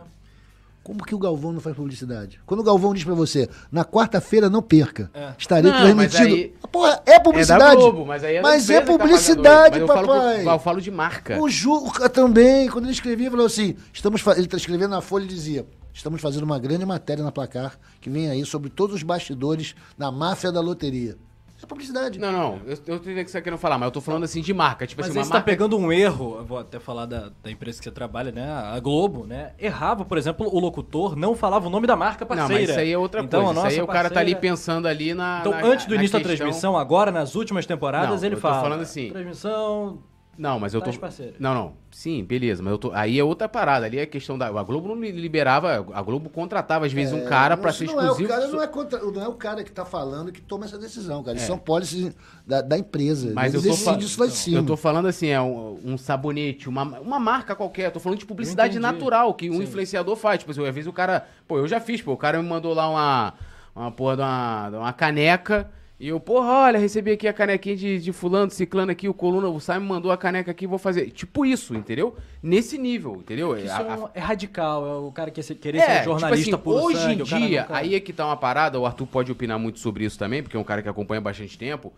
Como que o Galvão não faz publicidade? Quando o Galvão diz pra você, na quarta-feira não perca, estarei Não, transmitindo. aí- Ah, Porra, é publicidade. É da Globo, mas aí é Mas é tá publicidade, isso. Mas eu falo, papai. pro- eu falo de marca. O Juca também, quando ele escrevia, falou assim: estamos ele está escrevendo na Folha e dizia: estamos fazendo uma grande matéria na placar que vem aí sobre todos os bastidores da máfia da loteria. Isso é publicidade. Não, não, eu, eu entendo o que você tá querendo falar, mas eu tô falando assim de marca. Tipo Mas assim, uma você tá marca. pegando um erro, eu vou até falar da, da empresa que você trabalha, né? A Globo, né? Errava, por exemplo, o locutor não falava o nome da marca Não, parceira. mas isso aí é outra Então, coisa. a Isso aí nossa o cara tá ali parceira- pensando ali na. Então, na- antes do início da questão- transmissão, agora, nas últimas temporadas, Não, ele eu tô fala. falando assim. Transmissão. Não, mas eu tô. Não, não. Sim, beleza. Mas eu tô. Aí é outra parada. Ali é questão da. A Globo não li- liberava. A Globo contratava, às vezes, um cara pra Isso ser não é, exclusivo. o cara não é, contra- não é o cara que tá falando que toma essa decisão, cara. Isso são policies da, da empresa. Mas Eles eu tô decidem isso lá em cima. Eu tô falando assim, é um, um sabonete, uma, uma marca qualquer. Eu tô falando de publicidade natural que um Sim. influenciador faz. Tipo assim, às vezes o cara. Pô, eu já fiz, pô. O cara me mandou lá uma. Uma porra de uma, de uma caneca. E eu, porra, olha, recebi aqui a canequinha de, de fulano, ciclano aqui, o coluna, o Simon mandou a caneca aqui, vou fazer. Tipo isso, entendeu? Nesse nível, entendeu? Isso A- é, a- um- é radical, é o cara que querer ser um jornalista tipo assim, hoje sangue, em dia, nunca- aí é que tá uma parada, o Arthur pode opinar muito sobre isso também, porque é um cara que acompanha bastante tempo,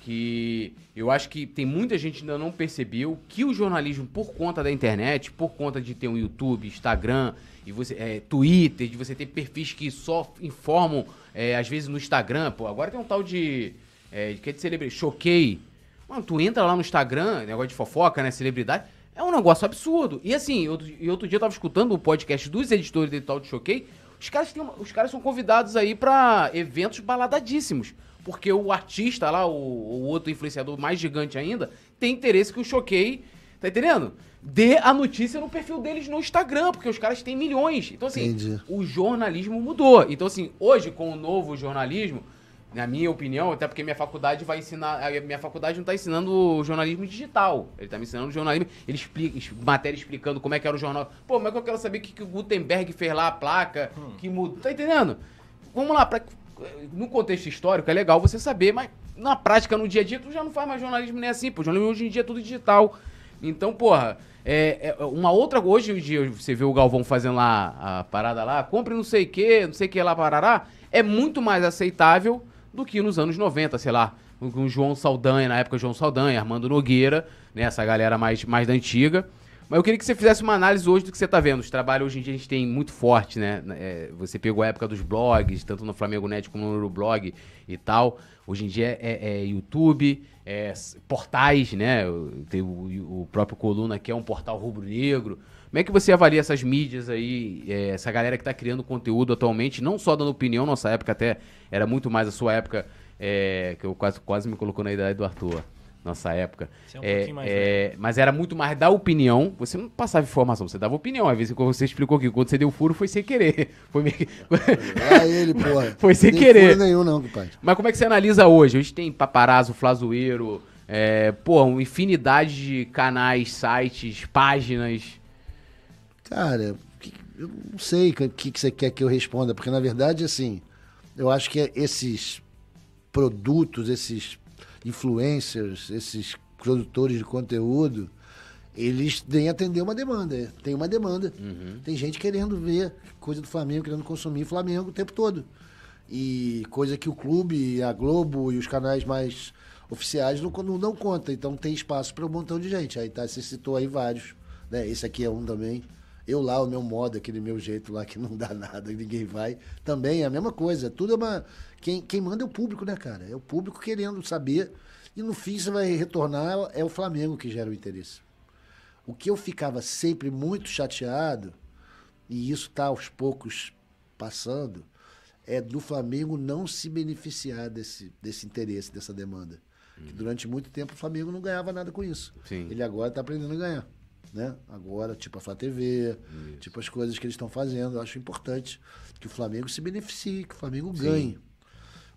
que eu acho que tem muita gente que ainda não percebeu que o jornalismo, por conta da internet, por conta de ter um YouTube, Instagram, e você, é, Twitter, de você ter perfis que só informam, é, às vezes no Instagram, pô, agora tem um tal de, é, que é de celebridade, choquei, Mano, tu entra lá no Instagram, negócio de fofoca, né? Celebridade. É um negócio absurdo. E assim, outro, e outro dia eu tava escutando o podcast dos editores de tal de Choquei. Os caras, têm os caras são convidados aí pra eventos baladadíssimos. Porque o artista lá, o, o outro influenciador mais gigante ainda, tem interesse que o Choquei. Tá entendendo? Dê a notícia no perfil deles no Instagram, porque os caras têm milhões. Então, assim, Entendi. o jornalismo mudou. Então, assim, hoje, com o novo jornalismo, na minha opinião, até porque minha faculdade vai ensinar. A minha faculdade não está ensinando jornalismo digital. Ele está me ensinando jornalismo. Ele explica, matéria explicando como é que era o jornal. Pô, mas é que eu quero saber o que, que o Gutenberg fez lá, a placa, que mudou. Tá entendendo? Vamos lá, pra, no contexto histórico é legal você saber, mas na prática, no dia a dia, tu já não faz mais jornalismo nem assim, pô. Jornalismo hoje em dia é tudo digital. Então, porra, é, é uma outra. Hoje em dia, você vê o Galvão fazendo lá a parada lá, compre não sei o que, não sei o que lá, parará. É muito mais aceitável do que nos anos 90, sei lá. Com o João Saldanha, na época João Saldanha, Armando Nogueira, né? Essa galera mais, mais da antiga. Mas eu queria que você fizesse uma análise hoje do que você tá vendo. Os trabalhos hoje em dia a gente tem muito forte, né? É, você pegou a época dos blogs, tanto no Flamengo Net como no Neuroblog e tal. Hoje em dia é, é YouTube, é portais, né? Tem o, o próprio Coluna, que é um portal rubro-negro. Como é que você avalia essas mídias aí, é, essa galera que tá criando conteúdo atualmente, não só dando opinião, nossa época até era muito mais a sua época, é, que eu quase, quase me colocou na idade do Arthur, nossa época. Você é um É, pouquinho mais é, mas era muito mais da opinião. Você não passava informação, você dava opinião. Às vezes, você explicou aqui, quando você deu furo foi sem querer. Foi meio... que- É ele, porra. Foi sem Nem querer. furo nenhum, não, compadre. Mas como é que você analisa hoje? Hoje tem paparazzo, flazoeiro, é, pô, uma infinidade de canais, sites, páginas. Cara, que- eu não sei o que, que você quer que eu responda, porque na verdade, assim, eu acho que esses produtos, esses influencers, esses produtores de conteúdo, eles têm atender uma demanda. Tem uma demanda. Tem gente querendo ver coisa do Flamengo, querendo consumir Flamengo o tempo todo. E coisa que o clube, a Globo e os canais mais oficiais não, não dão conta. Então tem espaço para um montão de gente. Aí tá, você citou aí vários. Né? Esse aqui é um também. Eu lá, o meu modo, aquele meu jeito lá que não dá nada, ninguém vai. Também é a mesma coisa. Tudo é uma. Quem, quem manda é o público, né, cara? É o público querendo saber. E no fim você vai retornar, é o Flamengo que gera o interesse. O que eu ficava sempre muito chateado, e isso está aos poucos passando, é do Flamengo não se beneficiar desse, desse interesse, dessa demanda. Que durante muito tempo o Flamengo não ganhava nada com isso. Sim. Ele agora está aprendendo a ganhar. Né? Agora, tipo a Flá TV, tipo as coisas que eles estão fazendo. Eu acho importante que o Flamengo se beneficie, que o Flamengo ganhe.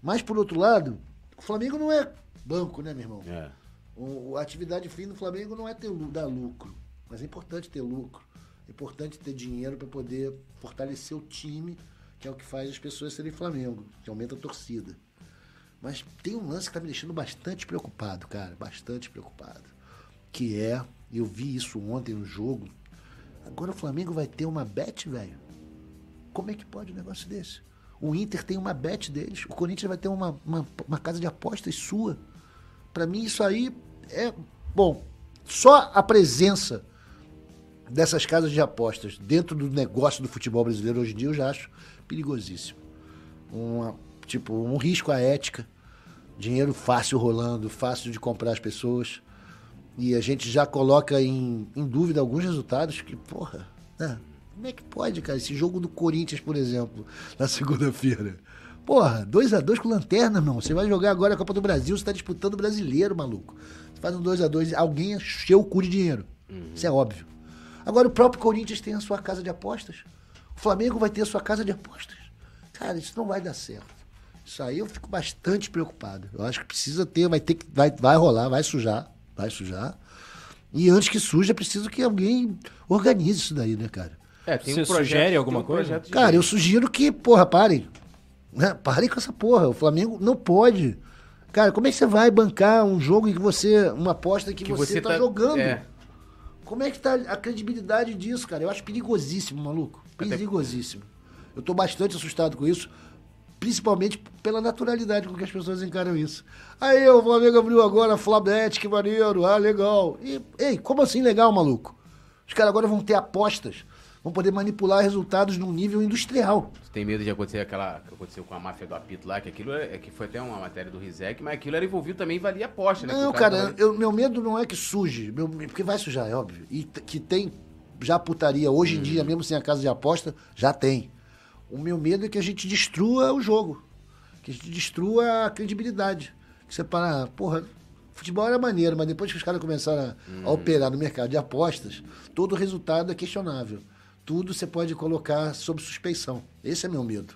Mas, por outro lado, o Flamengo não é banco, né, meu irmão? É. O, a atividade fim do Flamengo não é ter, dar lucro, mas é importante ter lucro. É importante ter dinheiro para poder fortalecer o time, que é o que faz as pessoas serem Flamengo, que aumenta a torcida. Mas tem um lance que está me deixando bastante preocupado, cara, bastante preocupado. Que é, eu vi isso ontem no jogo, agora o Flamengo vai ter uma bet, velho. Como é que pode um negócio desse? O Inter tem uma bet deles, o Corinthians vai ter uma, uma, uma casa de apostas sua. Para mim, isso aí é. Bom, só a presença dessas casas de apostas dentro do negócio do futebol brasileiro hoje em dia eu já acho perigosíssimo. Uma, tipo, um risco à ética dinheiro fácil rolando, fácil de comprar as pessoas. E a gente já coloca em, em dúvida alguns resultados que, porra, né? Como é que pode, cara? Esse jogo do Corinthians, por exemplo, na segunda-feira. Porra, 2 a 2 com lanterna, irmão. Você vai jogar agora a Copa do Brasil, você tá disputando o brasileiro, maluco. Você faz um 2 a 2 alguém encheu o cu de dinheiro. Isso é óbvio. Agora o próprio Corinthians tem a sua casa de apostas. O Flamengo vai ter a sua casa de apostas. Cara, isso não vai dar certo. Isso aí eu fico bastante preocupado. Eu acho que precisa ter, vai ter que. Vai, vai rolar, vai sujar. Vai sujar. E antes que suja, é preciso que alguém organize isso daí, né, cara? É, tem Você um projeto, sugere tem alguma um coisa? Cara, eu sugiro que, porra, parem. Né? Parem com essa porra. O Flamengo não pode. Cara, como é que você vai bancar um jogo em que você. Uma aposta que, Que você, você tá, tá- jogando? é. Como é que tá a credibilidade disso, cara? Eu acho perigosíssimo, maluco. Perigosíssimo. Eu tô bastante assustado com isso. Principalmente pela naturalidade com que as pessoas encaram isso. Aí, o Flamengo abriu agora a Flabet, que maneiro. Ah, legal. E, ei, como assim legal, maluco? Os caras agora vão ter apostas. Vão poder manipular resultados num nível industrial. Você tem medo de acontecer aquela que aconteceu com a máfia do apito lá, que aquilo é, que foi até uma matéria do Rizek, mas aquilo era envolvido também em valia aposta, né? Não, cara, eu- meu medo não é que suje, meu- porque vai sujar, é óbvio. E que tem já putaria hoje em dia, mesmo sem a casa de aposta, já tem. O meu medo é que a gente destrua o jogo, que a gente destrua a credibilidade. Que você para, porra, futebol era maneiro, mas depois que os caras começaram a, a operar no mercado de apostas, todo o resultado é questionável. Tudo você pode colocar sob suspeição. Esse é meu medo.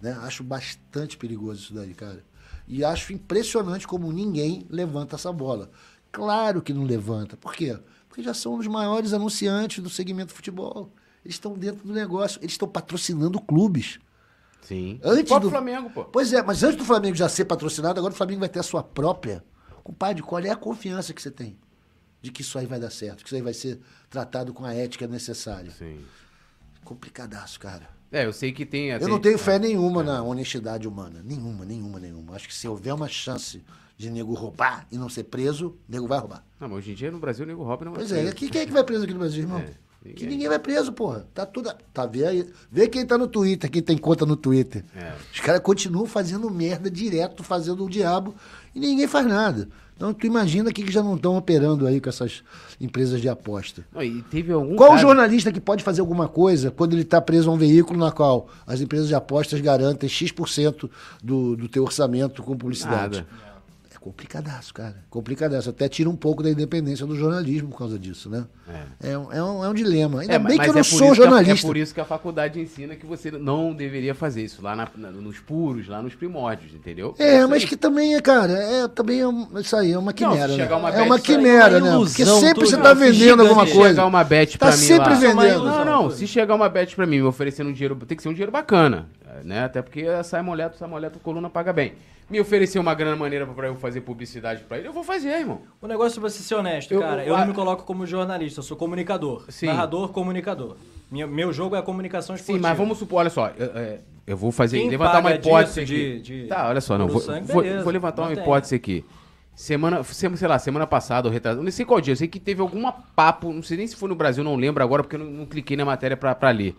Né? Acho bastante perigoso isso daí, cara. E acho impressionante como ninguém levanta essa bola. Claro que não levanta. Por quê? Porque já são os maiores anunciantes do segmento futebol. Eles estão dentro do negócio. Eles estão patrocinando clubes. Sim. Antes do- Flamengo, pô. Pois é, mas antes do Flamengo já ser patrocinado, agora o Flamengo vai ter a sua própria. Compadre, qual é a confiança que você tem de que isso aí vai dar certo, que isso aí vai ser tratado com a ética necessária? Sim. Complicadaço, cara. É, eu sei que tem até... Eu não tenho fé nenhuma na honestidade humana. Nenhuma, nenhuma, nenhuma. Acho que se houver uma chance de nego roubar e não ser preso, nego vai roubar. Não, mas hoje em dia no Brasil nego rouba não vai Pois é, aqui, quem é que vai preso aqui no Brasil, irmão? É, que ninguém vai preso, porra. Tá tudo. Tá, vê aí. Vê quem tá no Twitter, quem tem conta no Twitter. É. Os caras continuam fazendo merda direto, fazendo o diabo, e ninguém faz nada. Então tu imagina que que já não estão operando aí com essas empresas de aposta. E teve algum Qual jornalista que pode fazer alguma coisa quando ele está preso a um veículo na qual as empresas de apostas garantem X% do, do teu orçamento com publicidade? Nada. É complicadaço, cara. Complicadaço. Até tira um pouco da independência do jornalismo por causa disso, né? É, um, é, um, é um dilema. Ainda É, bem que eu é não por sou que a- jornalista. é por isso que a faculdade ensina que você não deveria fazer isso lá na- na- nos puros, lá nos primórdios, entendeu? É, mas que também é, cara, é, também é isso aí, é uma se quimera. chegar né? uma é uma é quimera, uma né? Porque ilusão, sempre você tá Não, vendendo alguma Se coisa. chegar uma bet Tá pra mim sempre lá... vendendo. Não, não, se chegar uma bet pra mim me oferecendo um dinheiro, tem que ser um dinheiro bacana, né? Até porque sai moleto, sai moleto, coluna paga bem. Me oferecer uma grana maneira pra eu fazer publicidade pra ele, eu vou fazer, irmão. O negócio é você ser honesto, Eu- cara. eu- a- não me coloco como jornalista, eu sou comunicador. Sim. Narrador, comunicador. Minha- meu jogo é a comunicação Sim, esportiva. mas vamos supor, olha só, eu, é, eu vou fazer, Quem levantar uma hipótese aqui. de- de tá, olha só, não, vou, sangue, vou, vou levantar uma mantenha. hipótese aqui. Semana, sem- sei lá, semana passada, ou retrasada, não sei qual dia, eu sei que teve alguma papo, não sei nem se foi no Brasil, não lembro agora, porque eu não, não cliquei na matéria pra, pra ler.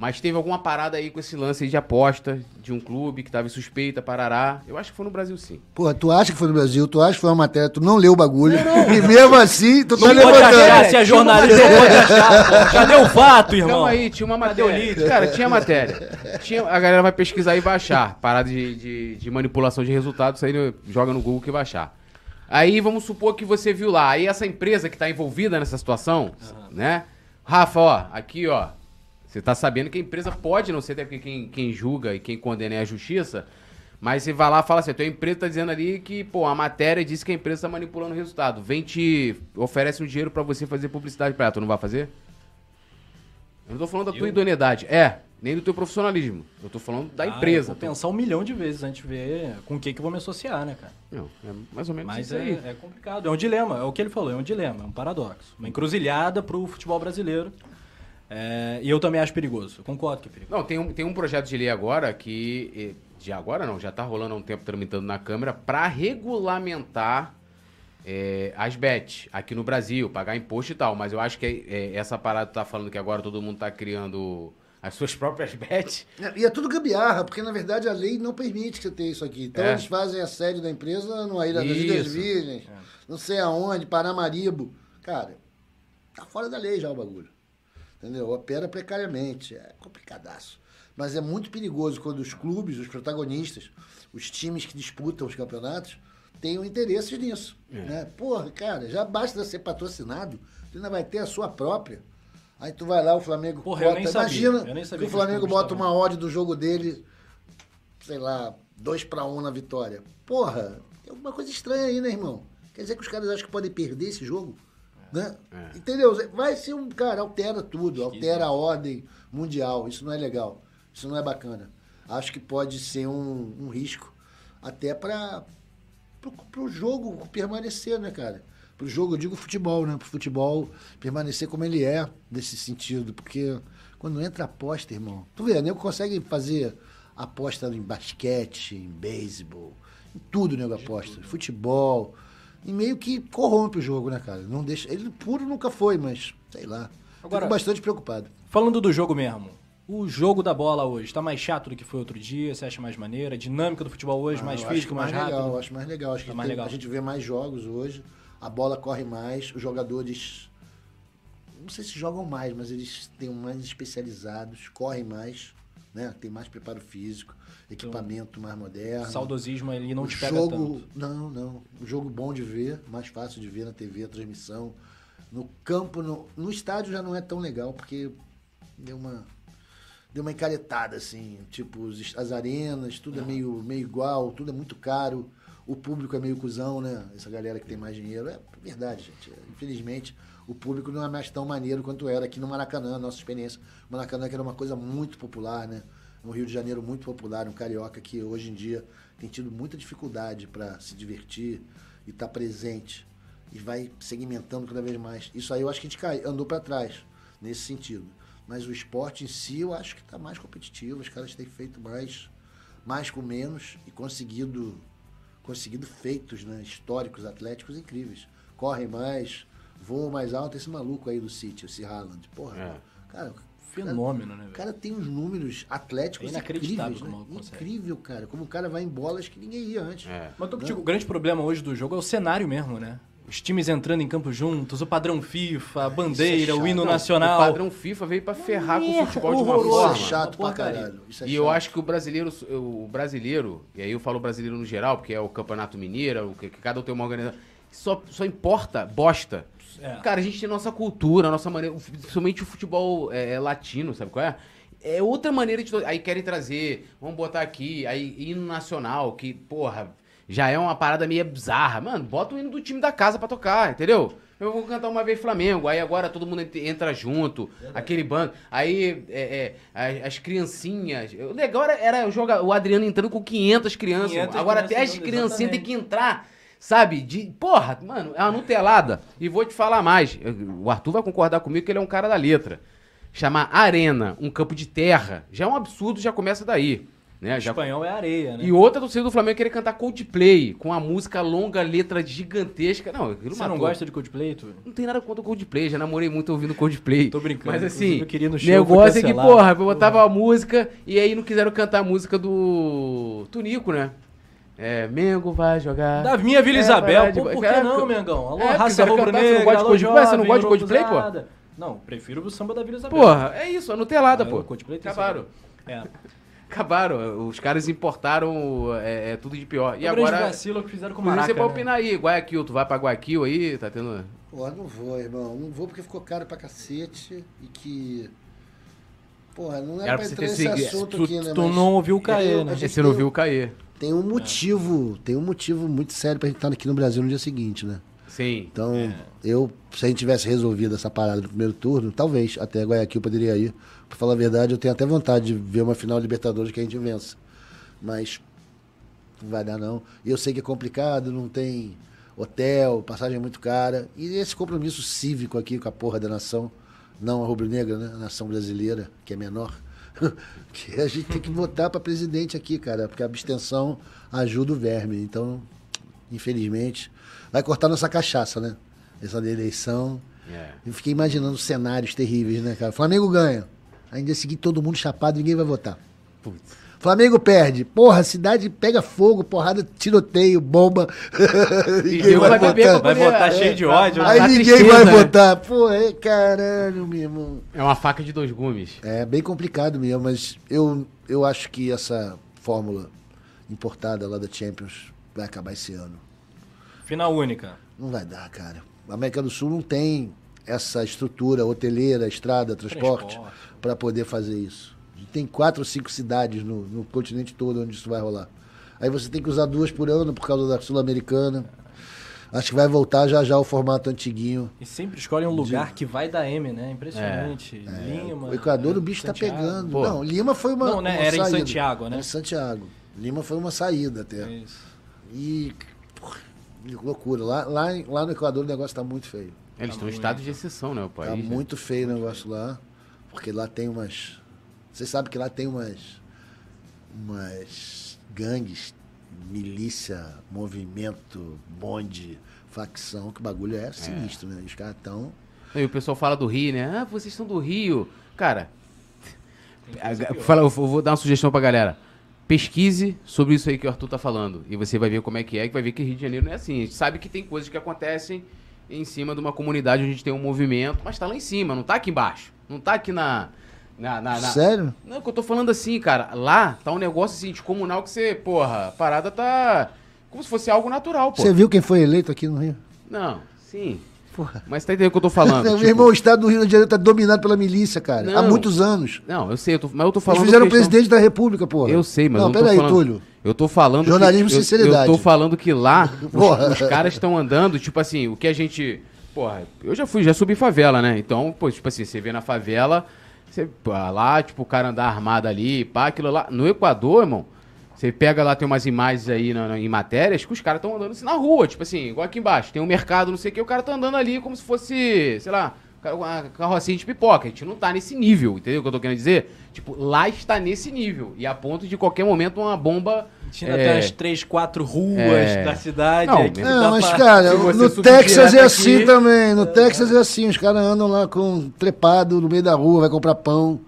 Mas teve alguma parada aí com esse lance aí de aposta de um clube que tava em suspeita, parará. Eu acho que foi no Brasil sim. Pô, tu acha que foi no Brasil, tu acha que foi uma matéria, tu não leu o bagulho. E mesmo assim, tu tá Não pode achar, levantando. se é jornalista, não pode achar. Cadê o fato, irmão? Calma aí, tinha uma Cadê o matéria. Cara, tinha matéria. Tinha, a galera vai pesquisar e vai achar. Parada de, de, de manipulação de resultados, aí no- joga no Google que vai achar. Aí vamos supor que você viu lá. Aí essa empresa que tá envolvida nessa situação, né? Rafa, ó, aqui, ó. Você tá sabendo que a empresa pode não ser, até porque quem, quem julga e quem condena é a justiça. Mas você vai lá e fala assim, a tua empresa tá dizendo ali que, pô, a matéria diz que a empresa tá manipulando o resultado. Vem te oferece um dinheiro pra você fazer publicidade pra ela. Tu não vai fazer? Eu não tô falando da tua idoneidade. É, nem do teu profissionalismo. Eu tô falando da Ah, empresa. eu Vou pensar um milhão de vezes antes de ver com o que, que eu vou me associar, né, cara? Não, é mais ou menos Mas isso aí. é, é complicado, é um dilema, é o que ele falou, é um dilema, é um paradoxo. Uma encruzilhada pro futebol brasileiro. É, e eu também acho perigoso, concordo que é perigoso. Não, tem um, tem um projeto de lei agora que. De agora não, já tá rolando há um tempo tramitando na Câmara pra regulamentar eh, as bets aqui no Brasil, pagar imposto e tal. Mas eu acho que eh, essa parada que tá falando que agora todo mundo tá criando as suas próprias bets. E é tudo gambiarra, porque na verdade a lei não permite que você tenha isso aqui. Então É. eles fazem a sede da empresa no Ilha das Ilhas. Virgens, não sei aonde, Paramaribo. Cara, tá fora da lei já o bagulho. Entendeu? Opera precariamente. É complicadaço. Mas é muito perigoso quando os clubes, os protagonistas, os times que disputam os campeonatos, tenham interesses nisso. Né? Porra, cara, já basta ser patrocinado, tu ainda vai ter a sua própria. Aí tu vai lá, o Flamengo Porra, eu nem sabia. Imagina Eu nem sabia que o que os Flamengo bota estavam- uma odd do jogo dele, sei lá, 2 para 1 na vitória. Porra, tem alguma coisa estranha aí, né, irmão? Quer dizer que os caras acham que podem perder esse jogo? Né? É. Entendeu? Vai ser um. Cara, altera tudo, altera a ordem mundial. Isso não é legal. Isso não é bacana. Acho que pode ser um, um risco até para o jogo permanecer, né, cara? Pro jogo, eu digo futebol, né? Pro futebol permanecer como ele é, nesse sentido. Porque quando entra aposta, irmão, tu vê, nego consegue fazer aposta em basquete, em beisebol, em tudo, nego aposta. Futebol. E meio que corrompe o jogo, né, cara? Não deixa. Ele puro nunca foi, mas sei lá. Agora- Fico bastante preocupado. Falando do jogo mesmo, o jogo da bola hoje tá mais chato do que foi outro dia? Você acha mais maneira? A dinâmica do futebol hoje, Ah, mais físico, mais, rápido? legal, eu acho mais legal. Acho que Tá mais tem- legal. a gente vê mais jogos hoje, a bola corre mais, os jogadores. Não sei se jogam mais, mas eles têm mais especializados, correm mais, né? Tem mais preparo físico, equipamento mais moderno. Saudosismo ali não o te pega jogo, tanto. Não, não. O jogo bom de ver, mais fácil de ver na TV, a transmissão. No campo, no, no estádio já não é tão legal, porque deu uma. Deu uma encaretada, assim. Tipo, as arenas, tudo é meio, meio igual, tudo é muito caro. O público é meio cuzão, né? Essa galera que tem mais dinheiro. É verdade, gente. É, Infelizmente, o público não é mais tão maneiro quanto era aqui no Maracanã, nossa experiência. O Maracanã que era uma coisa muito popular, né? Um Rio de Janeiro muito popular, um carioca que hoje em dia tem tido muita dificuldade para se divertir e estar presente. E vai segmentando cada vez mais. Isso aí eu acho que a gente cai, andou para trás, nesse sentido. Mas o esporte em si eu acho que está mais competitivo. Os caras têm feito mais, mais com menos e conseguido, conseguido feitos né, históricos, atléticos incríveis. Correm mais, voam mais alto. Esse maluco aí do City, esse Haaland. Porra, É. cara, Fenômeno, né, o cara tem uns números atléticos É inacreditável incríveis, como né? Incrível, cara. Como o cara vai em bolas que ninguém ia antes. É. Mas tô contigo, o grande problema hoje do jogo é o cenário mesmo, né? Os times entrando em campo juntos, o padrão FIFA, a bandeira, chato. o hino Não, nacional. O padrão FIFA veio pra ferrar com o futebol de uma horroroso. Isso é forma. chato pra caralho. Isso é E eu chato. acho que o brasileiro, o brasileiro, e aí eu falo brasileiro no geral, porque é o Campeonato Mineiro, o que que cada um tem uma organização, só, só importa bosta. É. Cara, a gente tem nossa cultura, nossa maneira, principalmente o futebol é, é latino, sabe qual é? É outra maneira de. Aí querem trazer, vamos botar aqui, aí hino nacional, que, porra, já é uma parada meio bizarra. Mano, bota o hino do time da casa pra tocar, entendeu? Eu vou cantar uma vez Flamengo, aí agora todo mundo ent- entra junto, aquele bando. Aí é, é, as, as criancinhas. O legal era, era jogar, o Adriano entrando com 500 crianças. 500 agora até as crianças, criancinhas têm que entrar, sabe? De, porra, mano, é uma nutelada. E vou te falar mais. O Arthur vai concordar comigo que ele é um cara da letra. Chamar arena, um campo de terra, já é um absurdo, já começa daí. Né? Já, espanhol é areia, né? e outra torcida do Flamengo querer cantar Coldplay, com a música longa, letra gigantesca. Não, Você não matou. gosta de Coldplay, tu? Não tem nada contra o Coldplay, já namorei muito ouvindo Coldplay. Tô brincando, Mas assim, eu queria no show, negócio é que, porra, eu botava a música e aí não quiseram cantar a música do Tunico, né? É, Mengo vai jogar. Da minha Vila É, Isabel, de- pô, por que não, Mengão? Alô, É, raça rubro-negra, você não gosta de alô, Coldplay? Você não jovem, gosta de Coldplay, pô? Não, prefiro o samba da Vila Isabel. Porra, é isso, a nutelada, Ah, pô. o Coldplay tem Acabaram. É. Acabaram. Os caras importaram é, é, tudo de pior. E E agora... vacilo que fizeram com o Maraca, você pode né? opinar aí, Guayaquil, tu vai pra Guayaquil aí, tá tendo. Porra, não vou, irmão. Não vou porque ficou caro pra cacete e que. Porra, não era, Era pra entrar nesse segui- assunto tu- aqui, né? tu mas não ouviu o Caê, né? Você não tem- viu cair. Tem um motivo, tem um motivo muito sério pra gente estar aqui no Brasil no dia seguinte, né? Sim. Então, É. eu, se a gente tivesse resolvido essa parada no primeiro turno, talvez até Guayaquil poderia ir. Pra falar a verdade, eu tenho até vontade de ver uma final Libertadores que a gente vença. Mas não vai dar não. E eu sei que é complicado, não tem hotel, passagem é muito cara. E esse compromisso cívico aqui com a porra da nação, não a rubro-negra, né? A nação brasileira, que é menor. que a gente tem que votar para presidente aqui, cara, porque a abstenção ajuda o verme. Então, infelizmente, vai cortar nossa cachaça, né? Essa eleição. É. Eu fiquei imaginando cenários terríveis, né, cara? Flamengo ganha. Dia seguinte todo mundo chapado, ninguém vai votar. Flamengo perde. Porra, a cidade pega fogo, porrada, tiroteio, bomba. ninguém eu vai beber votar. Vai votar cheio de ódio. né? Aí Tá ninguém tristeza, vai né? votar. Pô, é caralho, meu irmão. É uma faca de dois gumes. É bem complicado mesmo, mas eu, eu acho que essa fórmula importada lá da Champions vai acabar esse ano. Final única. Não vai dar, cara. A América do Sul não tem essa estrutura hoteleira, estrada, transporte, Transporte. para poder fazer isso. Tem quatro ou cinco cidades no, no continente todo onde isso vai rolar. Aí você tem que usar duas por ano por causa da Sul-Americana. Acho que vai voltar já já o formato antiguinho. E sempre escolhem um lugar que vai dar M, né? Impressionante. Lima. O Equador, o bicho Santiago. tá pegando. Pô. Não, Lima foi uma. Não, né? uma Era em saída. Santiago, né? Era em Santiago. Lima foi uma saída até. É Isso. E. porra, que loucura. Lá, lá, em- lá no Equador o negócio tá muito feio. Eles estão em estado de exceção, né, o país. Tá né? muito feio o negócio lá. Porque lá tem umas. Você sabe que lá tem umas. Umas gangues, milícia, movimento, bonde, facção, que o bagulho é sinistro, né? E os caras estão. E o pessoal fala do Rio, né? Ah, vocês são do Rio. Cara, fala, eu vou dar uma sugestão pra galera. Pesquise sobre isso aí que o Arthur tá falando. E você vai ver como é que é, que vai ver que Rio de Janeiro não é assim. A gente sabe que tem coisas que acontecem em cima de uma comunidade onde a gente tem um movimento, mas tá lá em cima, não tá aqui embaixo. Não tá aqui na. Na, na- na- Sério? Não, que eu tô falando assim, cara. Lá tá um negócio assim, de comunal que você, porra, a parada tá. Como se fosse algo natural, pô. Você viu quem foi eleito aqui no Rio? Não, sim. Porra. Mas tá entendendo o que eu tô falando? Meu tipo- irmão, o estado do Rio de Janeiro tá dominado pela milícia, cara. Há Não. muitos anos. Não, eu sei, eu tô, mas eu tô Eles falando. fizeram questão- presidente da República, porra. Eu sei, mas Não, eu não tô peraí, falando. Túlio. Eu tô falando. que- Jornalismo e eu- sinceridade. Eu, tô falando que lá os, os caras estão andando, tipo assim, o que a gente. Porra, eu já fui, já subi favela, né? Então, pô, tipo assim, você vê na favela, você, lá, tipo, o cara andar armado ali, pá, aquilo lá. No Equador, irmão, você pega lá, tem umas imagens aí na- na- em matérias que os caras estão andando assim na rua, tipo assim, igual aqui embaixo, tem um mercado, não sei o que, o cara tá andando ali como se fosse, sei lá, uma carrocinha de pipoca. A gente não tá nesse nível, entendeu o que eu tô querendo dizer? Tipo, lá está nesse nível. E a ponto de qualquer momento uma bomba. A gente ainda é, tem umas três, quatro ruas É. da cidade. Não, que Não, mas, pra- cara, no Texas é assim aqui- também. No Texas é assim. Os caras andam lá com trepado no meio da rua, vai comprar pão,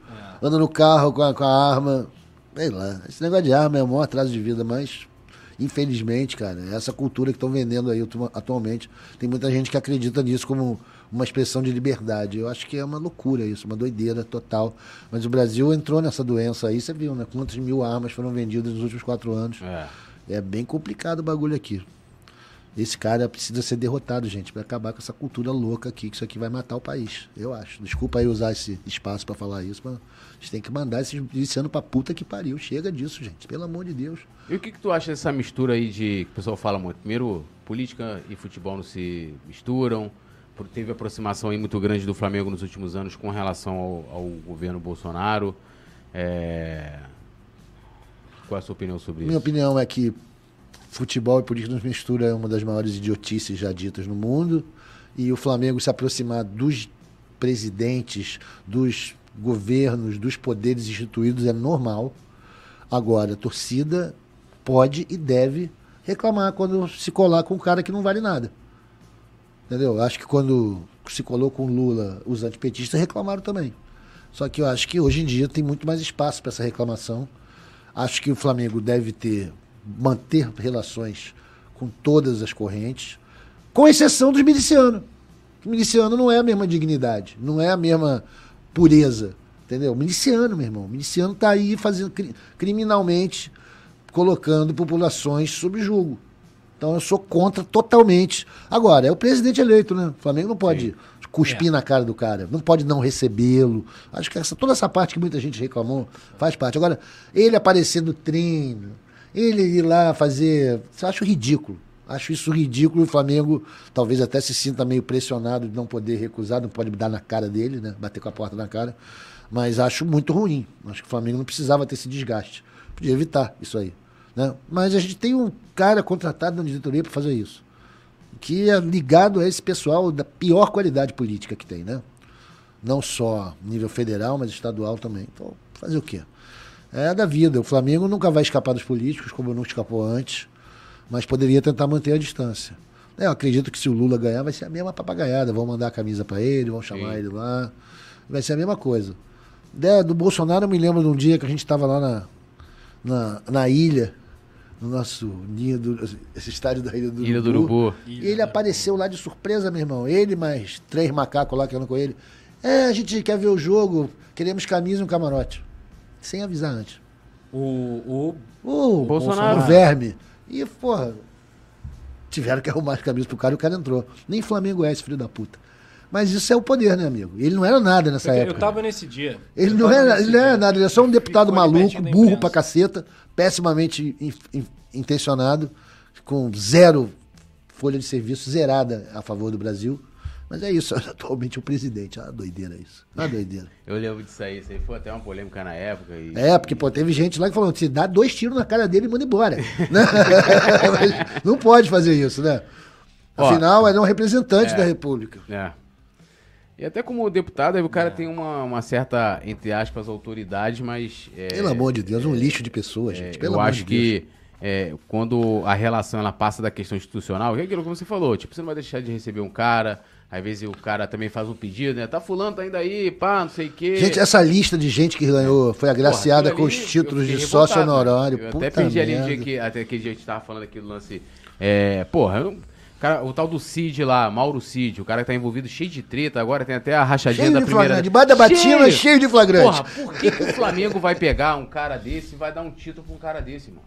É. anda no carro com a, com a arma. Sei lá. Esse negócio de arma é o maior atraso de vida, mas. Infelizmente, cara, é essa cultura que estão vendendo aí atu- atualmente. Tem muita gente que acredita nisso como uma expressão de liberdade. Eu acho que é uma loucura isso, uma doideira total. Mas o Brasil entrou nessa doença aí, você viu, né? Quantas mil armas foram vendidas nos últimos quatro anos. É. É bem complicado o bagulho aqui. Esse cara precisa ser derrotado, gente, pra acabar com essa cultura louca aqui, que isso aqui vai matar o país, eu acho. Desculpa aí usar esse espaço pra falar isso, mas a gente tem que mandar esse, esse ano pra puta que pariu. Chega disso, gente, pelo amor de Deus. E o que, que tu acha dessa mistura aí de. que o pessoal fala muito? Primeiro, política e futebol não se misturam. Teve aproximação aí muito grande do Flamengo nos últimos anos com relação ao, ao governo Bolsonaro. É... Qual é a sua opinião sobre Minha isso? opinião é que futebol e política nos mistura é uma das maiores idiotices já ditas no mundo. E o Flamengo se aproximar dos presidentes, dos governos, dos poderes instituídos é normal. Agora, a torcida pode e deve reclamar quando se colar com um cara que não vale nada. Entendeu? Acho que quando se colou com Lula, os antipetistas reclamaram também. Só que eu acho que hoje em dia tem muito mais espaço para essa reclamação. Acho que o Flamengo deve ter manter relações com todas as correntes, com exceção dos milicianos. O miliciano não é a mesma dignidade, não é a mesma pureza, entendeu? Miliciano, meu irmão, miliciano tá aí fazendo cri- criminalmente colocando populações sob julgo. Então eu sou contra totalmente. Agora, é o presidente eleito, né? O Flamengo não pode cuspir na cara do cara, não pode não recebê-lo. Acho que essa, toda essa parte que muita gente reclamou faz parte. Agora, ele aparecer no treino, ele ir lá fazer. Eu acho ridículo. Acho isso ridículo. O Flamengo talvez até se sinta meio pressionado de não poder recusar, não pode dar na cara dele, né? Bater com a porta na cara. Mas acho muito ruim. Acho que o Flamengo não precisava ter esse desgaste. Podia evitar isso aí. Né? Mas a gente tem um cara contratado na diretoria para fazer isso. Que é ligado a esse pessoal da pior qualidade política que tem, né? Não só nível federal, mas estadual também. Então, fazer o quê? É da vida. O Flamengo nunca vai escapar dos políticos, como não escapou antes, mas poderia tentar manter a distância. É, Eu acredito que se o Lula ganhar, vai ser a mesma papagaiada. Vão mandar a camisa para ele, vão chamar Sim. ele lá. Vai ser a mesma coisa. né, do Bolsonaro eu me lembro de um dia que a gente estava lá na, na, na ilha, no nosso ninho do. Esse estádio da Ilha do Ilha do Urubu. E ele apareceu lá de surpresa, meu irmão. Ele mais três macacos lá que andam com ele. É, a gente quer ver o jogo, queremos camisa e um camarote. Sem avisar antes. O, o O Bolsonaro. O verme. E, porra, tiveram que arrumar as camisas pro cara e o cara entrou. Nem Flamengo é esse filho da puta. Mas isso é o poder, né, amigo? Ele não era nada nessa eu, época. eu tava nesse dia. Ele não, era, ele não era nada, ele é só um deputado Ficou maluco, burro pra caceta, pessimamente in- in- intencionado, com zero folha de serviço zerada a favor do Brasil. Mas é isso, atualmente o presidente. Ah, doideira isso. Ah, doideira. Eu lembro disso aí, isso aí foi até uma polêmica na época. E... É, porque pô, teve gente lá que falou: se dá dois tiros na cara dele e manda embora. Né? Não pode fazer isso, né? Afinal, ele é um representante é. da República. É. E até como deputado, aí o cara tem uma, uma certa, entre aspas, autoridade, mas. é, Pelo amor de Deus, um lixo de pessoas, gente. Pelo eu amor acho de Deus. que é, quando a relação ela passa da questão institucional, que é aquilo que você falou, tipo, você não vai deixar de receber um cara, às vezes o cara também faz um pedido, né? Tá fulano, tá indo aí, pá, não sei o quê. Gente, essa lista de gente que ganhou, foi agraciada Porra, com aquilo os ali, títulos de sócio né? honorário. Eu até Puta perdi ali um merda. dia que, até aquele dia a gente tava falando aquele lance. É, porra, eu- cara, o tal do Cid lá, Mauro Cid, o cara que tá envolvido cheio de treta, agora tem até a rachadinha Cheio da de primeira. flagrante. Debaixo da batina, cheio de flagrante. Porra, por que, que o Flamengo vai pegar um cara desse e vai dar um título pra um cara desse, mano?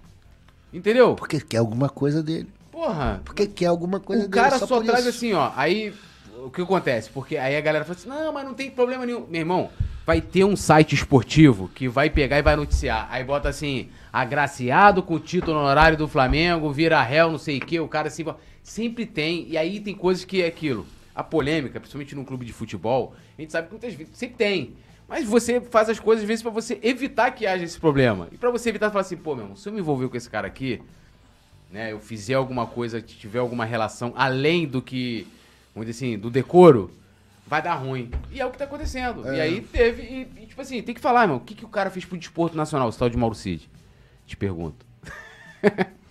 Entendeu? Porque quer alguma coisa dele. Porra, Porque quer alguma coisa o dele. cara só, por traz isso. assim, ó. Aí, o que acontece? Porque aí a galera fala assim: não, mas não tem problema nenhum. Meu irmão, vai ter um site esportivo que vai pegar e vai noticiar. Aí bota assim: agraciado com o título honorário do Flamengo, vira réu, não sei o quê. O cara assim. Sempre tem. E aí tem coisas que é aquilo. A polêmica, principalmente num clube de futebol, a gente sabe que muitas vezes sempre tem. Mas você faz as coisas às vezes pra você evitar que haja esse problema. E pra você evitar, falar assim, pô, meu irmão, se eu me envolver com esse cara aqui, né, eu fizer alguma coisa, tiver alguma relação além do que, vamos dizer assim, do decoro, vai dar ruim. E é o que tá acontecendo. E aí teve, e, e, tipo assim, tem que falar, irmão, o que, que o cara fez pro desporto nacional, esse tal de Mauro Cid? Te pergunto.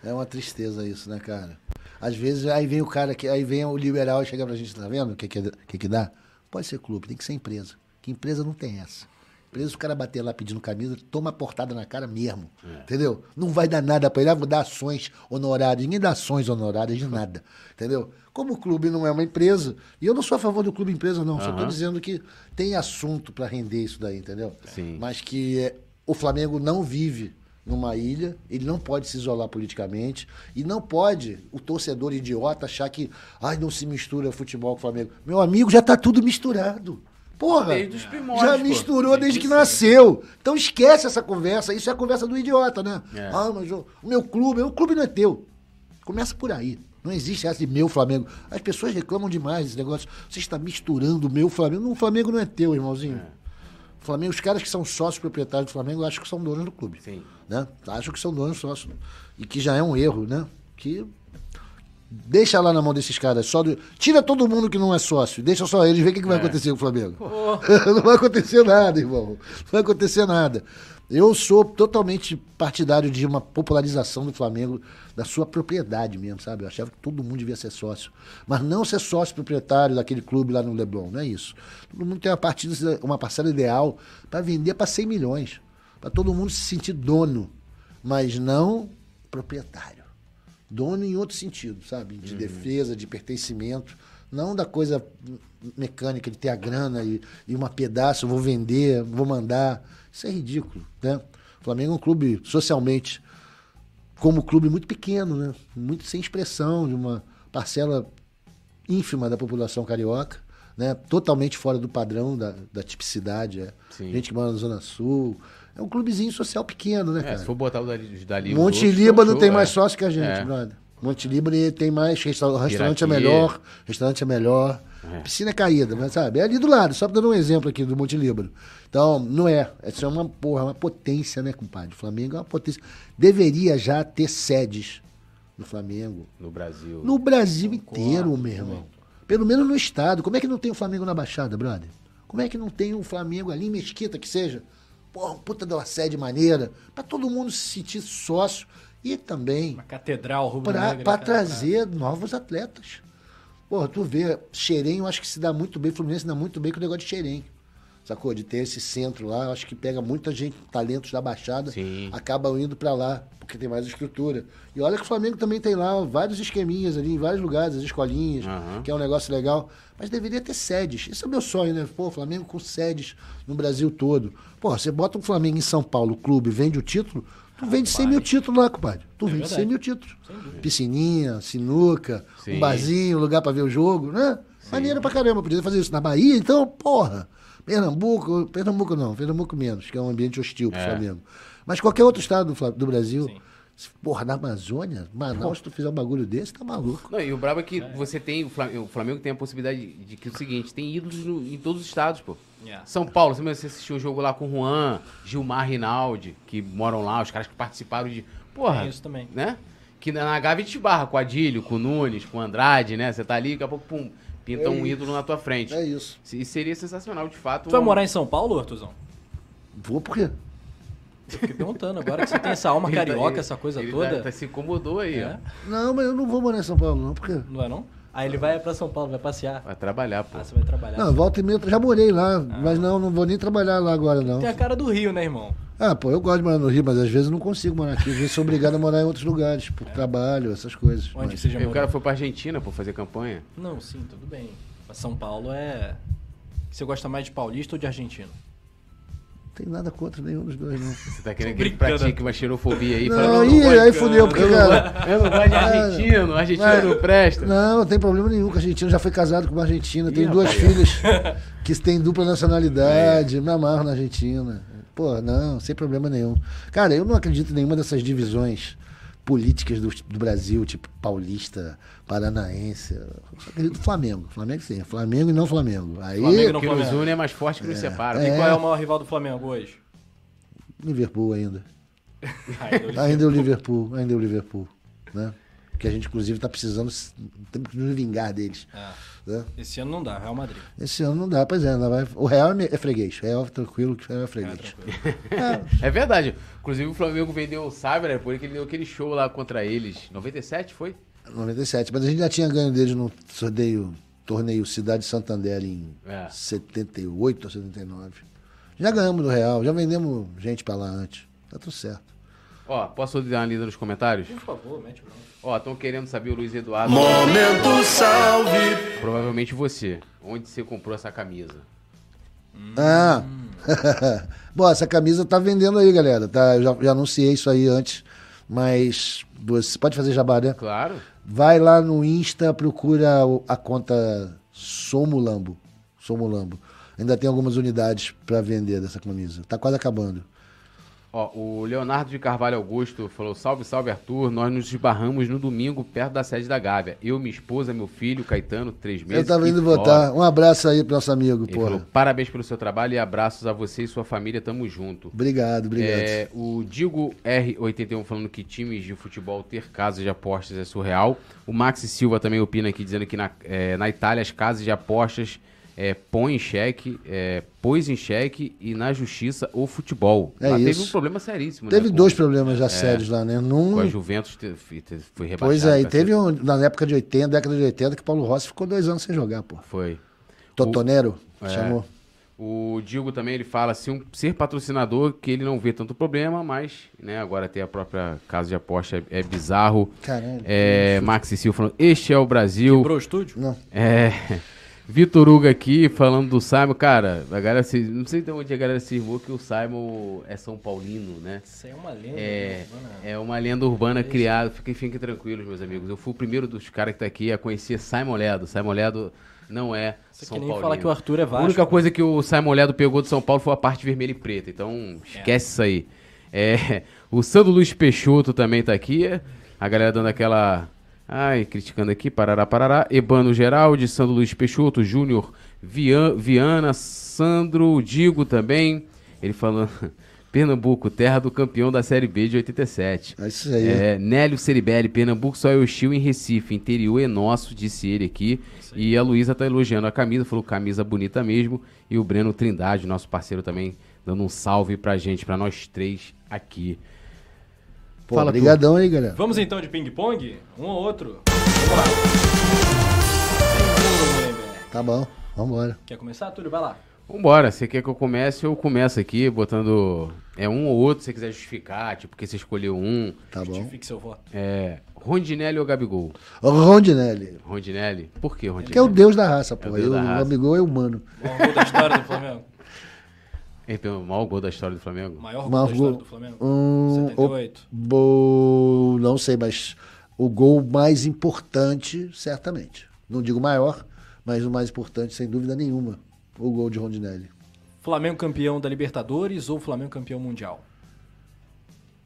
É uma tristeza isso, né, cara? Às vezes aí vem o cara que aí vem o liberal e chega pra gente, tá vendo o que que, que que dá? Pode ser clube, tem que ser empresa. Que empresa não tem essa. Empresa, o cara bater lá pedindo camisa, toma a portada na cara mesmo. Entendeu? Não vai dar nada pra ele, ah, vou dar ações honorárias. Ninguém dá ações honorárias de nada. Entendeu? Como o clube não é uma empresa, e eu não sou a favor do clube empresa, não. Só tô dizendo que tem assunto pra render isso daí, entendeu? Sim. Mas que é, o Flamengo não vive numa ilha, ele não pode se isolar politicamente e não pode o torcedor idiota achar que ai não se mistura futebol com o Flamengo. Meu amigo, já tá tudo misturado. Porra, primórdios, já pô. misturou desde que nasceu. Então esquece essa conversa, isso é a conversa do idiota, né? É. Ah, mas o o meu clube, o clube não é teu. Começa por aí. Não existe essa de meu Flamengo. As pessoas reclamam demais desse negócio. Você está misturando o meu Flamengo. O Flamengo não é teu, irmãozinho. O Flamengo, os caras que são sócios proprietários do Flamengo, acho que são donos do clube. Sim. Né? Acho que são donos sócios. E que já é um erro, né? Que deixa lá na mão desses caras. Só do- Tira todo mundo que não é sócio. Deixa só eles ver o que, que vai acontecer com o Flamengo. não vai acontecer nada, irmão. Não vai acontecer nada. Eu sou totalmente partidário de uma popularização do Flamengo, da sua propriedade mesmo, sabe? Eu achava que todo mundo devia ser sócio. Mas não ser sócio proprietário daquele clube lá no Leblon, não é isso. Todo mundo tem uma, partida, uma parcela ideal para vender para 100 milhões. Para todo mundo se sentir dono, mas não proprietário. Dono em outro sentido, sabe? De defesa, de pertencimento. Não da coisa mecânica de ter a grana e, e uma pedaço, vou vender, vou mandar. Isso é ridículo, né? O Flamengo é um clube socialmente, como clube muito pequeno, né? Muito sem expressão, de uma parcela ínfima da população carioca, né? Totalmente fora do padrão da, da tipicidade. É. Gente que mora na Zona Sul. É um clubezinho social pequeno, né, É, cara? se for botar o dali, dali Monte Líbano tem é. mais sócio que a gente, É. brother. Monte Líbano tem mais, resta- o restaurante é melhor, restaurante é melhor, É. piscina é caída, mas sabe? É ali do lado, só dando um exemplo aqui do Monte Líbano. Então, não é. Essa é uma porra, uma potência, né, compadre? O Flamengo é uma potência. Deveria já ter sedes no Flamengo. No Brasil. No Brasil inteiro, meu irmão. Pelo menos no estado. Como é que não tem o Flamengo na Baixada, brother? Como é que não tem um Flamengo ali em Mesquita, que seja? Porra, puta de uma sede maneira, pra todo mundo se sentir sócio e também Uma catedral cara, trazer novos atletas. Porra, tu vê, Xerém, eu acho que se dá muito bem, Fluminense se dá muito bem com o negócio de Xerém. Sacou? De ter esse centro lá. Eu acho que pega muita gente, talentos da Baixada, Sim. acabam indo pra lá, porque tem mais estrutura. E olha que o Flamengo também tem lá vários esqueminhas ali, em vários lugares, as escolinhas, Aham. que é um negócio legal. Mas deveria ter sedes. Esse é o meu sonho, né? Pô, Flamengo com sedes no Brasil todo. Pô, você bota um Flamengo em São Paulo, clube, vende o título, tu vende 100 mil títulos lá, compadre. Tu vende verdade. 100 mil títulos. Piscininha, sinuca, Sim. um barzinho, lugar pra ver o jogo, né? Maneiro pra caramba. Podia fazer isso na Bahia, então, porra. Pernambuco, Pernambuco não, Pernambuco menos, que é um ambiente hostil pro Flamengo. Mas qualquer outro estado do, do Brasil, Sim. Porra, na Amazônia, Manaus, se tu fizer um bagulho desse, tá maluco. Não, e o brabo é que você tem, o Flamengo, o Flamengo tem a possibilidade de, que é o seguinte, tem ídolos no- em todos os estados, pô. Yeah. São Paulo, você assistiu o jogo lá com o Juan, Gilmar Rinaldi, que moram lá, os caras que participaram de. Porra. Tem isso também. Né? Que na na Gávea a gente barra com o Adílio, com o Nunes, com o Andrade, né? Você tá ali, daqui a pouco, pum, pinta É um isso. ídolo na tua frente. É isso. E seria sensacional, de fato. Tu vai um- morar em São Paulo, Artuzão? Vou por quê? Fiquei perguntando agora que você tem essa alma Ele tá- carioca, ele- essa coisa ele toda. Tá, tá- se incomodou aí, É? ó. Não, mas eu não vou morar em São Paulo, não, porque. Não é não? Aí ele vai pra São Paulo, vai passear. Vai trabalhar, pô. Ah, você vai trabalhar. Não, volta e meia, já morei lá, mas não, não vou nem trabalhar lá agora, não. Tem a cara do Rio, né, irmão? Ah, pô, eu gosto de morar no Rio, mas às vezes eu não consigo morar aqui. Às vezes sou obrigado a morar em outros lugares, por trabalho, essas coisas. Onde Mas- você já Aí o morou? cara foi pra Argentina, pô, fazer campanha. Não, sim, tudo bem. Mas São Paulo é... Você gosta mais de paulista ou de argentino? Não tem nada contra nenhum dos dois, não. Você tá querendo que ele pratique uma xerofobia aí? Não, falando, aí, gosto- aí fudeu, porque, eu, não cara. eu não gosto de argentino, argentino Mas- não presta. Não, não tem problema nenhum, que a Argentina já foi casado com uma argentina, tem Ih, duas rapaz. filhas que têm dupla nacionalidade, me amarro na Argentina. Pô, não, sem problema nenhum. Cara, eu não acredito em nenhuma dessas divisões políticas do, do Brasil, tipo paulista, paranaense. Acredito no Flamengo. Flamengo sim, Flamengo e não Flamengo. Aí, Flamengo não nos Flamengo. une é mais forte que nos separa. E É. qual é o maior rival do Flamengo hoje? Liverpool ainda. Ai, do- Ainda é o Liverpool, ainda é o Liverpool, né? Que a gente, inclusive, tá precisando, temos que nos vingar deles. Ah, né? esse ano não dá, Real Madrid. Esse ano não dá, pois é, não vai, o Real é é freguês. Real tranquilo que o Real é É, freguês. tranquilo. É verdade. Inclusive o Flamengo vendeu o Cyber, né, porque ele deu aquele show lá contra eles. 97 foi? 97, mas a gente já tinha ganho deles no sorteio, torneio Cidade Santander em É. 78 ou 79. Já ganhamos do Real, já vendemos gente pra lá antes. Tá tudo certo. Ó, posso dar uma lida nos comentários? Por favor, mete bronca. Ó, estão querendo saber o Luiz Eduardo. Momento salve. Provavelmente você. Onde você comprou essa camisa? Ah! Bom, essa camisa tá vendendo aí, galera. Tá, eu já, já anunciei isso aí antes, mas você pode fazer jabá, né? Claro. Vai lá no Insta, procura o- a conta Somulambo. Somulambo. Ainda tem algumas unidades para vender dessa camisa. Tá quase acabando. Ó, o Leonardo de Carvalho Augusto falou: Salve, salve Arthur. Nós nos esbarramos no domingo perto da sede da Gávea. Eu, minha esposa, meu filho, Caetano, três meses. Eu tava indo votar. Um abraço aí pro nosso amigo, Ele porra. falou: Parabéns pelo seu trabalho e abraços a você e sua família. Tamo junto. Obrigado, obrigado. É, o Digo R81 falando que times de futebol ter casas de apostas é surreal. O Maxi Silva também opina aqui, dizendo que na, é, na Itália as casas de apostas é, põem em xeque, é, pôs em xeque e na justiça o futebol. É Lá teve isso. um problema seríssimo. Teve né, com- dois problemas já sérios lá, né? Com Num, a Juventus te- te- te- foi rebaixado. pois é, e teve ser- um, na época de 80, década de 80, que Paulo Rossi ficou dois anos sem jogar, pô. Foi. Totonero, É. chamou. O Digo também ele fala se um, ser patrocinador que ele não vê tanto problema, mas né, agora ter a própria casa de aposta é, é bizarro. Caralho. É, Maxi Silva falando, este é o Brasil. Quebrou o estúdio? Não. É, Vitor Hugo aqui falando do Simon. Cara, a galera se, não sei de onde a galera se irmou que o Simon é São Paulino, né? Isso é uma lenda. É, né? é uma lenda urbana criada. Fiquem, fiquem tranquilos, meus amigos. Eu fui o primeiro dos caras que tá aqui a conhecer Simon Ledo. Simon Ledo não é Isso São Paulino. falar que o Arthur é A Vasco. única coisa que o Simon Ledo pegou de São Paulo foi a parte vermelha e preta. Então, esquece isso aí. É, o Sandro Luiz Peixoto também tá aqui. A galera dando aquela. Ai, criticando aqui, parará, parará. Ebano Geraldi, Sandro Luiz Peixoto, Júnior Vian- Viana, Sandro Digo também. Ele falando. Pernambuco, terra do campeão da Série B de 87. É isso aí. É, Nélio Ceribelli, Pernambuco só é hostil em Recife, interior é nosso, disse ele aqui. E a Luísa tá elogiando a camisa, falou camisa bonita mesmo. E o Breno Trindade, nosso parceiro também, dando um salve pra gente, pra nós três aqui. Pô, Fala tu. brigadão aí, galera. Vamos então de ping-pong? Um ou outro? Vamos lá. Tá bom, vambora. Quer começar, Túlio? Vai lá. Vambora, você quer que eu comece? Eu começo aqui botando é um ou outro, se você quiser justificar, tipo, porque você escolheu um. Tá bom. Justifique seu voto. É, Rondinelli ou Gabigol? Rondinelli. Rondinelli? Por que Rondinelli? Que é o deus da raça, pô. É o Eu- da o raça. Gabigol é humano. Gol da história do Flamengo. Ele tem o maior gol da história do Flamengo? Maior gol Maior da história gol. do Flamengo. Um, 78. Bo... Não sei, mas o gol mais importante, certamente. Não digo maior, mas o mais importante, sem dúvida nenhuma. O gol de Rondinelli. Flamengo campeão da Libertadores ou Flamengo campeão mundial?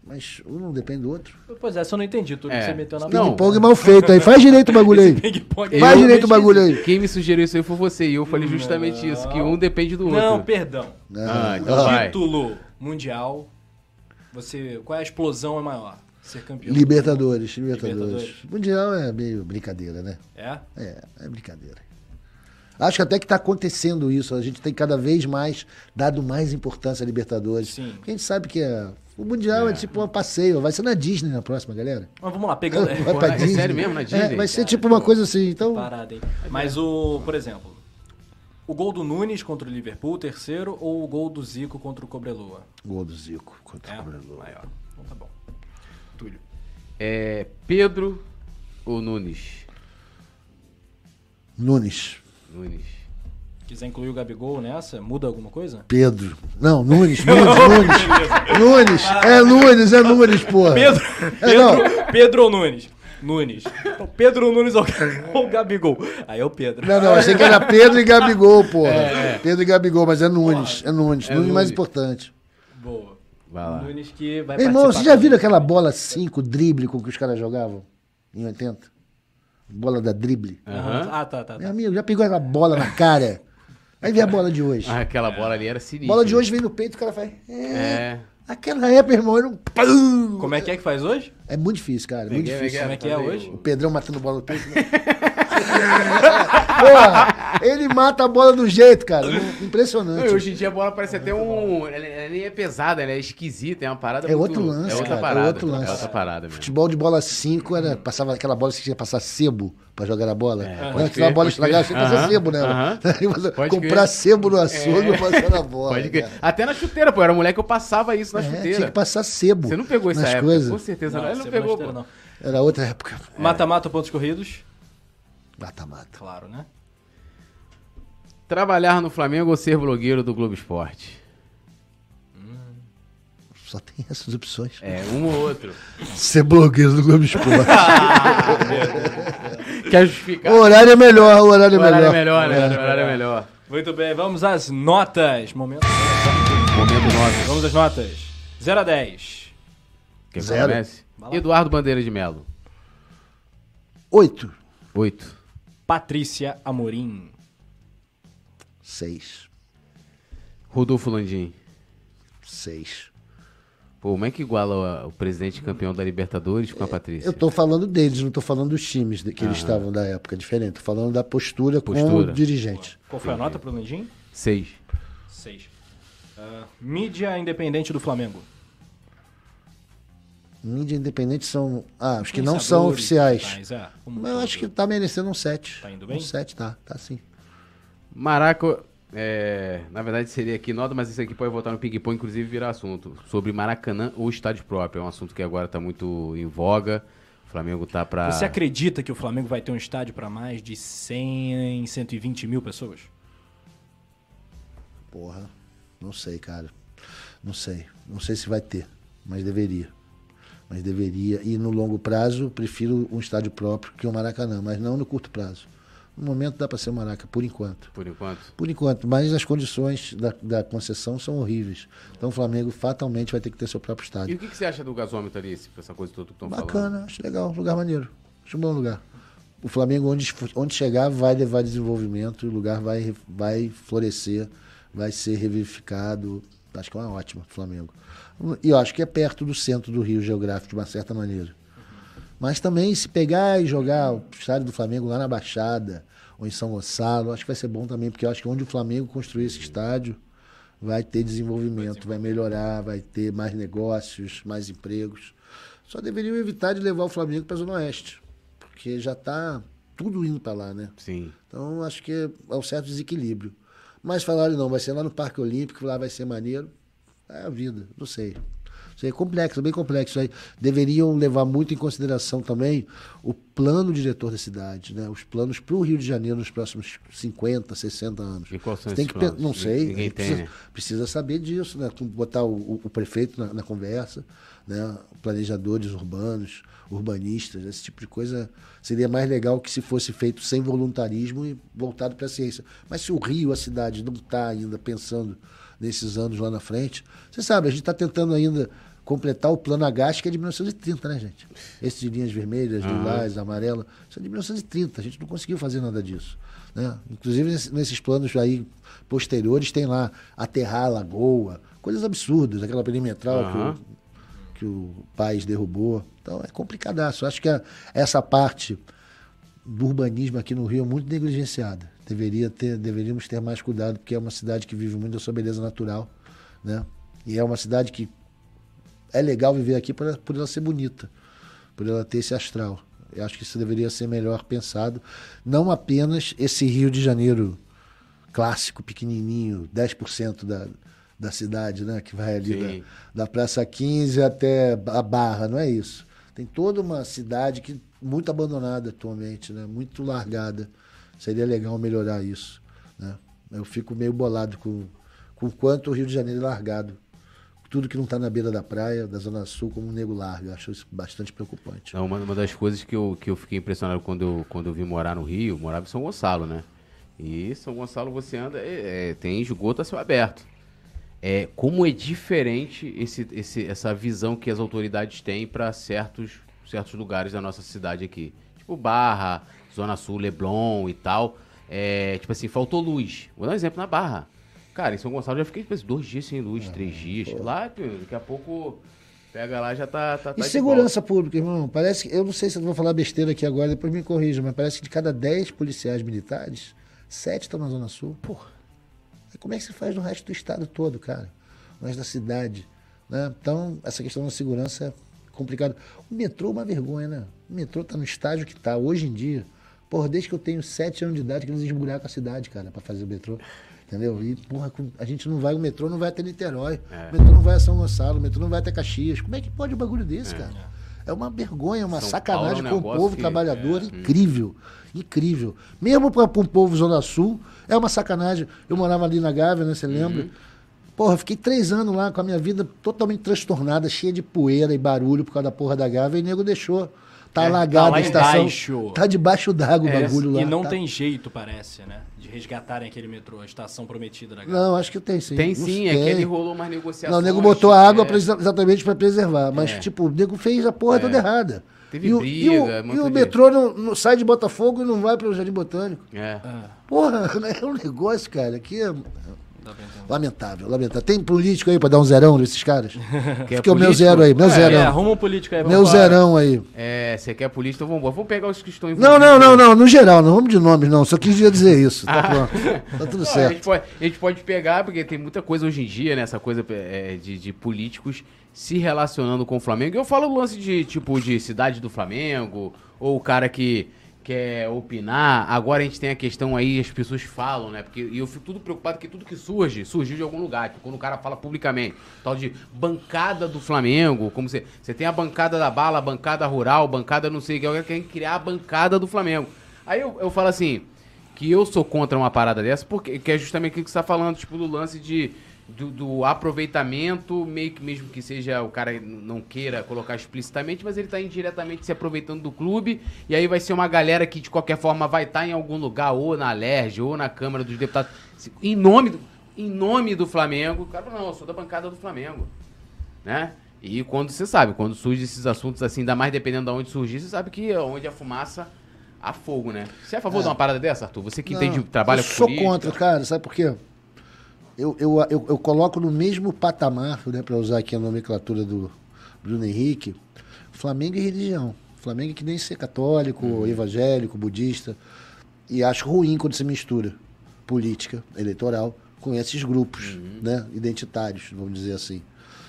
Mas um não depende do outro. Pois é, só não entendi tudo É. que você meteu na Não. Ping-pong mal feito aí. Faz direito o bagulho aí. Ping-pong. Faz Eu direito o bagulho aí. Quem me sugeriu isso aí foi você, e eu falei justamente isso, que um depende do outro. Não, perdão. Ah, então vai. Título mundial. Você, qual é a explosão é maior? Ser campeão. Libertadores, Libertadores. Libertadores. Mundial é meio brincadeira, né? É? É, é brincadeira. Acho que até que está acontecendo isso. A gente tem cada vez mais dado mais importância à Libertadores. Sim. Porque a gente sabe que é- o Mundial é. tipo um passeio. Vai ser na Disney na próxima, galera. Mas vamos lá, pegando. Vai Pô, pra é Disney. sério mesmo, na Disney? É, vai ser Cara, tipo uma coisa assim. Então, Parada, hein? Mas o, por exemplo, o gol do Nunes contra o Liverpool, terceiro, ou o gol do Zico contra o Cobreloa? gol do Zico contra É, o Cobreloa. maior. Então tá bom. Túlio. É Pedro ou Nunes? Nunes. Nunes. Quiser incluir o Gabigol nessa, muda alguma coisa? Pedro. Não, Nunes, Nunes, Nunes. Nunes. É Nunes, é Nunes, porra. Pedro, É, não. Pedro, Pedro ou Nunes? Nunes. Então, Pedro ou Nunes ou, Gabigol? Aí é o Pedro. Não, não, achei que era Pedro e Gabigol, porra. Pedro e Gabigol, mas é Nunes. É Nunes. É Nunes mais importante. Boa. Vai lá. Nunes que vai Meu irmão, você já viram aquela bola 5 drible com que os caras jogavam em 80? Bola da drible. Aham. Ah, tá, tá. Meu tá. amigo, já pegou aquela bola na cara? Aí vem a bola de hoje. Ah, aquela bola ali era sinistra. bola de hoje vem no peito, o cara faz. É. É. Aquela época, irmão, era um. Como é que é que faz hoje? É muito difícil, cara. Muito Ninguém- difícil. Como é que é fazer hoje? O Pedrão matando bola no peito. né? Porra, ele mata a bola do jeito, cara. Não, Impressionante. hoje em dia a bola parece até um. Ela, ela nem é pesada, ela é esquisita, é uma parada É muito- outro lance, É outra cara, é parada. outro lance. É outra parada mesmo. Futebol de bola 5 era. Passava aquela bola que você tinha que passar sebo pra jogar a bola. É, Não, pode que senão a crer, bola estragava, crer. você tinha que passar sebo nela. você Pode Comprar crer. sebo no açougue É. e passar na bola. Pode crer. Até na chuteira, pô. Era moleque, eu passava isso na É, chuteira. tinha que passar sebo. Você não pegou essa nas época? coisas. Com certeza não. Ele não pegou, pô. não. Era outra época. Mata-mata ou pontos corridos? Mata-mata. Claro, né? Trabalhar no Flamengo ou ser blogueiro do Globo Esporte? Só tem essas opções. É, um ou outro. Ser blogueiro do Globo Esporte. Quer justificar? o horário é melhor, o horário é O horário é melhor. melhor, né? O horário é melhor. Muito bem, vamos às notas. Momento. Momento nove. Vamos às notas. 0 a 10. Quer que Zero. comece? Eduardo Bandeira de Melo. Oito. Oito. Patrícia Amorim. Seis. Rodolfo Landim. Seis. Pô, como é que iguala o, o presidente campeão da Libertadores com a Patrícia? Eu tô falando deles, não tô falando dos times de- que eles estavam da época, diferente. Tô falando da postura, com Postura. o dirigente. Qual foi a nota pro Landim? Seis. 6. mídia independente do Flamengo. Mídia independente são. Ah, os que não são oficiais. digitais, é, Mas eu acho que tá merecendo um 7. Tá indo bem? Um 7, tá, tá sim. Maraca, é, na verdade seria aqui nota, mas isso aqui pode voltar no ping-pong, inclusive virar assunto. Sobre Maracanã ou estádio próprio. É um assunto que agora tá muito em voga. O Flamengo tá pra. Você acredita que o Flamengo vai ter um estádio para mais de 100, 120 mil pessoas? Porra, não sei, cara. Não sei. Não sei se vai ter, mas deveria. Mas deveria. E no longo prazo, prefiro um estádio próprio que o Maracanã, mas não no curto prazo. No momento dá para ser o Maraca, por enquanto. Por enquanto. Por enquanto, mas as condições da, da concessão são horríveis. Então o Flamengo fatalmente vai ter que ter seu próprio E estádio. o que, que você acha do gasômetro ali, essa coisa toda que estão falando? Bacana, acho legal, lugar maneiro. Acho um bom lugar. O Flamengo, onde, onde chegar, vai levar desenvolvimento, o lugar vai, vai florescer, vai ser revivificado. Acho que é uma ótima Flamengo. E eu acho que é perto do centro do Rio geográfico, de uma certa maneira. Mas também, se pegar e jogar o estádio do Flamengo lá na Baixada, ou em São Gonçalo, acho que vai ser bom também, porque eu acho que onde o Flamengo construir esse estádio, vai ter desenvolvimento, vai melhorar, vai ter mais negócios, mais empregos. Só deveriam evitar de levar o Flamengo para a Zona Oeste, porque já está tudo indo para lá, né? Sim. Então acho que é um certo desequilíbrio. Mas falaram, não, vai ser lá no Parque Olímpico, lá vai ser maneiro. É a vida, não sei. Isso aí é complexo, é bem complexo. Aí deveriam levar muito em consideração também o plano diretor da cidade, né? os planos para o Rio de Janeiro nos próximos 50, 60 anos. E quais são Você tem que planos? Não sei, Ninguém tem, precisa, né? precisa saber disso, né? Botar o, o- o prefeito na, na conversa, né? planejadores urbanos, urbanistas, esse tipo de coisa seria mais legal que se fosse feito sem voluntarismo e voltado para a ciência. Mas se o Rio, a cidade, não está ainda pensando nesses anos lá na frente, você sabe, a gente está tentando ainda completar o plano H, que é de 1930, né, gente? Esse de linhas vermelhas, lilás, amarela, isso é de 1930, a gente não conseguiu fazer nada disso. Né? Inclusive, nesse- nesses planos aí posteriores, tem lá aterrar a lagoa, coisas absurdas, aquela perimetral que o- Aham. Que o país derrubou. Então é complicadaço. Acho que a- essa parte do urbanismo aqui no Rio é muito negligenciada. Deveria ter, deveríamos ter mais cuidado, porque é uma cidade que vive muito da sua beleza natural, né? E é uma cidade que é legal viver aqui por, por ela ser bonita, por ela ter esse astral. Eu acho que isso deveria ser melhor pensado. Não apenas esse Rio de Janeiro clássico, pequenininho, 10% da, da cidade, né? Que vai ali da, da Praça 15 até a Barra, não é isso. Tem toda uma cidade que muito abandonada atualmente, né? Muito largada. Seria legal melhorar isso, né? Eu fico meio bolado com com o quanto o Rio de Janeiro é largado. Tudo que não está na beira da praia, da Zona Sul, como o nego larga. Eu acho isso bastante preocupante. Não, uma, uma das coisas que eu, que eu fiquei impressionado quando eu, quando eu vim morar no Rio, morava em São Gonçalo, né? E São Gonçalo você anda, é, é, tem esgoto a céu aberto. É, como é diferente esse, esse, essa visão que as autoridades têm para certos, certos lugares da nossa cidade aqui. Tipo Barra, Zona Sul, Leblon e tal. É, tipo assim, faltou luz. Vou dar um exemplo na Barra. Cara, em São Gonçalo já fiquei tipo, assim, dois dias sem luz, três dias. Lá, pô, daqui a pouco pega lá já tá. tá, tá E segurança pública, irmão? Parece que. Eu não sei se eu vou falar besteira aqui agora, depois me corrija, mas parece que de cada 10 policiais militares, 7 estão na Zona Sul. Porra. Como é que se faz no resto do estado todo, cara? No resto da cidade. Né? Então, essa questão da segurança é complicada. O metrô é uma vergonha, né? O metrô tá no estágio que tá hoje em dia. Porra, desde que eu tenho 7 anos de idade que eles esburacam a cidade, cara, pra fazer o metrô. Entendeu? E, porra, a gente não vai, o metrô não vai até Niterói, o metrô não vai a São Gonçalo, o metrô não vai até Caxias. Como é que pode um bagulho desse, cara? É uma vergonha, uma São sacanagem Paulo é com o povo que- trabalhador incrível. Incrível. Mesmo para um povo Zona Sul, é uma sacanagem. Eu morava ali na Gávea, né? Você Uhum. lembra? Porra, fiquei três anos lá com a minha vida totalmente transtornada, cheia de poeira e barulho por causa da porra da Gávea, e o nego deixou. Tá É, alagado tá a estação. embaixo. Tá debaixo d'água o É, bagulho lá. e não tá? tem jeito, parece, né? De resgatarem aquele metrô, a estação prometida da. Não, acho que tem sim. Tem Não sim, é tem. que ele rolou umas negociações. Não, o nego botou a água é. pra exa- exatamente para preservar. Mas, É. tipo, o nego fez a porra toda errada. Teve e o, briga, e o, e o metrô não, não sai de Botafogo e não vai para o Jardim Botânico. É. Porra, é um negócio, cara, que é lamentável, lamentável. Tem político aí pra dar um zerão nesses caras? Quer Fica o meu político? zero aí, meu É, É, zerão. arruma um político aí. meu zerão aí. É, você quer polícia, então vamos. Vamos pegar os que estão Não, envolvidos. não, não, não, no geral, não vamos de nomes, não. Só quis dizer isso. Tá pronto. Tá tudo Não, a, gente certo. pode, a gente pode pegar, porque tem muita coisa hoje em dia, né? Essa coisa é, de, de políticos se relacionando com o Flamengo. Eu falo o lance de, tipo, de cidade do Flamengo, ou o cara que quer opinar. Agora a gente tem a questão aí, as pessoas falam, né? Porque e eu fico tudo preocupado que tudo que surge, surgiu de algum lugar. Tipo, quando o cara fala publicamente, tal de bancada do Flamengo, como você. Você tem a bancada da bala, a bancada rural, bancada não sei o que, alguém quer criar a bancada do Flamengo. Aí eu, eu falo assim, que eu sou contra uma parada dessa, porque que é justamente aquilo que você está falando, tipo, do lance de, do, do aproveitamento, meio que mesmo que seja o cara não queira colocar explicitamente, mas ele está indiretamente se aproveitando do clube, e aí vai ser uma galera que de qualquer forma vai estar em algum lugar, ou na LERJ, ou na Câmara dos Deputados, em nome do, em nome do Flamengo, cara não, eu sou da bancada do Flamengo, né? E quando você sabe, quando surgem esses assuntos assim, ainda mais dependendo de onde surgir, você sabe que onde a fumaça há fogo, né? Você é a favor de uma parada dessa, Arthur? Você que Não, entende, trabalha eu com sou política. contra, cara, sabe por quê? Eu, eu, eu, eu coloco no mesmo patamar, né, para usar aqui a nomenclatura do Bruno Henrique, Flamengo e religião. Flamengo é que nem ser católico, Uhum. evangélico, budista. E acho ruim quando se mistura política eleitoral com esses grupos Uhum. né, identitários, vamos dizer assim.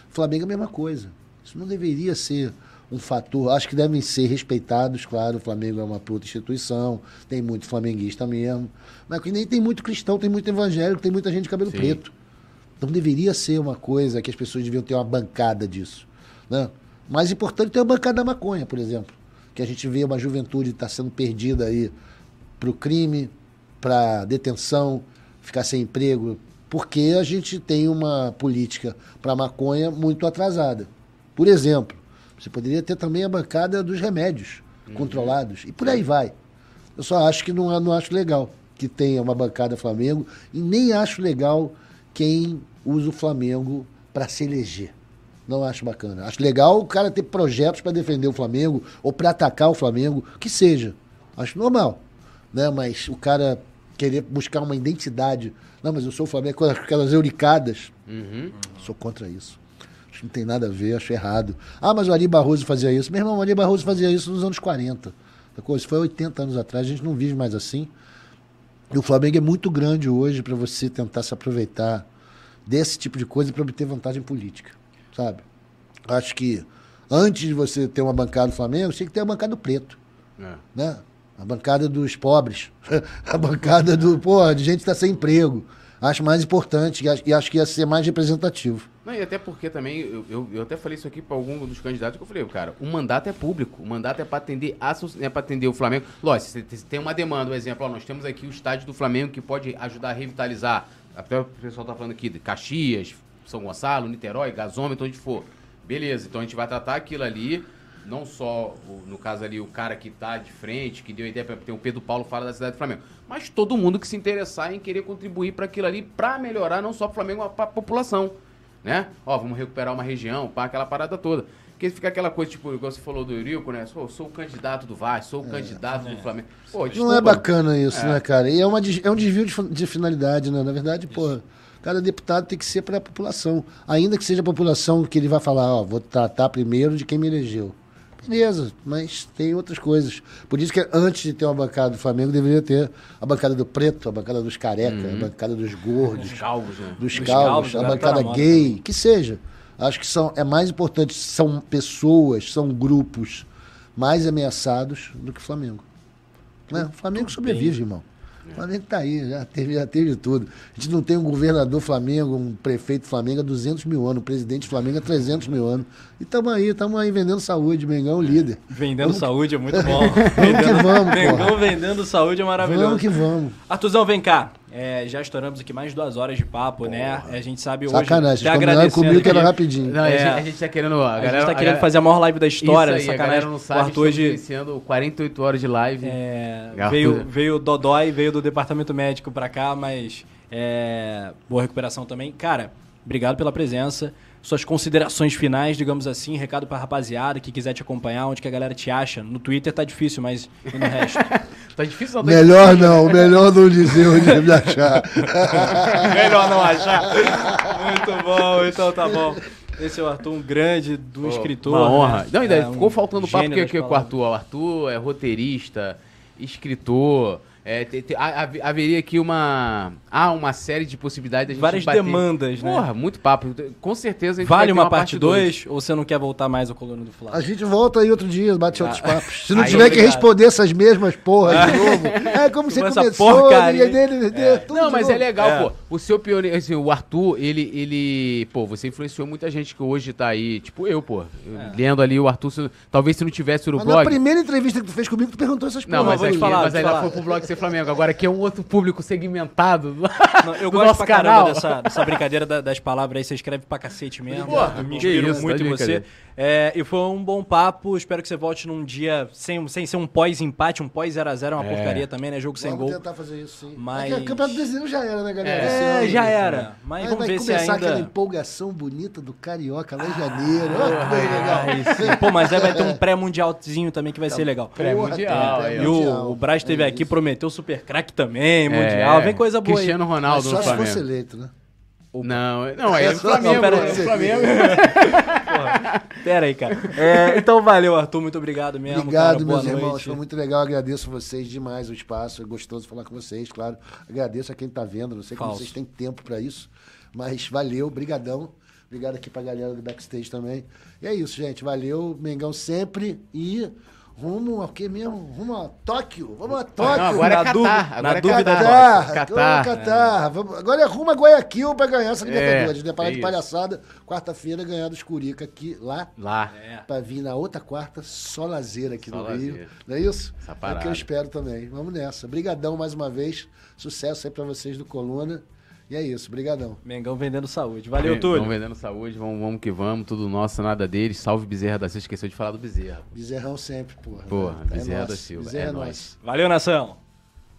Flamengo é a mesma coisa. Isso não deveria ser um fator. Acho que devem ser respeitados, claro. O Flamengo é uma puta instituição, tem muito flamenguista mesmo. Mas que nem tem muito cristão, tem muito evangélico, tem muita gente de cabelo Sim. preto. Então deveria ser uma coisa que as pessoas deviam ter uma bancada disso. Né? Mais importante é ter a bancada da maconha, por exemplo. Que a gente vê uma juventude que está sendo perdida aí para o crime, para detenção, ficar sem emprego, porque a gente tem uma política para maconha muito atrasada. Por exemplo, você poderia ter também a bancada dos remédios controlados e por aí vai. Eu só acho que não, não acho legal que tenha uma bancada Flamengo e nem acho legal quem usa o Flamengo para se eleger. Não acho bacana. Acho legal o cara ter projetos para defender o Flamengo ou para atacar o Flamengo, que seja. Acho normal. Né? Mas o cara querer buscar uma identidade. Não, mas eu sou o Flamengo com aquelas euricadas. Uhum. Sou contra isso. Não tem nada a ver, acho errado. Ah, mas o Ari Barroso fazia isso. Meu irmão, o Ari Barroso fazia isso nos anos 40. Sacou? Isso foi 80 anos atrás, a gente não vive mais assim. E o Flamengo é muito grande hoje para você tentar se aproveitar desse tipo de coisa para obter vantagem política, sabe? Acho que antes de você ter uma bancada do Flamengo, você tem que ter a bancada do preto, É. né? A bancada dos pobres, a bancada do, pô, de gente que está sem emprego. Acho mais importante e acho que ia ser mais representativo. Não, e até porque também, eu, eu, eu até falei isso aqui para algum dos candidatos que eu falei, cara, o mandato é público, o mandato é para atender, a, é para atender o Flamengo. Lógico, você tem- uma demanda, um exemplo, ó, nós temos aqui o estádio do Flamengo que pode ajudar a revitalizar. Até o pessoal tá falando aqui de Caxias, São Gonçalo, Niterói, Gasômetro, onde for. Beleza, então a gente vai tratar aquilo ali, não só, o- no caso ali, o cara que tá de frente, que deu a ideia para ter o Pedro Paulo fala da cidade do Flamengo, mas todo mundo que se interessar em querer contribuir para aquilo ali, para melhorar não só o Flamengo, mas para a população né? Ó, vamos recuperar uma região, pá, aquela parada toda. Porque fica aquela coisa, tipo, igual você falou do Eurico, né? Pô, sou o candidato do Vasco, sou o candidato do Flamengo. Pô, Não desculpa. é bacana isso, É. né, cara? E é, uma, é um desvio de, de finalidade, né? Na verdade, pô, cada deputado tem que ser para a população. Ainda que seja a população que ele vai falar, ó, vou tratar primeiro de quem me elegeu. Beleza, mas tem outras coisas. Por isso que antes de ter uma bancada do Flamengo, deveria ter a bancada do preto, a bancada dos carecas, a bancada dos gordos, Os calvos, né? dos Dos calvos, calvos, a tá bancada gay, que seja. Acho que são, é mais importante, são pessoas, são grupos mais ameaçados do que o Flamengo. Né? O Flamengo sobrevive, irmão. O Flamengo tá aí, já teve, já teve tudo. A gente não tem um governador Flamengo, um prefeito Flamengo há 200 mil anos, um presidente Flamengo há 300 mil anos. E estamos aí, estamos aí vendendo saúde, Mengão líder. Vendendo Vamos- saúde é muito bom. Vamos que vamos, Mengão vendendo saúde é maravilhoso. Vamos que vamos. Artuzão, vem cá. É, já estouramos aqui mais de duas horas de papo, né? A gente sabe hoje. Sacanagem, combinaram agradecendo comigo que era rapidinho. Não, a, É. gente, a gente tá querendo. A, A galera, gente tá a querendo galera- fazer a maior live da história, Isso aí, a sacanagem. não sabe, o Arthur estamos hoje iniciando 48 horas de live. é, Arthur. veio, veio o Dodói, veio do departamento médico pra cá, mas é, boa recuperação também. Cara, obrigado pela presença. Suas considerações finais, digamos assim, recado pra rapaziada que quiser te acompanhar, onde que a galera te acha. No Twitter tá difícil, mas e no resto? Tá difícil não, tá Melhor não, melhor não dizer onde me achar. Melhor não achar. Muito bom, então tá bom. Esse é o Arthur, um grande do escritor. Uma honra. né? Não, ainda É, um ficou faltando papo que, das que, com o. Arthur. O Arthur é roteirista, escritor. É, te- te- ha- hav- haveria aqui uma. Há uma série de possibilidades da gente Várias bater. demandas, né? Porra, muito papo. Com certeza a gente vai Vale ter uma, parte dois. 2 ou você não quer voltar mais ao Coluna do Flá? A gente volta aí outro dia, bate outros papos. Se não Aí, tiver que obrigado. responder essas mesmas porras de novo. É como você essa começou, porcaria. dele, dele, tudo Não, de mas é novo. legal, É. pô. O seu pioneiro, assim, o Arthur, ele, ele, pô, você influenciou muita gente que hoje tá aí, tipo eu, pô. É. Lendo ali o Arthur, se- talvez se não tivesse o Mas na blog. primeira entrevista que tu fez comigo, tu perguntou essas Não, porras. mas, falar, mas falar. foi pro blog ser Flamengo. Agora aqui é um outro público segmentado. Não, eu do gosto nosso pra caramba canal. dessa, dessa brincadeira da- das palavras aí, você escreve pra cacete mesmo. Porra, eu me que inspiro isso, muito tá em você. É, e foi um bom papo, espero que você volte num dia sem, sem ser um pós-empate, um pós-0x0 é uma É. porcaria também, né? Jogo sem Vamos gol. tentar fazer isso, sim. Mas- É que o Campeonato Brasileiro já era, né, galera? É, ano. já era. Mas Aí vamos vai ver se começar ainda... aquela empolgação bonita do Carioca lá em janeiro. Olha que coisa legal. Aí. Pô, mas aí vai ter um pré-mundialzinho também que vai ser legal. Pré-mundial, aí, E o, o Braz esteve É aqui, isso. prometeu super craque também, mundial. Vem coisa boa aí. Cristiano Mas Ronaldo só no se fosse Flamengo. eleito, né? Não, não, é É no só- Flamengo. não, pera é Flamengo. Pera aí, cara. É, então valeu, Arthur. Muito obrigado mesmo. Obrigado, cara. Meus irmãos. Foi muito legal. Agradeço vocês demais o espaço. É gostoso falar com vocês, claro. Agradeço a quem está vendo. Não sei como Falso. vocês têm tempo para isso. Mas valeu, brigadão. Obrigado aqui pra galera do backstage também. E é isso, gente. Valeu. Mengão sempre. E rumo ao que mesmo? Rumo a Tóquio. Vamos a Tóquio. Não, agora é Na Catar. dúvida- Agora na é dúvida, Catar. Catar, Catar. Agora é rumo a Guayaquil pra ganhar essa Libertadores. É, né? Parar é de palhaçada. Quarta-feira ganhar dos Curica aqui, lá. Lá. Pra vir na outra quarta, só lazer aqui Só no lazer. Rio. Não é isso? Essa é o que eu espero também. Vamos nessa. Brigadão mais uma vez. Sucesso aí pra vocês do Coluna. E é isso. Brigadão. Mengão vendendo saúde. Valeu, Túlio. Vamos vendendo saúde, vamos, vamos que vamos, tudo nosso, nada deles. Salve Bezerra da Silva, esqueceu de falar do Bezerra. Bezerrão sempre, porra. Porra, É Bezerra nosso. da Silva, Bezerra é é nóis. nosso. Valeu, nação.